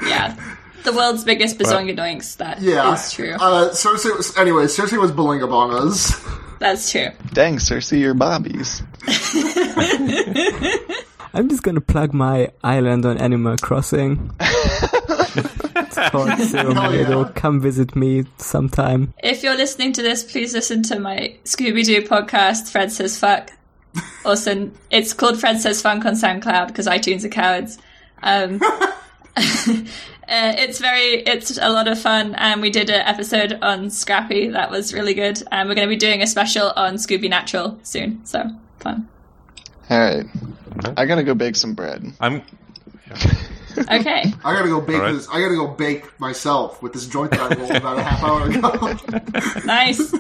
yeah. The world's biggest bazongadoinks. That is Yeah, true. Uh, Cersei. Was, anyway, Cersei was Balingabongas. That's true. dang, Cersei, your bobbies. I'm just gonna plug my island on Animal Crossing. it's called Zero Hell yeah. Come visit me sometime. If you're listening to this, please listen to my Scooby Doo podcast, Fred Says Fuck. Also, it's called Fred Says Funk on SoundCloud because iTunes are cowards. Um, uh, it's very, it's a lot of fun, and we did an episode on Scrappy that was really good, and we're going to be doing a special on Scooby Natural soon, so fun. All right, I gotta go bake some bread. I'm Okay, I gotta go bake All right. this. I gotta go bake myself with this joint that I rolled about a half hour ago. nice.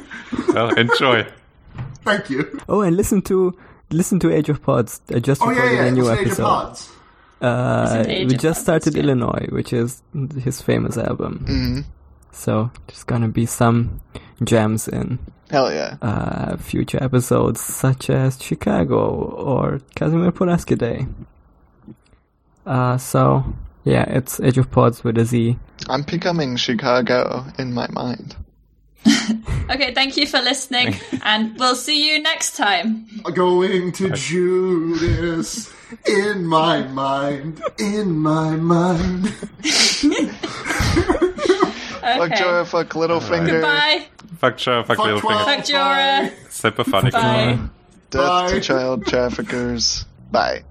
well, enjoy. Thank you. Oh, and listen to listen to Age of Podz. I just Oh recorded yeah, yeah. a new Listen to Age of episode. Podz. Uh, Listen to Age we of just Podz, started yeah. Illinois, which is his famous album. hmm So there's gonna be some gems in Hell yeah. uh, future episodes, such as Chicago or Casimir Pulaski Day. Uh, so yeah, it's Age of Podz with a Z. I'm becoming Chicago in my mind. Okay, thank you for listening, and we'll see you next time. Going to Judas in my mind, in my mind. Fuck Okay. Jorah, fuck Littlefinger. Bye. Fuck Joe, fuck, Fuck Littlefinger. Fuck Jorah. Super funny. Bye. Death Bye. to child traffickers. Bye.